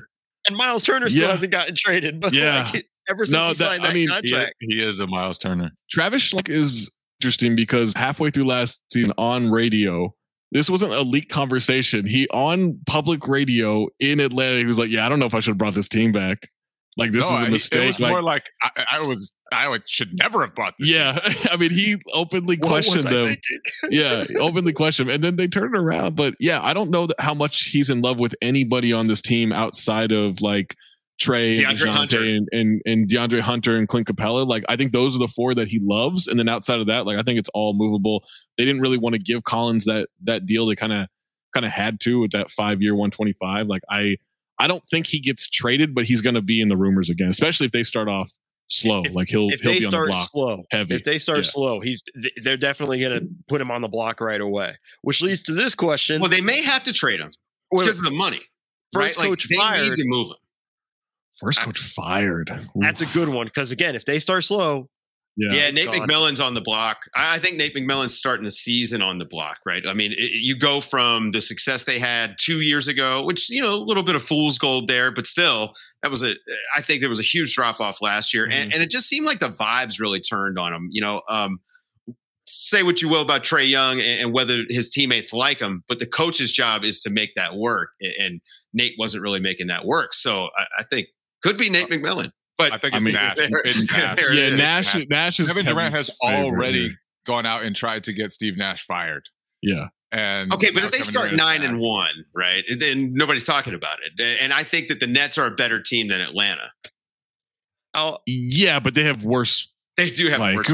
And Miles Turner still Yeah. hasn't gotten traded, but Yeah. like, ever since No, he that- signed I that mean, contract. he is a Miles Turner. Travis Schlenk is interesting because halfway through last season on radio, this wasn't a leaked conversation. He on public radio in Atlanta, he was like, "Yeah, I don't know if I should have brought this team back. Like this No, is a mistake." It was like, more like I, I was. I should never have brought this. yeah, I mean, he openly questioned them. yeah, openly questioned, and then they turned around. But yeah, I don't know that how much he's in love with anybody on this team outside of like Trae and DeAndre Hunter. DeJounte and, and and DeAndre Hunter and Clint Capela. Like I think those are the four that he loves, and then outside of that, like I think it's all movable. They didn't really want to give Collins that that deal. They kind of kind of had to with that five year one twenty five. Like I I don't think he gets traded, but he's going to be in the rumors again, especially if they start off slow. If- like he'll If he'll they be on the start block slow, heavy. if they start Yeah. slow, he's they're definitely going to put him on the block right away. Which leads to this question: Well, they may have to trade him Wait, because of the money. First right? coach they fired. need to move him. First coach fired. Ooh. That's a good one because again, if they start slow, yeah. Yeah, Nate gone. McMillan's on the block. I I think Nate McMillan's starting the season on the block, right? I mean, it, you go from the success they had two years ago, which you know a little bit of fool's gold there, but still, that was a. I think there was a huge drop off last year, and, and it just seemed like the vibes really turned on him. You know, um, say what you will about Trae Young and, and whether his teammates like him, but the coach's job is to make that work, a- and Nate wasn't really making that work. So I, I think could be Nate uh, McMillan, but I think I it's mean- Nash. It's Nash. There it yeah. Nash. Nash is Kevin Durant has heavy favorite already gone out and tried to get Steve Nash fired. Yeah, And Okay, but if they Kevin start Durant nine back. and one, right, then nobody's talking about it. And I think that the Nets are a better team than Atlanta. I'll, yeah, but they have worse. They do have Like, worse.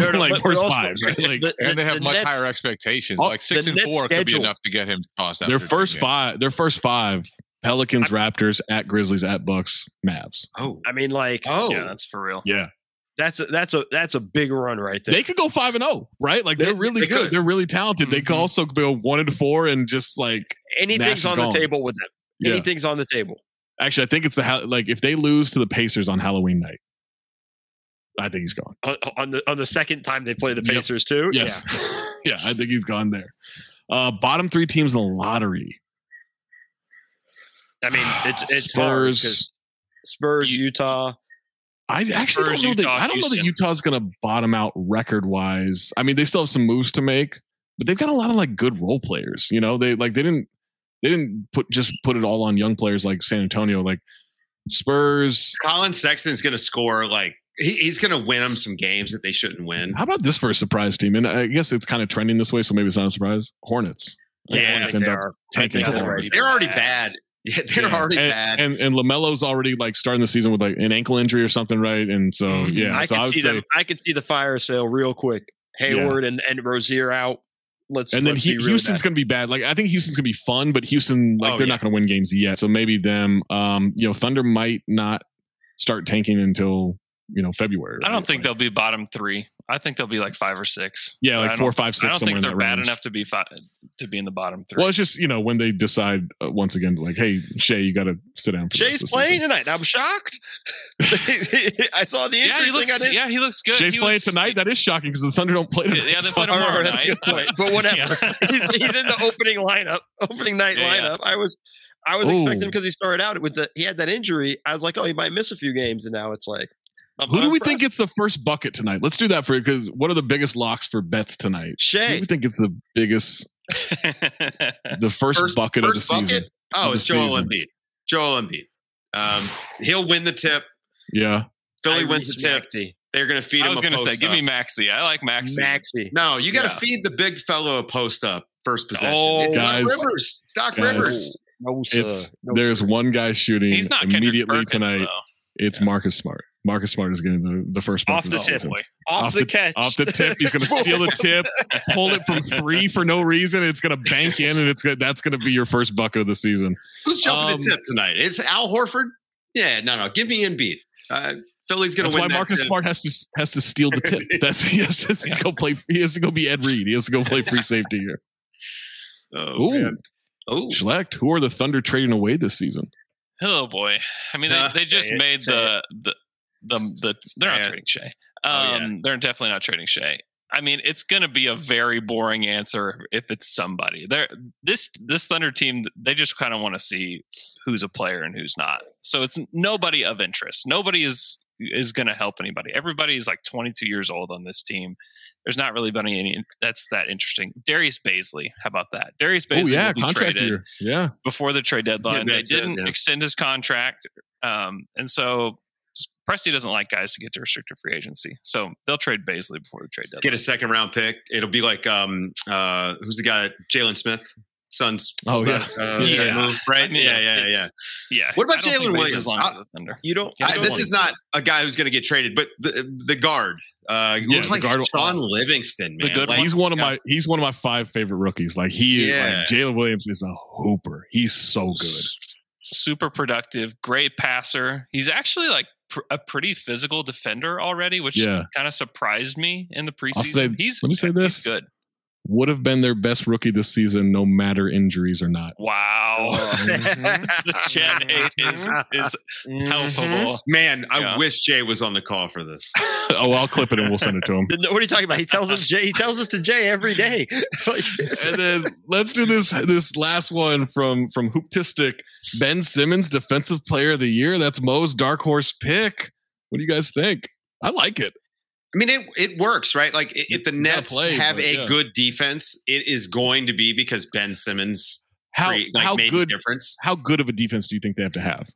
No, no, like but- worse but also- vibes, right? Like the- and they have the much Nets- higher expectations. Oh, like six and Nets four could be enough to get him tossed out. their first drinking. five. Their first five: Pelicans, Raptors, at Grizzlies, at Bucks, Mavs. Oh, I mean, like, oh, Yeah, that's for real. Yeah, that's a, that's a that's a big run right there. they could go five and zero, right? Like they're really they good. could. They're really talented. They could Mhm. also go one and four and just like Anything's Nash is on the table with them. Yeah. Anything's on the table. Actually, I think it's the like if they lose to the Pacers on Halloween night, I think he's gone. On, on the on the second time they play the Yep. Pacers too. Yes, yeah, I think he's gone there. Uh, bottom three teams in the lottery: Yeah. I mean, it's it's hard 'cause Spurs. Spurs, Utah. I actually Spurs, don't know that. I don't know that Utah's going to bottom out record wise. I mean, they still have some moves to make, but they've got a lot of like good role players. You know, they like they didn't they didn't put just put it all on young players like San Antonio. Like Spurs. Collin Sexton's going to score like he, he's going to win them some games that they shouldn't win. How about this for a surprise team? And I guess it's kind of trending this way, so maybe it's not a surprise. Hornets. Yeah, Hornets I think end they up are. tanking I think hard. they're already They're already bad. Yeah, they're Yeah. already and, bad. And and LaMelo's already like starting the season with like an ankle injury or something, right? And so Mhm. yeah, Mm-hmm. I so could would see say, them. I could see the fire sale real quick. Hayward and and Rozier out. Let's and then let's he, be Houston's bad. going to be bad. Like I think Houston's going to be fun, but Houston like Oh, they're yeah. not going to win games yet. So maybe them. Um, you know, Thunder might not start tanking until you know February. I don't think they'll be bottom three. I think they'll be like five or six. Yeah, But like I five, six, I don't think they're bad range. enough to be five, to be in the bottom three. Well, it's just you know when they decide uh, once again, like, hey, Shai, you got to sit down. For Shai's of playing season. tonight. I'm shocked. I saw the injury yeah, he thing. looks, I didn't. yeah, he looks good. Shai's He playing was- tonight. That is shocking because the Thunder don't play tonight. Yeah, they play tomorrow night. good. But whatever. he's, he's in the opening lineup, opening night Yeah, yeah. lineup. I was, I was Ooh. expecting because he started out with the he had that injury. I was like, oh, he might miss a few games, and now it's like, I'm Who do we unimpressed. think gets the first bucket tonight? Let's do that for you, because what are the biggest locks for bets tonight? Who do Shai. we think it's the biggest, the first, First- bucket first of the season? Oh, it's Joel season. Embiid. Joel Embiid. Um, he'll win the tip. Yeah, Philly wins the tip. Maxey. They're going to feed him. I was going to say, post give me up. Maxey. I like Maxey. Maxey. No, you got to Yeah. feed the big fellow a post up first possession. Oh, it's guys. Doc Rivers. It's Doc Guys. Rivers. No, sir. it's No, there's sir. one guy shooting He's not immediately Perkins, tonight. though. It's Marcus Smart. Marcus Smart is getting the, the first Off the tip. season. Boy. off, the, catch, Off the tip, he's going to steal the tip, pull it from three for no reason. It's going to bank in, and it's gonna, that's going to be your first bucket of the season. Who's jumping Um, the tip tonight? It's Al Horford. Yeah, no, no. Give me Embiid. Uh, Philly's going That's to why win. that Marcus tip. Smart has to has to steal the tip. That's he has to go play. He has to go be Ed Reed. He has to go play free safety here. Oh, Ooh, man. Oh, Schlect. Who are the Thunder trading away this season? Oh boy. I mean, they, Uh, they just it, made the, the the the they're not trading Shai. Um, Oh, yeah. they're definitely not trading Shai. I mean, it's going to be a very boring answer if it's somebody. They're, this this Thunder team, they just kind of want to see who's a player and who's not. So it's nobody of interest. Nobody is is going to help anybody. Everybody is like 22 years old on this team. There's not really been any that's that interesting. Darius Bazley, how about that? Darius Bazley oh yeah, contract year. Yeah, before the trade deadline. they didn't yeah. extend his contract, um, and so Presti doesn't like guys to get to restricted free agency, so they'll trade Bazley before the trade deadline. get a second round pick. It'll be like um uh who's the guy? Jalen Smith. Sons. Oh, that, uh, Yeah. move, right? I mean, yeah, yeah, yeah. yeah. What about I don't think Jalen Williams? long I- the You don't. I, this is not a guy who's going to get traded, but the the guard. Uh, Yeah, looks like guard- Shaun Livingston, The good Like, he's one of my he's one of my five favorite rookies. Like he, Yeah. like Jalen Williams is a hooper. He's so good. super productive, great passer. He's actually like pr- a pretty physical defender already, which Yeah. kind of surprised me in the preseason. Say. he's let me say this: good. Would have been their best rookie this season, no matter injuries or not. Wow, the Chet hate is is Mm-hmm. palpable. Man, I Yeah. wish Jay was on the call for this. oh, I'll clip it and we'll send it to him. What are you talking about? He tells us Jay. He tells us to Jay every day. And then let's do this this last one from from Hooptistic. Ben Simmons, Defensive Player of the Year. That's Mo's dark horse pick. What do you guys think? I like it. I mean, it it works, right? Like i- if the Nets play, have but a yeah. good defense, it is going to be because Ben Simmons How create- like, how made good the difference. how good of a defense do you think they have to have?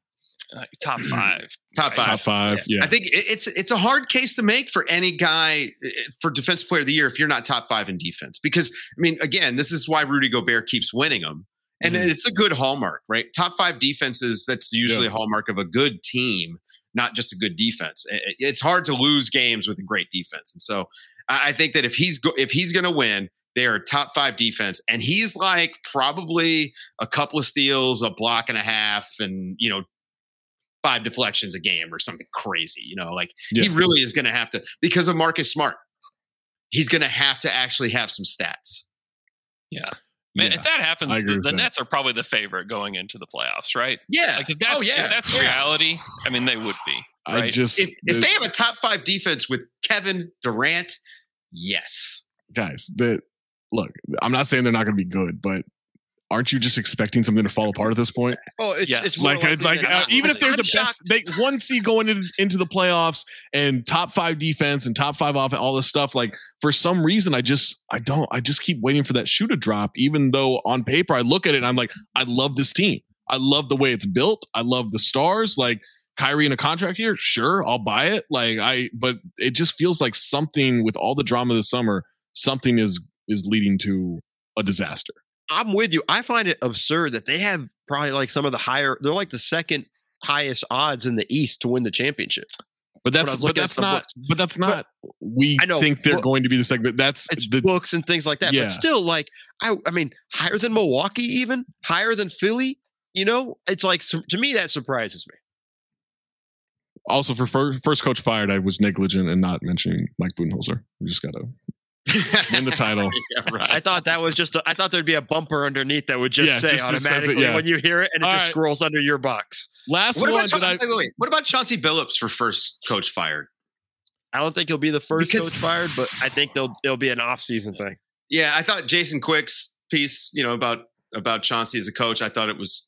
Like, top five. Top five. Top five, yeah. I think it's it's a hard case to make for any guy for defensive player of the year if you're not top five in defense. Because I mean, again, this is why Rudy Gobert keeps winning them, and Mhm. it's a good hallmark, right? Top five defenses. That's usually Yeah. a hallmark of a good team, not just a good defense. It's hard to lose games with a great defense, and so I think that if he's go, if he's going to win. They are top five defense, and he's like probably a couple of steals, a block and a half, and you know five deflections a game or something crazy. You know, like he really is going to have to because of Marcus Smart. He's going to have to actually have some stats. Yeah. Man, Yeah, if that happens, I agree the, with the that. Nets are probably the favorite going into the playoffs, right? Yeah. Like if that's oh yeah. if that's yeah. reality, I mean they would be. I just If, if they have a top five defense with Kevin Durant, yes. guys, the look, I'm not saying they're not going to be good, but aren't you just expecting something to fall apart at this point? oh, it's, Yes. it's more like, uh, like uh, even if they're I'm the shocked. best, they one seed going into, into the playoffs and top five defense and top five offense, all this stuff. Like for some reason, I just I don't I just keep waiting for that shoe to drop. Even though on paper I look at it and I'm like, I love this team. I love the way it's built. I love the stars. Like Kyrie in a contract here, sure, I'll buy it. Like I, but it just feels like something with all the drama this summer, something is is leading to a disaster. I'm with you. I find it absurd that they have probably like some of the higher. They're like the second highest odds in the East to win the championship. But that's but that's not books. but that's not we I know, think they're but- going to be the segment. That's It's the books and things like that. Yeah. But still, like I, I mean, higher than Milwaukee, even higher than Philly. You know, it's like to me that surprises me. also for first, first coach fired. I was negligent in not mentioning Mike Budenholzer. We just gotta win the title. yeah, right. I thought that was just. A, I thought there'd be a bumper underneath that would just Yeah, say just- just says it, automatically yeah. when you hear it, and it All just right. scrolls under your box. Last What one about, Cha- I wait, wait, wait. what about Chauncey Billups for first coach fired? I don't think he'll be the first Because- coach fired, but I think they'll it'll be an off season thing. Yeah, I thought Jason Quick's piece, you know, about about Chauncey as a coach, I thought it was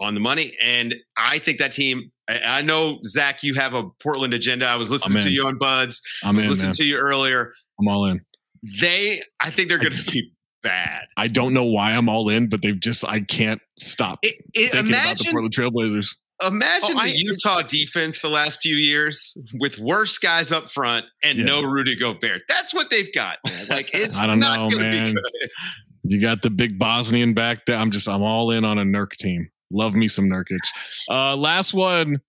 on the money, and I think that team. I, I know Zach, you have a Portland agenda. I was listening to you on Buds. I'm I was in, listening man. to you earlier. I'm all in. They, I think they're going to be bad. I don't know why I'm all in, but they've just I can't stop It, it, thinking about the imagine, Portland Trailblazers. imagine Oh, I- the Utah defense the last few years with worse guys up front and Yeah. no Rudy Gobert. That's what they've got. Man. Like it's I don't not know, going to man. You got the big Bosnian back there. I'm just I'm all in on a Nurk team. Love me some Nurkic. Uh, last one.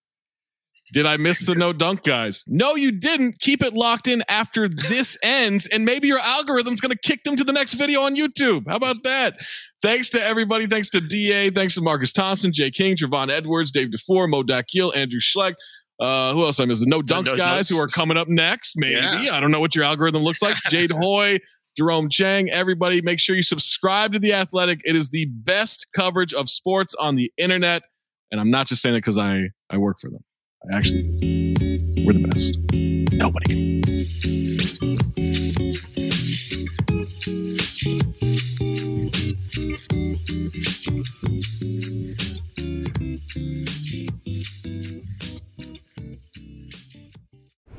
Did I miss the no dunk guys? No, you didn't. Keep it locked in after this ends, and maybe your algorithm's going to kick them to the next video on YouTube. How about that? Thanks to everybody. Thanks to DA. Thanks to Marcus Thompson, Jay King, Javon Edwards, Dave DuFour, Mo Dakhil, Andrew Schlect. Uh, who else I missed? The no dunks No guys who are coming up next. Maybe Yeah. I don't know what your algorithm looks like. Jade Hoy, Jerome Chang, everybody, make sure you subscribe to The Athletic. It is the best coverage of sports on the internet. And I'm not just saying it because I, I work for them. Actually, we're the best. Nobody can.